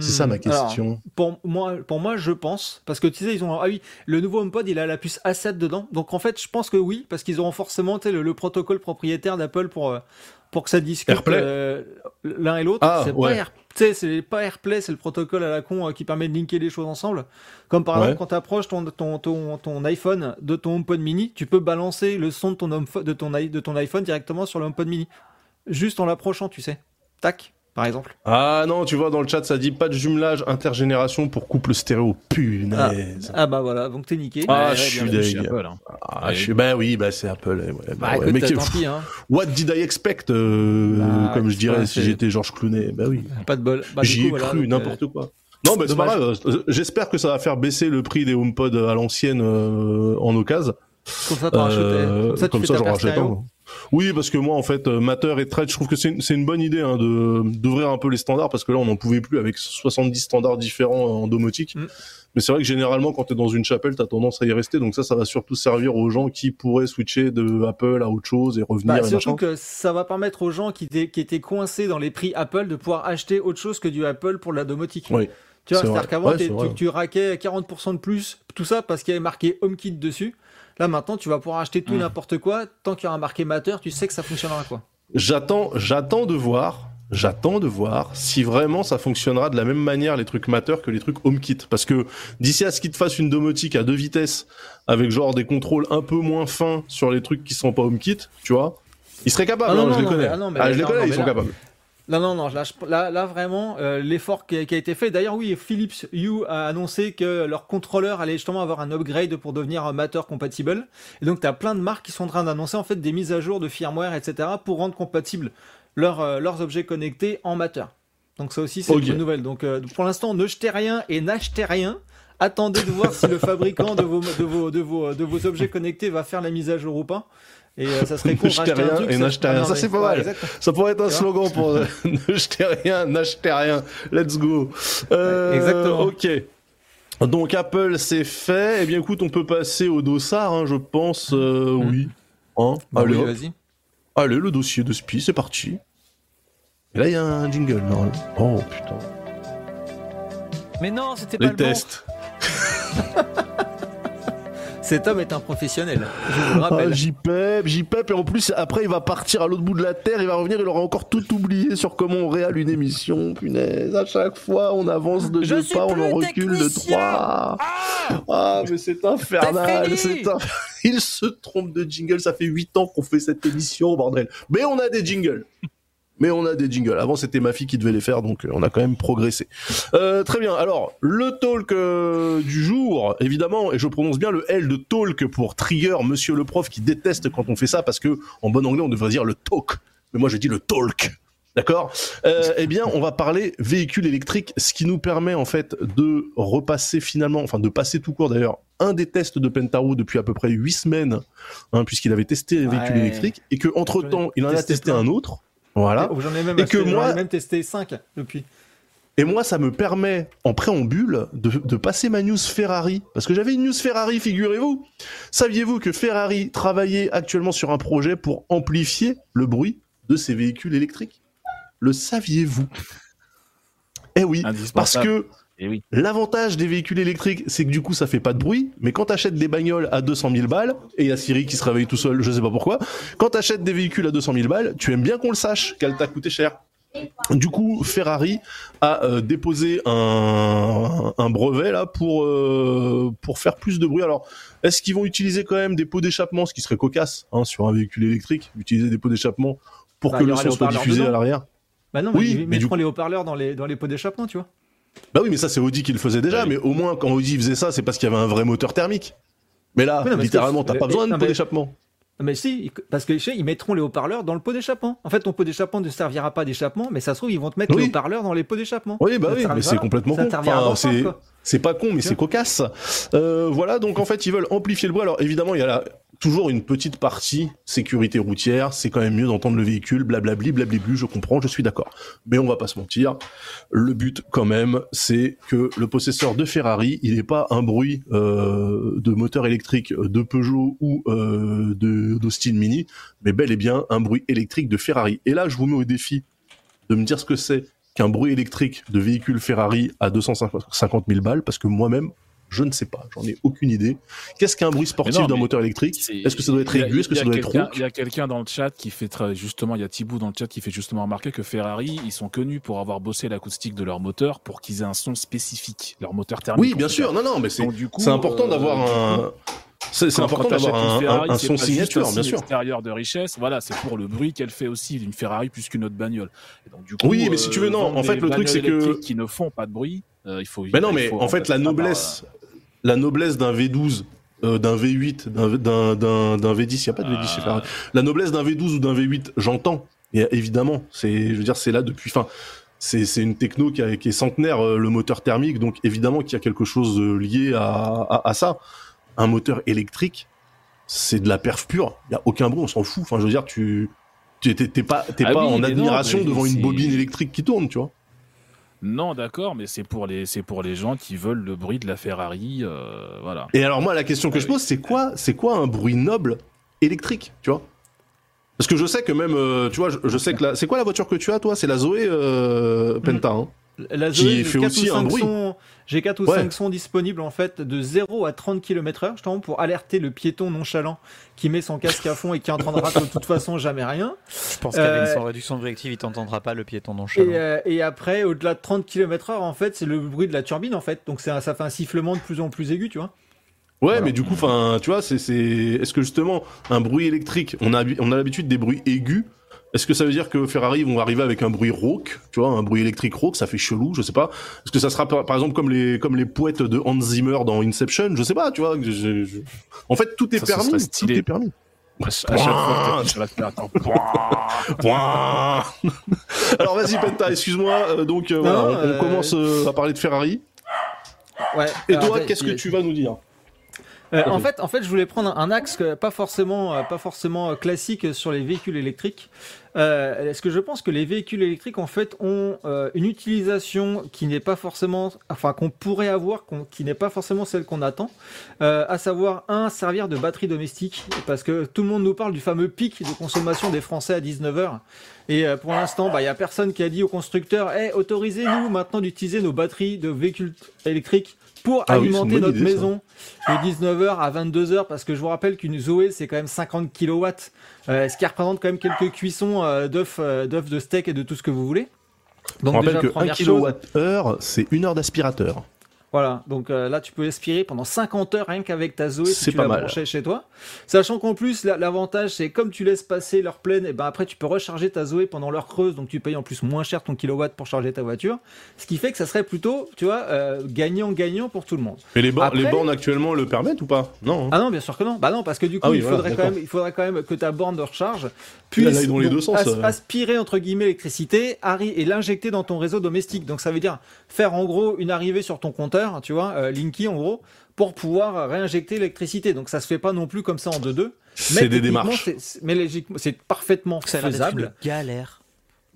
C'est ça ma Hmm. Alors, question. pour moi, pour moi, je pense, parce que tu sais, ils ont, ah oui, le nouveau HomePod, il a la puce A7 dedans. Donc en fait, je pense que oui, parce qu'ils auront forcément, le, le protocole propriétaire d'Apple pour euh, pour que ça discute euh, l'un et l'autre. Ah, c'est ouais. pas Air- AirPlay, c'est le protocole à la con euh, qui permet de linker les choses ensemble. Comme par Ouais. exemple, quand tu approches ton, ton, ton, ton iPhone de ton HomePod mini, tu peux balancer le son de ton, de ton iPhone directement sur le HomePod mini. Juste en l'approchant, tu sais. Tac, par exemple. Ah non, tu vois, dans le chat, ça dit pas de jumelage intergénération pour couple stéréo. Punaise. Ah bah voilà, donc t'es niqué. Ah, Ouais, je suis. Apple, hein. Ah, je suis... Bah oui, bah c'est Apple. ouais, bah Bah ouais. écoute, Mais tant pis, hein. *laughs* What did I expect euh, Bah, Comme je dirais si j'étais Georges Clooney. Bah oui. Pas de bol. Bah, J'y ai voilà, cru, donc, n'importe quoi. Non, mais c'est pas grave. J'espère que ça va faire baisser le prix des HomePod à l'ancienne euh, en occasion. euh, Comme ça, t'en Euh, Comme ça, tu comme fais ça, ta j'en rachète un. Oui, parce que moi, en fait, euh, Matter et Thread, je trouve que c'est une, bonne idée hein, de d'ouvrir un peu les standards, parce que là, on n'en pouvait plus avec 70 standards différents en domotique. Mm. Mais c'est vrai que généralement, quand tu es dans une chapelle, tu as tendance à y rester. Donc ça, ça va surtout servir aux gens qui pourraient switcher de Apple à autre chose et revenir. Bah, et surtout machin. que ça va permettre aux gens qui étaient, qui étaient coincés dans les prix Apple de pouvoir acheter autre chose que du Apple pour la domotique. Oui. Tu vois, C'est c'est-à-dire qu'avant, Ouais, tu, tu raquais 40% de plus, tout ça parce qu'il y avait marqué HomeKit dessus. Là, maintenant, tu vas pouvoir acheter tout Mm. n'importe quoi. Tant qu'il y aura marqué Matter, tu sais que ça fonctionnera, quoi. J'attends, j'attends de voir, j'attends de voir si vraiment ça fonctionnera de la même manière les trucs Matter que les trucs HomeKit. Parce que d'ici à ce qu'ils te fassent une domotique à deux vitesses avec genre des contrôles un peu moins fins sur les trucs qui sont pas HomeKit, tu vois, ils seraient capables. Ah non, hein, non, je les connais. mais- ah non, mais- je les connais, ils sont là- capables. Non, non, non, là, je- là, là, vraiment, euh, l'effort qui, a- qui a été fait. D'ailleurs, oui, Philips Hue a annoncé que leur contrôleur allait justement avoir un upgrade pour devenir Matter compatible. Et donc, tu as plein de marques qui sont en train d'annoncer en fait des mises à jour de firmware, etc., pour rendre compatibles leurs, euh, leurs objets connectés en Matter. Donc, ça aussi, c'est une bonne nouvelle. Donc, euh, pour l'instant, ne jetez rien et n'achetez rien. Attendez de voir si le *laughs* fabricant de vos, de, vos, de, vos, de vos objets connectés va faire la mise à jour ou pas. Et euh, ça serait *laughs* con un rien truc, et n'achetez Ah, rien. non, Ça, c'est pas ouais, mal. exactement. Ça pourrait être un slogan pour *laughs* euh, *laughs* ne jetez rien, n'achetez rien. Let's go. Euh, Exactement. Ok. Donc Apple c'est fait. Eh bien écoute, on peut passer au dossard, hein, je pense. euh, Mm. Oui. Hein? Bah Allez, oui, vas-y. Allez, le dossier de SPI, c'est parti. Et là, il y a un jingle, normalement. Oh putain. Mais non, c'était pas Les le bon. tests. Cet homme est un professionnel, je vous le Ah, rappelle. JPEP, JPEP, et en plus, après, il va partir à l'autre bout de la Terre, il va revenir, il aura encore tout oublié sur comment on réale une émission. Punaise, à chaque fois, on avance de Je deux pas, on en recule de trois. Ah, mais c'est infernal, c'est un... *laughs* Il se trompe de jingle, ça fait 8 ans qu'on fait cette émission, bordel. Mais on a des jingles. Mais on a des jingles. Avant, c'était ma fille qui devait les faire, donc euh, on a quand même progressé. Euh, très bien. Alors, le talk euh, du jour, évidemment, et je prononce bien le L de talk pour trigger Monsieur le prof qui déteste quand on fait ça parce que en bon anglais on devrait dire le talk, mais moi je dis le talk. D'accord? Euh, Eh bien, on va parler véhicule électrique, ce qui nous permet en fait de repasser finalement, enfin de passer tout court d'ailleurs, un des tests de Pentaro depuis à peu près 8 semaines, hein, puisqu'il avait testé les véhicules Ouais. électriques, et que entre temps il en a testé testé plein. un autre. Voilà. J'en ai même, Et que acheté- j'en ai moi- même testé 5 depuis. Et moi, ça me permet, en préambule, de, de passer ma news Ferrari. Parce que j'avais une news Ferrari, figurez-vous. Saviez-vous que Ferrari travaillait actuellement sur un projet pour amplifier le bruit de ses véhicules électriques? Le saviez-vous? Eh oui, parce que oui. L'avantage des véhicules électriques, c'est que du coup, ça fait pas de bruit. Mais quand t'achètes des bagnoles à 200 000 balles, et il y a Siri qui se réveille tout seul, je sais pas pourquoi, quand t'achètes des véhicules à 200 000 balles, tu aimes bien qu'on le sache, qu'elle t'a coûté cher. Du coup, Ferrari a euh, déposé un, un brevet là pour euh, pour faire plus de bruit. Alors, est-ce qu'ils vont utiliser quand même des pots d'échappement, ce qui serait cocasse hein, sur un véhicule électrique, utiliser des pots d'échappement pour Bah, que le son soit diffusé dedans. à l'arrière? Bah non, mais Oui, mais du mettront coup- les haut-parleurs dans les, dans les pots d'échappement, tu vois. Bah oui, mais ça c'est Audi qui le faisait déjà, Oui. mais au moins quand Audi faisait ça, c'est parce qu'il y avait un vrai moteur thermique. Mais là, Oui, non, mais littéralement, t'as pas besoin de pot mais- d'échappement. Mais si, parce que ils mettront les haut-parleurs dans le pot d'échappement. En fait, ton pot d'échappement ne servira pas d'échappement, mais ça se trouve, ils vont te mettre Oui. les haut-parlement dans les pots d'échappement. Oui, bah Ça oui, mais c'est complètement ça con. Enfin, c'est pas con, mais c'est cocasse. Euh, voilà, donc en fait, ils veulent amplifier le bruit. Alors évidemment, il y a là toujours une petite partie sécurité routière. C'est quand même mieux d'entendre le véhicule, blablabli, blablabli. Je comprends, je suis d'accord. Mais on va pas se mentir. Le but, quand même, c'est que le possesseur de Ferrari, il n'est pas un bruit euh, de moteur électrique de Peugeot ou euh, de d'Austin Mini, mais bel et bien un bruit électrique de Ferrari. Et là, je vous mets au défi de me dire ce que c'est qu'un bruit électrique de véhicule Ferrari à 250 000 balles, parce que moi-même, je ne sais pas, j'en ai aucune idée. Qu'est-ce qu'un bruit sportif d'un moteur électrique Est-ce que ça doit être aigu Est-ce que ça a doit être rauque Il y a quelqu'un dans le chat qui fait très, justement, il y a Thibaut dans le chat qui fait justement remarquer que Ferrari, ils sont connus pour avoir bossé l'acoustique de leur moteur pour qu'ils aient un son spécifique, leur moteur thermique. Oui, en bien sûr, non, non, mais c'est important euh, d'avoir un... C'est important t'achètes d'avoir un, Ferrari, un- un son signature, bien sûr. extérieur de richesse, voilà, c'est pour le bruit qu'elle fait aussi d'une Ferrari plus qu'une autre bagnole. Et donc, du coup, Oui, mais si tu veux, non, en fait, le truc, c'est que- qui ne font pas de bruit, euh, il faut. Mais non, mais faut en fait, la noblesse, la noblesse d'un V12, euh, d'un V8, d'un d'un- d'un d'un V10, il n'y a pas de V10 chez. Ferrari. La noblesse d'un V12 ou d'un V8, j'entends. Et évidemment, c'est, je veux dire, c'est là depuis. Enfin, c'est c'est une techno qui, a- qui est centenaire, euh, le moteur thermique, donc évidemment qu'il y a quelque chose lié à, à, à ça. Un moteur électrique, c'est de la perf pure. Il y a aucun bruit, on s'en fout. Enfin, je veux dire, tu tu- t'es pas t'es Ah pas oui, en non, admiration devant une bobine électrique qui tourne, tu vois. Non, d'accord, mais c'est pour les, c'est pour les gens qui veulent le bruit de la Ferrari, euh, voilà. Et alors moi, la question que Ah je oui. pose, c'est quoi, c'est quoi un bruit noble électrique, tu vois? Parce que je sais que même, euh, tu vois, je, je sais que la, c'est quoi la voiture que tu as, toi? C'est la Zoé euh, Penta. hein La Qui Zoé, j'ai fait aussi un bruit. sons- J'ai 4 ou Ouais. 5 sons disponibles en fait de 0 à 30 km heure, justement pour alerter le piéton nonchalant qui met son casque à fond et qui entendra de toute façon jamais rien. Je pense qu'avec Euh, son réduction de réactive, il t'entendra pas le piéton nonchalant. Et, euh, et après, au-delà de 30 km heure, en fait, c'est le bruit de la turbine en fait. Donc c'est un- ça fait un sifflement de plus en plus aigu, tu vois. Ouais, mais du coup, enfin, tu vois, c'est, c'est, est-ce que justement un bruit électrique, on a, on a l'habitude des bruits aigus. Est-ce que ça veut dire que Ferrari vont arriver avec un bruit rauque, tu vois, un bruit électrique rauque, ça fait chelou, je sais pas. Est-ce que ça sera par, par exemple comme les comme les poètes de Hans Zimmer dans Inception, je sais pas, tu vois. je- je- je- En fait, tout est Ça, ce permis, tout stylé. est permis. À, chaque fois que. *laughs* *laughs* Alors vas-y Penta, excuse-moi. euh, donc euh, voilà, on, on euh, commence euh, à parler de Ferrari. Ouais. Et toi, qu'est-ce que tu vas nous dire? Euh, en fait, en fait, je voulais prendre un axe que- pas forcément, euh, pas forcément euh, classique sur les véhicules électriques. euh, est-ce que je pense que les véhicules électriques en fait ont euh, une utilisation qui n'est pas forcément, enfin qu'on pourrait avoir, qui n'est pas forcément celle qu'on attend, à savoir un servir de batterie domestique, parce que tout le monde nous parle du fameux pic de consommation des Français à 19h. Et euh, pour l'instant, bah, il y a personne qui a dit au constructeur, hey, autorisez-nous maintenant d'utiliser nos batteries de véhicules électriques pour Ah alimenter notre idée, ça. maison de 19h à 22h parce que je vous rappelle qu'une Zoé c'est quand même 50 kW euh, ce qui représente quand même quelques cuissons euh, d'œufs euh, d'œufs de steak et de tout ce que vous voulez On rappelle déjà, que 1 première chose, kWh, c'est une heure d'aspirateur. Voilà donc euh, là tu peux aspirer pendant 50 heures rien qu'avec ta Zoé si tu pas mal. chez toi sachant qu'en plus la- l'avantage c'est comme tu laisses passer l'heure pleine et ben après tu peux recharger ta Zoé pendant l'heure creuse donc tu payes en plus moins cher ton kilowatt pour charger ta voiture ce qui fait que ça serait plutôt tu vois euh, gagnant gagnant pour tout le monde Et les, bornes- Après- les bornes actuellement le permettent ou pas? Non. hein. Ah non, bien sûr que non. Bah non, parce que du coup, Ah oui, il, voilà, faudrait quand même, il faudrait quand même que ta borne de recharge puisse là, dans les donc, deux sens, as- euh. aspirer entre guillemets l'électricité et l'injecter dans ton réseau domestique. Donc ça veut dire faire en gros une arrivée sur ton compteur, tu vois, euh, Linky en gros, pour pouvoir réinjecter l'électricité. Donc ça se fait pas non plus comme ça en 2-2. C'est Mais des démarches. Mais logiquement, c'est parfaitement Ça faisable. une galère.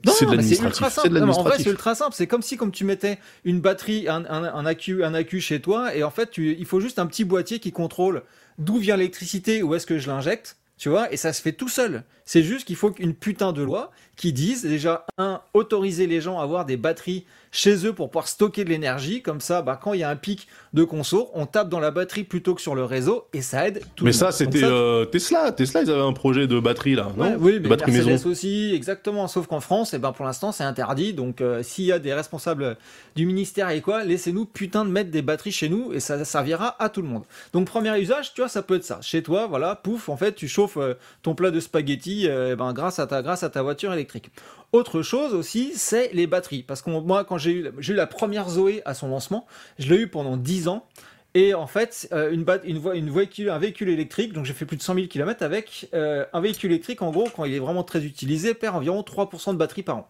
Non, C'est ultra simple. Non, en vrai, c'est ultra simple. C'est comme si, comme tu mettais une batterie, un, un, un accu, un accu chez toi, et en fait, tu, il faut juste un petit boîtier qui contrôle d'où vient l'électricité, où est-ce que je l'injecte, tu vois, et ça se fait tout seul. C'est juste qu'il faut une putain de loi qui dise déjà un autoriser les gens à avoir des batteries chez eux pour pouvoir stocker de l'énergie. Comme ça, bah, quand il y a un pic de conso, on tape dans la batterie plutôt que sur le réseau, et ça aide tout Mais le ça, c'était ça, euh, Tesla. Tesla, ils avaient un projet de batterie là, non Ouais, oui, mais batterie Mercedes maison. aussi, exactement. Sauf qu'en France, eh ben, pour l'instant, c'est interdit. Donc, euh, s'il y a des responsables du ministère et quoi, laissez-nous putain de mettre des batteries chez nous et ça servira à tout le monde. Donc, premier usage, tu vois, ça peut être ça. Chez toi, voilà, pouf, en fait, tu chauffes euh, ton plat de spaghettis euh, eh ben, grâce, à ta, grâce à ta voiture électrique. Autre chose aussi, c'est les batteries. Parce que moi, quand j'ai eu, j'ai eu la première Zoé à son lancement, je l'ai eu pendant 10 ans. Et en fait, euh, une, une, vo- une véhicule, un véhicule électrique, donc j'ai fait plus de 100 000 km avec, euh, un véhicule électrique, en gros, quand il est vraiment très utilisé, perd environ 3% de batterie par an.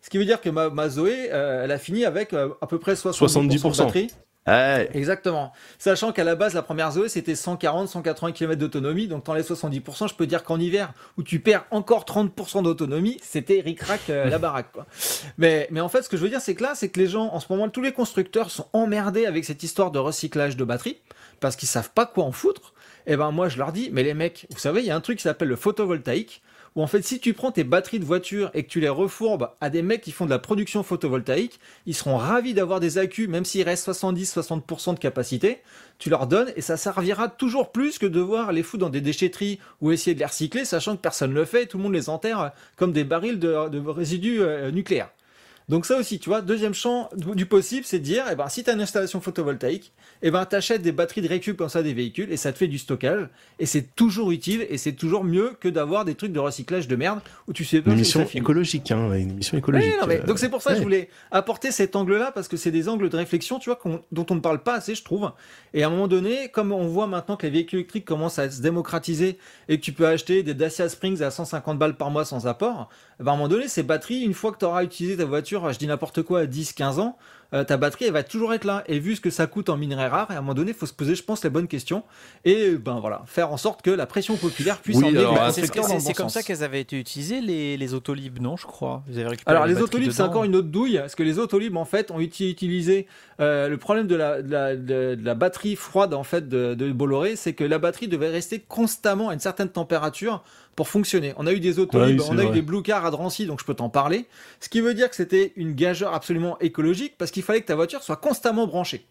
Ce qui veut dire que ma, ma Zoé, euh, elle a fini avec à peu près 70%, de 70%. batterie. Exactement. Sachant qu'à la base, la première Zoé, c'était 140, 180 km d'autonomie. Donc, t'enlèves 70%. Je peux dire qu'en hiver, où tu perds encore 30% d'autonomie, c'était ric-rac euh, la baraque, quoi. *laughs* Mais, mais en fait, ce que je veux dire, c'est que là, c'est que les gens, en ce moment, tous les constructeurs sont emmerdés avec cette histoire de recyclage de batterie. Parce qu'ils savent pas quoi en foutre. Et ben, moi, je leur dis, mais les mecs, vous savez, il y a un truc qui s'appelle le photovoltaïque où en fait si tu prends tes batteries de voiture et que tu les refourbes à des mecs qui font de la production photovoltaïque, ils seront ravis d'avoir des accus même s'il reste 70-60% de capacité, tu leur donnes et ça servira toujours plus que de devoir les foutre dans des déchetteries ou essayer de les recycler sachant que personne ne le fait tout le monde les enterre comme des barils de, de résidus euh, nucléaires. Donc ça aussi, tu vois, deuxième champ du possible, c'est de dire, eh ben, si tu as une installation photovoltaïque, eh ben, tu achètes des batteries de récup comme ça des véhicules et ça te fait du stockage. Et c'est toujours utile et c'est toujours mieux que d'avoir des trucs de recyclage de merde où tu sais pas Une finit. écologique, hein, une émission Oui, écologique. non, mais, euh, donc c'est pour ça que ouais. je voulais apporter cet angle-là parce que c'est des angles de réflexion, tu vois, dont on ne parle pas assez, je trouve. Et à un moment donné, comme on voit maintenant que les véhicules électriques commencent à se démocratiser et que tu peux acheter des Dacia Springs à 150 balles par mois sans apport, eh ben, à un moment donné, ces batteries, une fois que tu auras utilisé ta voiture, je dis n'importe quoi, à 10, 15 ans, euh, ta batterie, elle va toujours être là. Et vu ce que ça coûte en minerais rares, et à un moment donné, il faut se poser, je pense, les bonnes questions et ben voilà, faire en sorte que la pression populaire puisse Oui, emmener alors, les C'est bon comme ça qu'elles avaient été utilisées, les, les autolibes, non, je crois. Vous avez récupéré Alors les batteries autolibes, c'est encore une autre douille, parce que les autolibes en fait ont uti- utilisé euh, le problème de la, de la, de- de la batterie froide en fait de, de Bolloré, c'est que la batterie devait rester constamment à une certaine température pour fonctionner. On a eu des autolibes, oui, on a eu des blue cars à Drancy, donc je peux t'en parler. Ce qui veut dire que c'était une gageure absolument écologique, parce qu'il fallait que ta voiture soit constamment branchée,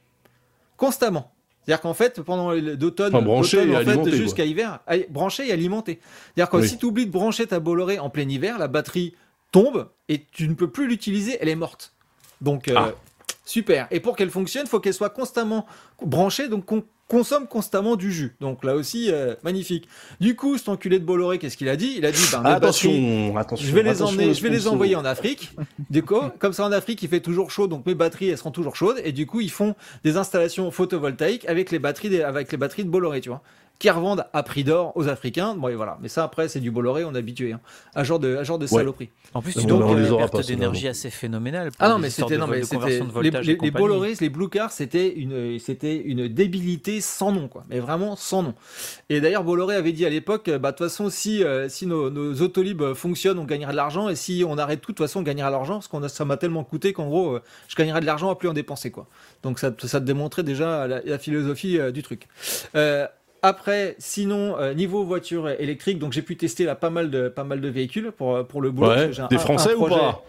constamment. C'est-à-dire qu'en fait, pendant d'automne, Enfin, jusqu'à hiver, branchée et alimentée. C'est-à-dire que Oui. si tu oublies de brancher ta Bolloré en plein hiver, la batterie tombe et tu ne peux plus l'utiliser, elle est morte. Donc, euh, Ah. super. Et pour qu'elle fonctionne, il faut qu'elle soit constamment branchée, donc qu'on consomme constamment du jus. Donc là aussi, euh, magnifique. Du coup, cet enculé de Bolloré, qu'est-ce qu'il a dit? Il a dit, ben, batteries- Attention, attention. je vais les emmener, je vais les envoyer en Afrique. Du coup, comme ça en Afrique, il fait toujours chaud, donc mes batteries elles seront toujours chaudes. Et du coup, ils font des installations photovoltaïques avec les batteries, des- avec les batteries de Bolloré, tu vois, qui revendent à prix d'or aux Africains. Bon, et voilà. Mais ça, après, c'est du Bolloré, on est habitué. Hein. Un genre de, un genre de saloperie. En plus, Donc, tu dois on les une perte d'énergie assez phénoménale. pour Ah non, mais c'était non, mais de c'était les, les, les. Bolloré, les Blue Cars, c'était une c'était une débilité sans nom quoi, mais vraiment sans nom. Et d'ailleurs Bolloré avait dit à l'époque, bah de toute façon si euh, si nos, nos autolibes fonctionnent, on gagnera de l'argent et si on arrête tout, de toute façon on gagnera de l'argent parce qu'on a, ça m'a tellement coûté qu'en gros euh, je gagnerai de l'argent à plus en dépenser quoi. Donc ça ça te démontrait déjà la, la philosophie euh, du truc. Euh, après, sinon, euh, niveau voiture électrique, donc j'ai pu tester là pas mal de pas mal de véhicules pour pour le boulot. Ouais. un- Des un- un Français ou pas?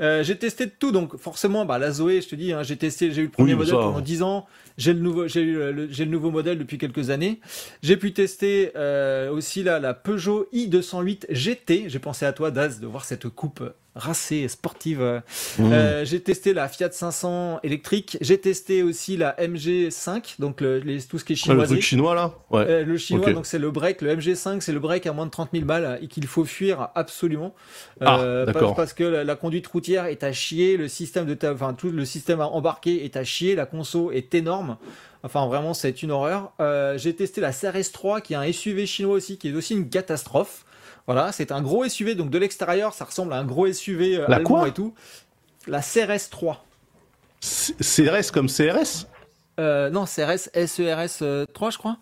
Euh, j'ai testé de tout, donc forcément, bah, la Zoé, je te dis, hein, j'ai testé, j'ai eu le premier Oui, modèle ça. pendant 10 ans, j'ai le nouveau, j'ai eu le, j'ai le nouveau modèle depuis quelques années. J'ai pu tester euh, aussi là, la Peugeot i208 GT. J'ai pensé à toi, Daz, de voir cette coupe racée et sportive. euh. Mmh. Euh, j'ai testé la Fiat 500 électrique. J'ai testé aussi la MG5, donc le, les- tout ce qui est Ah, le chinois. truc chinois là? Ouais. Euh, le chinois, donc c'est le break, le MG5, c'est le break à moins de 30 000 balles et qu'il faut fuir absolument. Ah, Euh, d'accord. Parce que la, la conduite routière est à chier, le système de, ta- enfin tout le système embarqué est à chier, la conso est énorme. Enfin vraiment c'est une horreur. Euh, J'ai testé la CRS3 qui est un SUV chinois aussi, qui est aussi une catastrophe. Voilà, c'est un gros SUV, donc de l'extérieur ça ressemble à un gros SUV euh, La allemand quoi et tout. La CRS3. C- CRS comme CRS Euh, non, CRS, SERS euh, 3, je crois.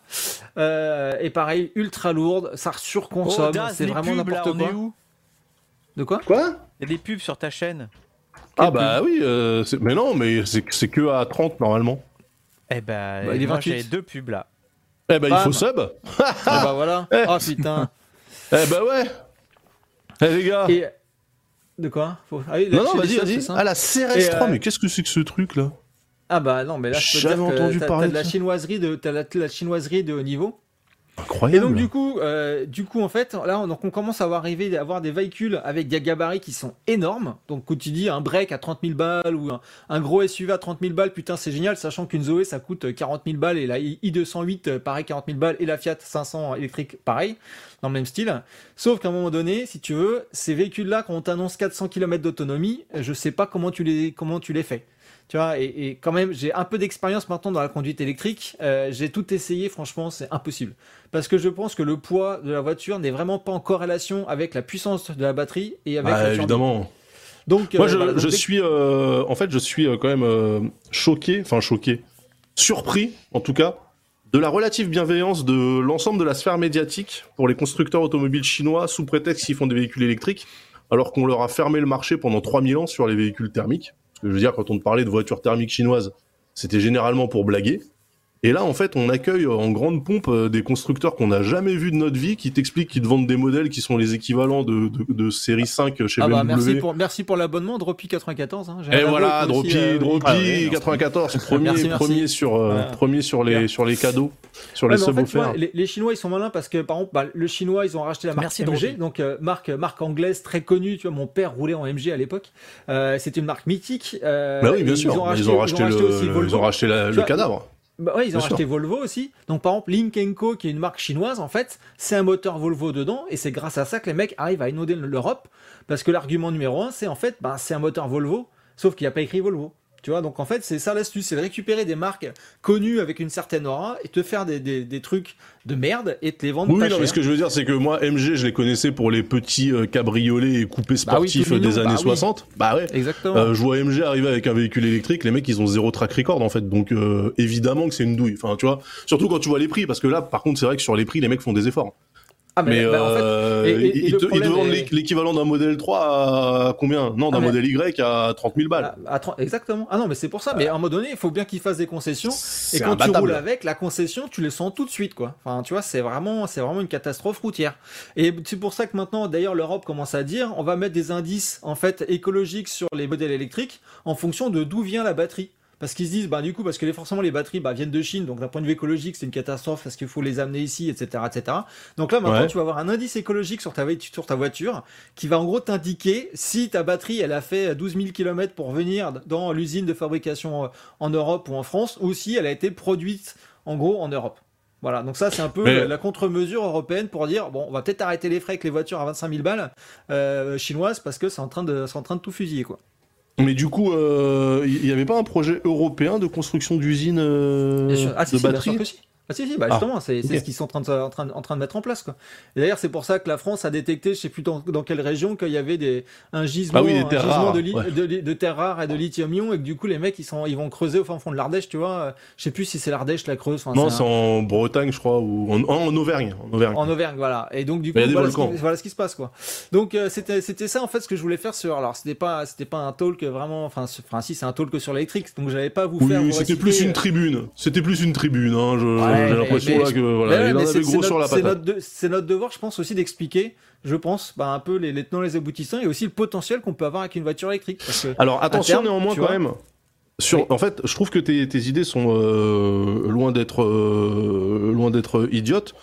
Euh, et pareil, ultra lourde, ça surconsomme, Oh, c'est vraiment n'importe quoi. De quoi Quoi Il y a des pubs sur ta chaîne. Ah bah oui, euh, mais non, mais c'est que à 30 normalement. Eh ben, Bah, il moi 28. j'ai deux pubs là. Eh ben il faut sub. Ah *laughs* bah voilà. Eh. Oh putain. Eh ben ouais. Eh les gars. Et de quoi Faut- ah oui, Non non, vas-y, vas-y. Ah la CRS3, Et, euh, mais qu'est-ce que c'est que ce truc là? Ah bah non, mais là je peux te Jamais dire que entendu t'as- parler t'as de la chinoiserie de la chinoiserie de haut niveau. Et Incroyable. donc du coup, euh, du coup en fait, là on, commence à avoir arrivé à avoir des véhicules avec des gabarits qui sont énormes. Donc quand tu dis un break à 30 000 balles ou un, un gros SUV à 30 000 balles, putain c'est génial, sachant qu'une Zoé ça coûte 40 000 balles et la i i208 euh, pareil 40 000 balles et la Fiat 500 électrique pareil dans le même style. Sauf qu'à un moment donné, si tu veux, ces véhicules-là quand on t'annonce 400 km d'autonomie, je sais pas comment tu les comment tu les fais. Tu vois, et, et quand même, j'ai un peu d'expérience maintenant dans la conduite électrique. Euh, j'ai tout essayé, franchement, c'est impossible. Parce que je pense que le poids de la voiture n'est vraiment pas en corrélation avec la puissance de la batterie et avec Ah, la évidemment. Donc, euh, Moi, je, donc je dès- suis, euh, en fait, je suis euh, quand même euh, choqué, enfin choqué, surpris, en tout cas, de la relative bienveillance de l'ensemble de la sphère médiatique pour les constructeurs automobiles chinois sous prétexte qu'ils font des véhicules électriques, alors qu'on leur a fermé le marché pendant 3000 ans sur les véhicules thermiques. Je veux dire, quand on parlait de voitures thermiques chinoises, c'était généralement pour blaguer. Et là, en fait, on accueille en grande pompe euh, des constructeurs qu'on n'a jamais vus de notre vie, qui t'expliquent qu'ils te vendent des modèles qui sont les équivalents de, de, de série 5 chez Ah bah, BMW. merci pour, merci pour l'abonnement, Droppy94. Hein. Et un voilà, euh, Droppy, ah ouais, merci. 94, *laughs* premier, Merci, merci. premier sur, euh, Voilà. premier sur les, Bien. sur les cadeaux, sur Ouais, les mais en subs fait, les, les Chinois ils sont malins parce que par exemple bah, le chinois ils ont racheté la marque Merci, MG Dropi. donc euh, marque marque anglaise très connue tu vois mon père roulait en MG à l'époque euh, c'est une marque mythique euh, bah oui, bien sûr. ils ont racheté, ils ont racheté, aussi le, Volvo. ils ont racheté la- Tu le vois, cadavre. Bah ouais, ils ont Bien acheté Volvo aussi. Donc par exemple, Lynk Co, qui est une marque chinoise, en fait, c'est un moteur Volvo dedans, et c'est grâce à ça que les mecs arrivent à inonder l'Europe, parce que l'argument numéro un, c'est en fait, bah, c'est un moteur Volvo, sauf qu'il n'y a pas écrit Volvo. Tu vois, donc en fait, c'est ça l'astuce, c'est de récupérer des marques connues avec une certaine aura et te faire des, des, des trucs de merde et te les vendre Oui, pas non, cher. mais ce que je veux dire, c'est que moi, MG, je les connaissais pour les petits euh, cabriolets et coupés Bah oui, sportifs des années bah oui. 60. Bah ouais. Exactement. Euh, je vois MG arriver avec un véhicule électrique, les mecs ils ont zéro track record en fait, donc euh, évidemment que c'est une douille. Enfin, tu vois, surtout quand tu vois les prix, parce que là, par contre, c'est vrai que sur les prix, les mecs font des efforts. Ah, Mais, bah, en fait, euh, et- et- et ils, le te, ils te problème vendent est- l'é- l'équivalent d'un modèle 3 à combien? Non, d'un Ah, modèle Y à 30 000 balles. à- à 30 exactement. Ah non, mais c'est pour ça. Mais à un moment donné, il faut bien qu'ils fassent des concessions. Et quand tu roules avec, la concession, tu les sens tout de suite, quoi. Enfin, tu vois, c'est vraiment, c'est vraiment une catastrophe routière. Et c'est pour ça que maintenant, d'ailleurs, l'Europe commence à dire, on va mettre des indices, en fait, écologiques sur les modèles électriques en fonction de d'où vient la batterie. Parce qu'ils se disent, bah, du coup, parce que les, forcément, les batteries, bah, viennent de Chine, donc d'un point de vue écologique, c'est une catastrophe parce qu'il faut les amener ici, etc., etc. Donc là, maintenant, Ouais. tu vas avoir un indice écologique sur ta, voi- sur ta voiture qui va en gros t'indiquer si ta batterie, elle a fait 12 000 km pour venir dans l'usine de fabrication euh, en Europe ou en France, ou si elle a été produite, en gros, en Europe. Voilà, donc ça c'est un peu Mais- la- contre-mesure européenne pour dire bon, on va peut-être arrêter les frais avec les voitures à 25 000 balles euh, chinoises parce que c'est en train de, c'est en train de tout fusiller quoi. Mais du coup, il n'y avait pas un projet européen de construction d'usines euh. Ah, de si, batteries. Ah si si bah Ah, justement c'est c'est ok. ce qu'ils sont en train de en train en train de mettre en place quoi. Et d'ailleurs c'est pour ça que la France a détecté je sais plus dans, dans quelle région qu'il y avait des un gisement, Ah oui, des un gisement rares, de, ouais. de, de terres rares et de lithium-ion et que du coup les mecs ils sont ils vont creuser au fin fond de l'Ardèche tu vois. Je sais plus si c'est l'Ardèche la Creuse. enfin, Non, c'est un- en Bretagne, je crois, ou en, en Auvergne. En Auvergne. en Auvergne, voilà. Et donc du coup, voilà ce, qui, voilà ce qui se passe, quoi. Donc euh, c'était c'était ça en fait ce que je voulais faire sur. Alors c'était pas c'était pas un talk vraiment. Enfin si c'est un talk sur l'électrique. Donc j'avais pas à vous faire. Oui, c'était plus une euh, tribune. C'était plus une tribune. Hein. je- Ouais, J'ai l'impression mais- là que voilà, ouais, il en avait c'est- gros sur la patate. notre, de- c'est notre devoir, je pense aussi d'expliquer, je pense, bah, un peu les, les tenants, les aboutissants et aussi le potentiel qu'on peut avoir avec une voiture électrique. Parce que Alors attention terme, néanmoins quand vois. même. Sur, Oui. En fait, je trouve que tes, tes idées sont euh, loin d'être euh, loin d'être idiotes.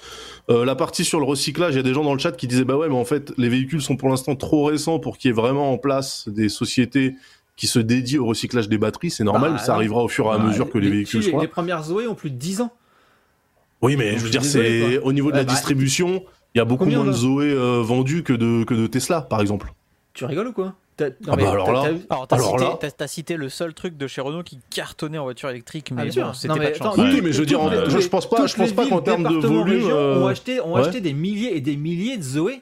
Euh, la partie sur le recyclage, il y a des gens dans le chat qui disaient bah ouais, mais en fait, les véhicules sont pour l'instant trop récents pour qu'il y ait vraiment en place des sociétés qui se dédient au recyclage des batteries. C'est normal, Bah, ça non. arrivera au fur et à Bah, mesure que les, véhicules les, soient. les premières Zoé ont plus de 10 ans. Oui, mais Donc, je veux je dire, c'est au niveau de Ouais, la bah, distribution, il y a beaucoup moins de on Zoé euh, vendus que de que de Tesla, par exemple. Tu rigoles ou quoi? T'as- non, Ah bah alors t'as- là. t'as vu- Alors, t'as Alors cité, cité le seul truc de chez Renault qui cartonnait en voiture électrique, Ah, mais bien sûr. bon, c'était Non, pas mais de chance. attends, Oui, mais je veux dire, je- je pense pas- je pense pas qu'en termes de volume, régions euh, ont acheté, ont ouais. acheté des milliers et des milliers de Zoé.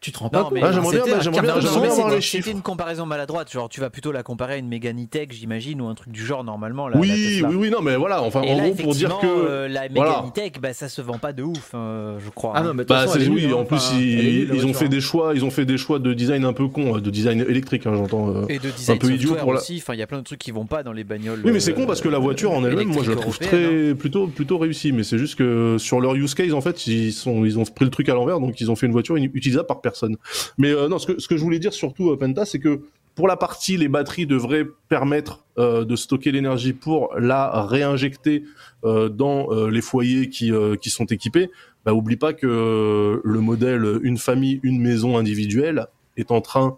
Tu te rends pas compte Ah, j'aimerais bien- bah, bien- bien voir les C'était chiffres. une comparaison maladroite, genre tu vas plutôt la comparer à une Mégane E-Tech, j'imagine, ou un truc du genre normalement. La, oui, oui, oui, non, mais voilà, enfin, Et en là, gros, pour dire que. euh, la voilà. Mégane E-Tech, bah, ça se vend pas de ouf, euh, je crois. Ah non, mais Bah, façon, oui, nulle, en hein. plus, Enfin, ils, nulle, ont fait hein. des choix, ils ont fait des choix de design un peu con, de design électrique, hein, j'entends. euh. Et de design un peu idiot software pour la- aussi, enfin il y a plein de trucs qui vont pas dans les bagnoles. Oui, mais c'est euh, con parce que la voiture en elle-même, moi, je la trouve très plutôt plutôt réussie. Mais c'est juste que sur leur use case, en fait, ils sont ils ont pris le truc à l'envers, donc ils ont fait une voiture utilisable par personne. Mais euh, non, ce que ce que je voulais dire surtout, euh, Penta, c'est que pour la partie, les batteries devraient permettre euh, de stocker l'énergie pour la réinjecter euh, dans euh, les foyers qui qui sont équipés. Bah, oublie pas que le modèle une famille, une maison individuelle est en train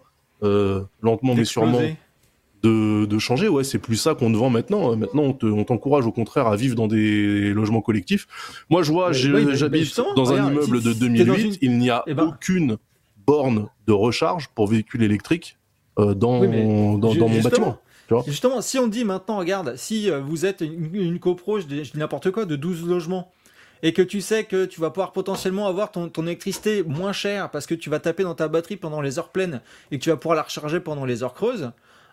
lentement mais sûrement de, de changer. Ouais, c'est plus ça qu'on te vend maintenant. Maintenant, on te- on t'encourage au contraire à vivre dans des logements collectifs. Moi, je vois, j'habite dans un immeuble de si t'es 2008. dans une- Il n'y a Eh ben- aucune borne de recharge pour véhicules électriques euh, dans, Oui, dans, mon bâtiment. tu vois. Justement, si on dit maintenant, regarde, si euh, vous êtes une, une copro, je dis n'importe quoi, de 12 logements, et que tu sais que tu vas pouvoir potentiellement avoir ton, ton électricité moins chère parce que tu vas taper dans ta batterie pendant les heures pleines et que tu vas pouvoir la recharger pendant les heures creuses,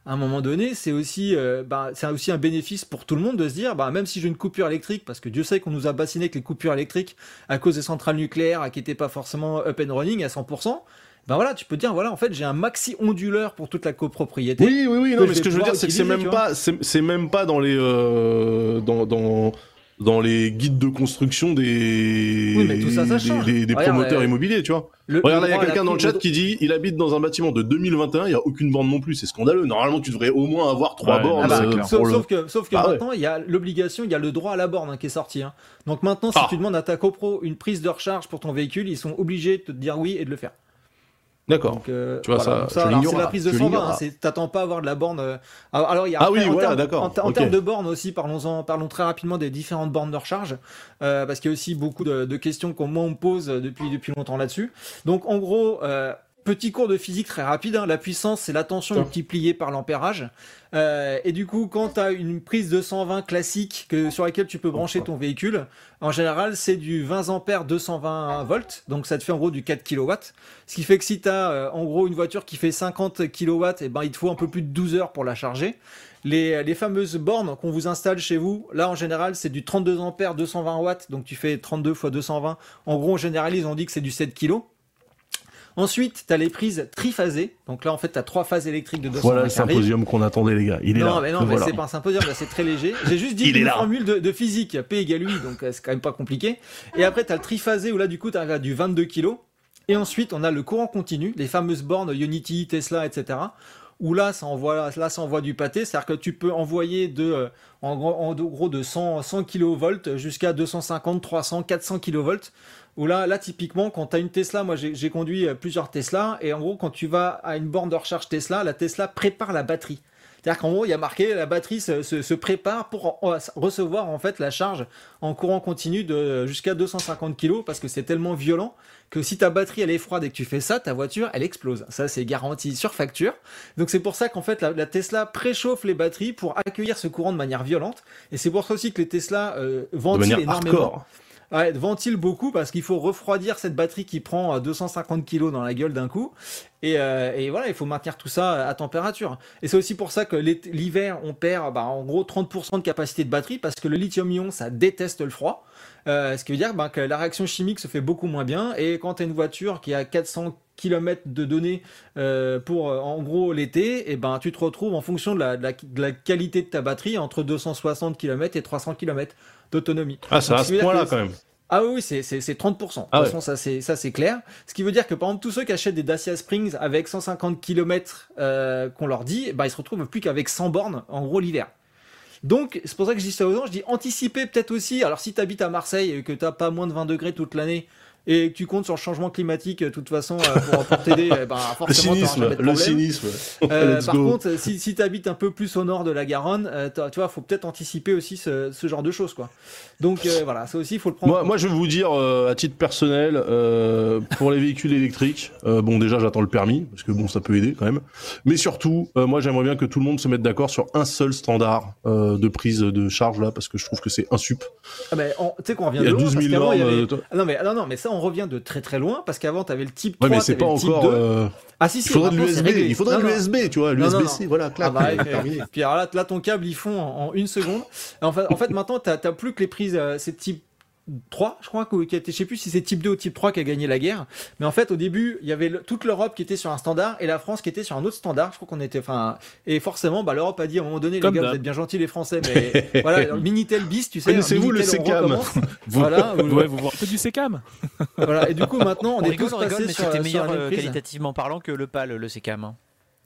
à un moment donné, c'est aussi, euh, bah, c'est aussi un bénéfice pour tout le monde de se dire, bah, même si j'ai une coupure électrique, parce que Dieu sait qu'on nous a bassiné avec les coupures électriques à cause des centrales nucléaires qui n'étaient pas forcément up and running à 100%, ben voilà, tu peux dire, voilà, en fait, j'ai un maxi onduleur pour toute la copropriété. Oui, oui, oui. Non, mais ce que je veux dire, c'est que c'est même pas, c'est c'est même pas dans les euh, dans dans dans les guides de construction des Oui, mais tout ça, ça des- change. des, des Regarde, promoteurs euh, immobiliers, tu vois. Le- Regarde, il y a quelqu'un dans le chat de- qui dit il habite dans un bâtiment de 2021, il y a aucune borne non plus. C'est scandaleux. Normalement, tu devrais au moins avoir trois Ouais, bornes. Ah bah, euh, sauf, pour le- sauf que, sauf que Ah maintenant, il y a l'obligation, il y a le droit à la borne hein, qui est sorti. hein. Donc maintenant, si Ah. tu demandes à ta copro une prise de recharge pour ton véhicule, ils sont obligés de te dire oui et de le faire. D'accord. Euh, Tu vois, ça, alors, l'ignore, c'est la prise de je 120. l'ignore. hein, T'attends pas à avoir de la borne. euh, Alors, il y a Ah après, oui, en voilà, d'accord, En, termes de bornes aussi, parlons-en, parlons très rapidement des différentes bornes de recharge, euh, parce qu'il y a aussi beaucoup de, de questions qu'on moi on me pose depuis depuis longtemps là-dessus. Donc en gros. Euh, Petit cours de physique très rapide, hein. la puissance c'est la tension multipliée par l'ampérage. Euh, et du coup, quand tu as une prise de 120 classique que, sur laquelle tu peux brancher ton véhicule, en général c'est du 20 ampères 220 volts, donc ça te fait en gros du 4 kW. Ce qui fait que si tu as en gros une voiture qui fait 50 kW, et ben, il te faut un peu plus de 12 heures pour la charger. Les, les fameuses bornes qu'on vous installe chez vous, là en général c'est du 32 ampères 220 watts, donc tu fais 32 x 220. En gros on généralise, on dit que c'est du 7 kg. Ensuite, tu as les prises triphasées. Donc là, en fait, tu as trois phases électriques de 220 Voilà le symposium qu'on attendait, les gars. Il est non, là. mais non, mais voilà. c'est pas un symposium, là, c'est très léger. J'ai juste dit une là. formule de, de physique, P égale UI, donc euh, c'est quand même pas compliqué. Et après, tu as le triphasé où là, du coup, tu arrives à du 22 kg. Et ensuite, on a le courant continu, les fameuses bornes Unity, Tesla, etc. Où là, ça envoie, là, ça envoie du pâté. C'est-à-dire que tu peux envoyer de, euh, en gros, en gros de 100, 100 kV jusqu'à 250, 300, 400 kV. Où là, là, typiquement, quand tu as une Tesla, moi j'ai conduit euh, plusieurs Tesla, et en gros, quand tu vas à une borne de recharge Tesla, la Tesla prépare la batterie. C'est-à-dire qu'en gros, il y a marqué la batterie se, se- se prépare pour en- en- recevoir en fait la charge en courant continu de jusqu'à 250 kg parce que c'est tellement violent que si ta batterie elle est froide et que tu fais ça, ta voiture elle explose. Ça c'est garanti sur facture. Donc c'est pour ça qu'en fait la, la Tesla préchauffe les batteries pour accueillir ce courant de manière violente. Et c'est pour ça aussi que les Tesla euh, De ventilent manière énormément. hardcore. Ouais, ventile beaucoup parce qu'il faut refroidir cette batterie qui prend euh, 250 kg dans la gueule d'un coup. Et, euh, et voilà, il faut maintenir tout ça à température. Et c'est aussi pour ça que l'hiver, on perd bah, en gros 30% de capacité de batterie parce que le lithium-ion, ça déteste le froid. Euh, ce qui veut dire bah, que la réaction chimique se fait beaucoup moins bien. Et quand tu as une voiture qui a 400 km de données euh, pour euh, en gros l'été, et ben tu te retrouves en fonction de la, de la- de la qualité de ta batterie entre 260 km et 300 km d'autonomie. Ah, ça à ce point-là quand même. ah oui, c'est, c'est, c'est 30%. De toute ouais. façon, ça c'est, ça c'est clair. Ce qui veut dire que par exemple, tous ceux qui achètent des Dacia Springs avec 150 km euh, qu'on leur dit, bah, ils se retrouvent plus qu'avec 100 bornes, en gros, l'hiver. Donc, c'est pour ça que je dis ça aux gens. Je dis anticiper peut-être aussi. Alors, si tu habites à Marseille et que tu pas moins de 20 degrés toute l'année et que tu comptes sur le changement climatique, de toute façon, euh, pour, pour t'aider, Le forcément, t'auras cynisme, de le cynisme. Euh, par go. contre, si, si tu habites un peu plus au nord de la Garonne, euh, tu vois, faut peut-être anticiper aussi ce, ce genre de choses, quoi. Donc euh, voilà, ça aussi, il faut le prendre. en Moi, compte. moi, je vais vous dire, euh, à titre personnel, euh, pour les véhicules électriques, euh, bon, déjà, j'attends le permis, parce que bon, ça peut aider quand même. Mais surtout, euh, moi, j'aimerais bien que tout le monde se mette d'accord sur un seul standard euh, de prise de charge, là, parce que je trouve que c'est insup. Ah ben, on- tu sais qu'on revient Il y a loin 12 parce 000 qu'avant, il y normes. avait- euh, Ah non, mais, non, non, mais ça, on revient de très très loin parce qu'avant, tu avais le type 3, Ouais, mais c'est t'avais pas le type encore... 2. euh, Ah si, si, Il faudrait de l'USB, il faudrait de l'USB, tu vois, l'USB-C, voilà, Ah clac, bah, ouais, terminé. Puis alors là, là, ton câble, ils font en, en une seconde. En, fait, en fait, maintenant, t'as plus que les prises, euh, c'est type 3, je crois, que- qui a été, je sais plus si c'est type 2 ou type 3 qui a gagné la guerre. Mais en fait, au début, il y avait le- toute l'Europe qui était sur un standard et la France qui était sur un autre standard. Je crois qu'on était, enfin, et forcément, bah, l'Europe a dit à un moment donné, Comme les gars, vous êtes bien gentils, les Français, mais *laughs* voilà, Minitel bis, tu sais. Connaissez-vous le Minitel, on SECAM recommence. *laughs* Voilà, ou- Ouais, vous vous rappelez du SECAM voilà. Et du coup, maintenant, on, On est rigole, tous on rigole, mais sur, c'était meilleur euh, qualitativement parlant que le PAL, le SECAM.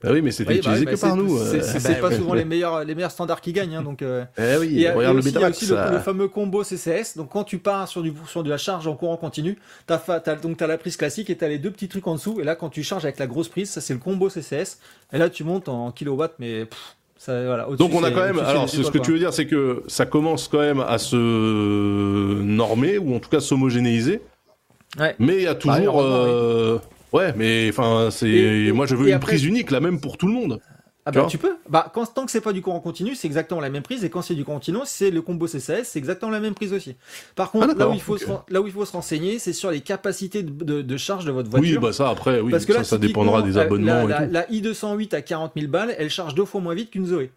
Bah oui, mais c'était Oui, bah utilisé oui, que bah, par nous. C'est euh. c'est- Bah, pas ouais. souvent les meilleurs, les meilleurs standards qui gagnent, hein, donc. euh, Eh oui, Et, regarde et le aussi, il y a aussi le, ça. le fameux combo CCS. Donc quand tu pars sur, du, sur de la charge en courant continu, t'as donc t'as la prise classique et t'as les deux petits trucs en dessous. Et là, quand tu charges avec la grosse prise, ça c'est le combo CCS. Et là, tu montes en kilowatts, mais pff, ça, voilà. Donc on a quand même, alors ce ce que tu veux dire, c'est que ça commence quand même à se normer ou en tout cas s'homogénéiser. Ouais. Mais il y a toujours, heureusement, euh, ouais, mais enfin c'est, moi je veux une après- prise unique, la même pour tout le monde. Ah Tu bah tu peux. Bah quand tant que c'est pas du courant continu, c'est exactement la même prise. Et quand c'est du continu, c'est le combo CCS, c'est exactement la même prise aussi. Par contre, Ah, là où il faut se, là où il faut se renseigner, c'est sur les capacités de, de- de charge de votre Oui, voiture. bah ça après, oui, Parce que ça, là, ça dépendra des typiquement, abonnements la, et tout. la, la i208 à 40 000 balles, elle charge deux fois moins vite qu'une Zoé.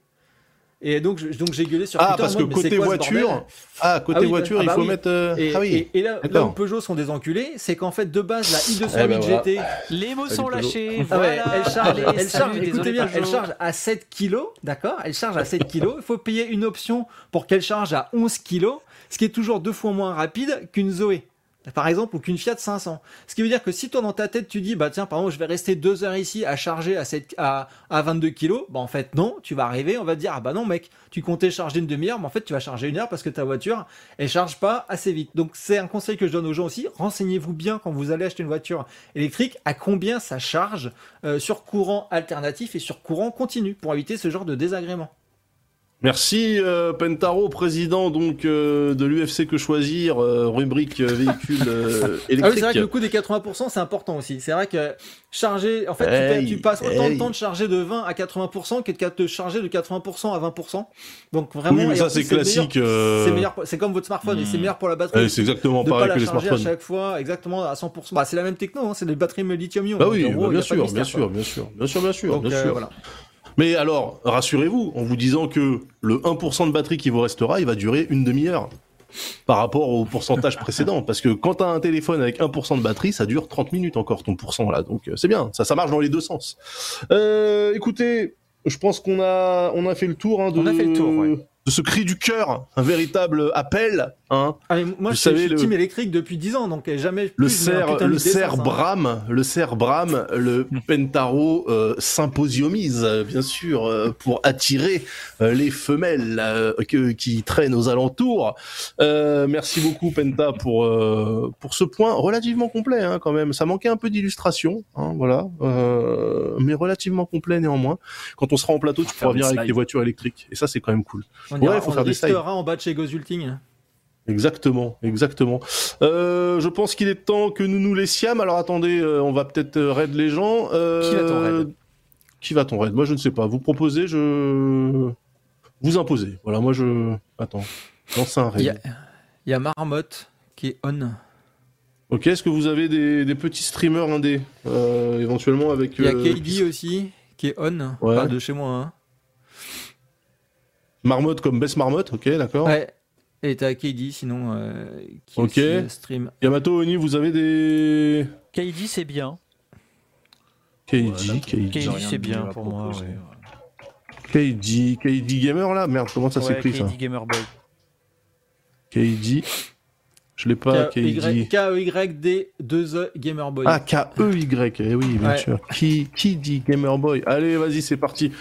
Et donc, je- donc j'ai gueulé sur Ah, Twitter. parce en que mode, mais c'est côté quoi ce bordel? Voiture, ah côté Ah oui, voiture, ah il bah faut oui. mettre. euh, Et, ah oui. et- et là, là où Peugeot sont des enculés, c'est qu'en fait, de base, la i208 Eh ben voilà. GT, Les mots sont lâchés. ah ouais, elle charge, Allez, elle salut, charge, écoutez bien, elle charge à 7 kg, d'accord? Elle charge à 7 *laughs* kg. Il faut payer une option pour qu'elle charge à 11 kg, ce qui est toujours deux fois moins rapide qu'une Zoé. Par exemple, ou qu'une Fiat 500. Ce qui veut dire que si toi dans ta tête tu dis, bah tiens, par exemple, je vais rester deux heures ici à charger à, 7, à, à 22 kg, bah en fait non, tu vas arriver, on va te dire, ah bah non mec, tu comptais charger une demi-heure, mais en fait tu vas charger une heure parce que ta voiture, elle charge pas assez vite. Donc c'est un conseil que je donne aux gens aussi, renseignez-vous bien quand vous allez acheter une voiture électrique, à combien ça charge euh, sur courant alternatif et sur courant continu, pour éviter ce genre de désagrément. Merci euh, Pentaro, président donc euh, de l'UFC que choisir, euh, rubrique véhicule euh, Ah oui, c'est électrique. vrai que le coût des 80%, c'est important aussi. C'est vrai que charger, en fait, tu Hey, tu, passes autant hey. de temps de charger de 20 à 80% que de te charger de 80% à 20%. Donc vraiment, oui, mais ça c'est classique. C'est comme votre smartphone et c'est meilleur pour la batterie. euh, c'est exactement de pas pareil la que les charger à smartphones. chaque fois exactement à 100%. Bah, c'est la même techno, hein, c'est des batteries lithium-ion. Bah oui, bah bien pas de sûr, bien sûr, bien sûr, bien sûr, bien sûr, bien sûr. Mais alors, rassurez-vous, en vous disant que le 1% de batterie qui vous restera, il va durer une demi-heure par rapport au pourcentage précédent. Parce que quand t'as un téléphone avec 1% de batterie, ça dure 30 minutes encore ton pourcent là. Donc euh, c'est bien, ça, ça marche dans les deux sens. Euh, écoutez, je pense qu'on a, on a fait le tour hein, de, On a fait le tour, ouais. de ce cri du cœur, un véritable appel. Ah, moi, Vous je, savez, suis le- team électrique depuis 10 ans, donc euh, jamais le cerf, le cerf. Bram, le cerf Bram, le Pentaro euh, symposiomise, bien sûr, euh, pour attirer euh, les femelles euh, que- qui traînent aux alentours. Euh, merci beaucoup Penta pour euh, pour ce point relativement complet hein, quand même. Ça manquait un peu d'illustration, hein, voilà, euh, mais relativement complet néanmoins. Quand on sera en plateau, tu pourras venir avec slides. tes voitures électriques, et ça c'est quand même cool. On, Ouais, ira, faut on faire des en bas de chez Gozulting. Exactement, exactement. Euh, je pense qu'il est temps que nous nous laissions. Alors attendez, euh, on va peut-être euh, raid les gens. Euh, Qui va-t-on raid? Qui va ton raid? Moi je ne sais pas. Vous proposez, je vous imposez. Voilà, moi je attends. Lance un raid. Il y a, il y a Marmotte qui est on. Ok, est-ce que vous avez des, des petits streamers indés euh, éventuellement avec. Il y a euh, KD aussi, qui est on. Ouais. Pas de chez moi. Hein. Marmotte comme Best Marmotte, ok, d'accord. Ouais. Et t'as KD sinon, euh, qui Ok. aussi, euh, stream. Yamato, Oni, vous avez des. KD, c'est bien. KD, KD, c'est bien à pour moi, ouais. KD, KD Gamer là? Merde, comment ça Ouais, s'écrit ça? KD Gamer Boy. KD. Je l'ai pas, KD. K-E-Y-D 2E Gamer Boy. Ah, K-E-Y, eh oui, bien Ouais. sûr. Qui, qui dit Gamer Boy Allez, vas-y, c'est parti.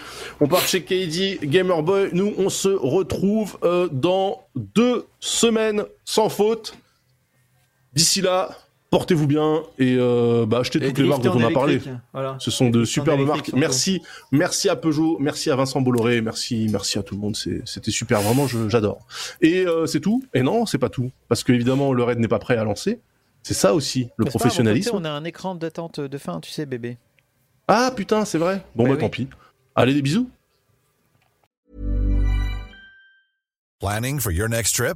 On part chez KD Gamer Boy. Nous, on se retrouve euh, dans deux semaines sans faute. D'ici là, portez-vous bien et euh, bah, achetez Et toutes les marques dont on a parlé. Voilà. Ce sont de superbes marques. surtout. Merci, merci à Peugeot, merci à Vincent Bolloré, merci, merci à tout le monde. C'était super, vraiment, j'adore. Et euh, c'est tout? Et non, c'est pas tout, parce que évidemment, le raid n'est pas prêt à lancer. C'est ça aussi, le pas professionnalisme. On a un écran d'attente de fin, tu sais, bébé. Ah putain, c'est vrai. Bon Bah bah oui. tant pis. Allez, des bisous. Planning for your next trip?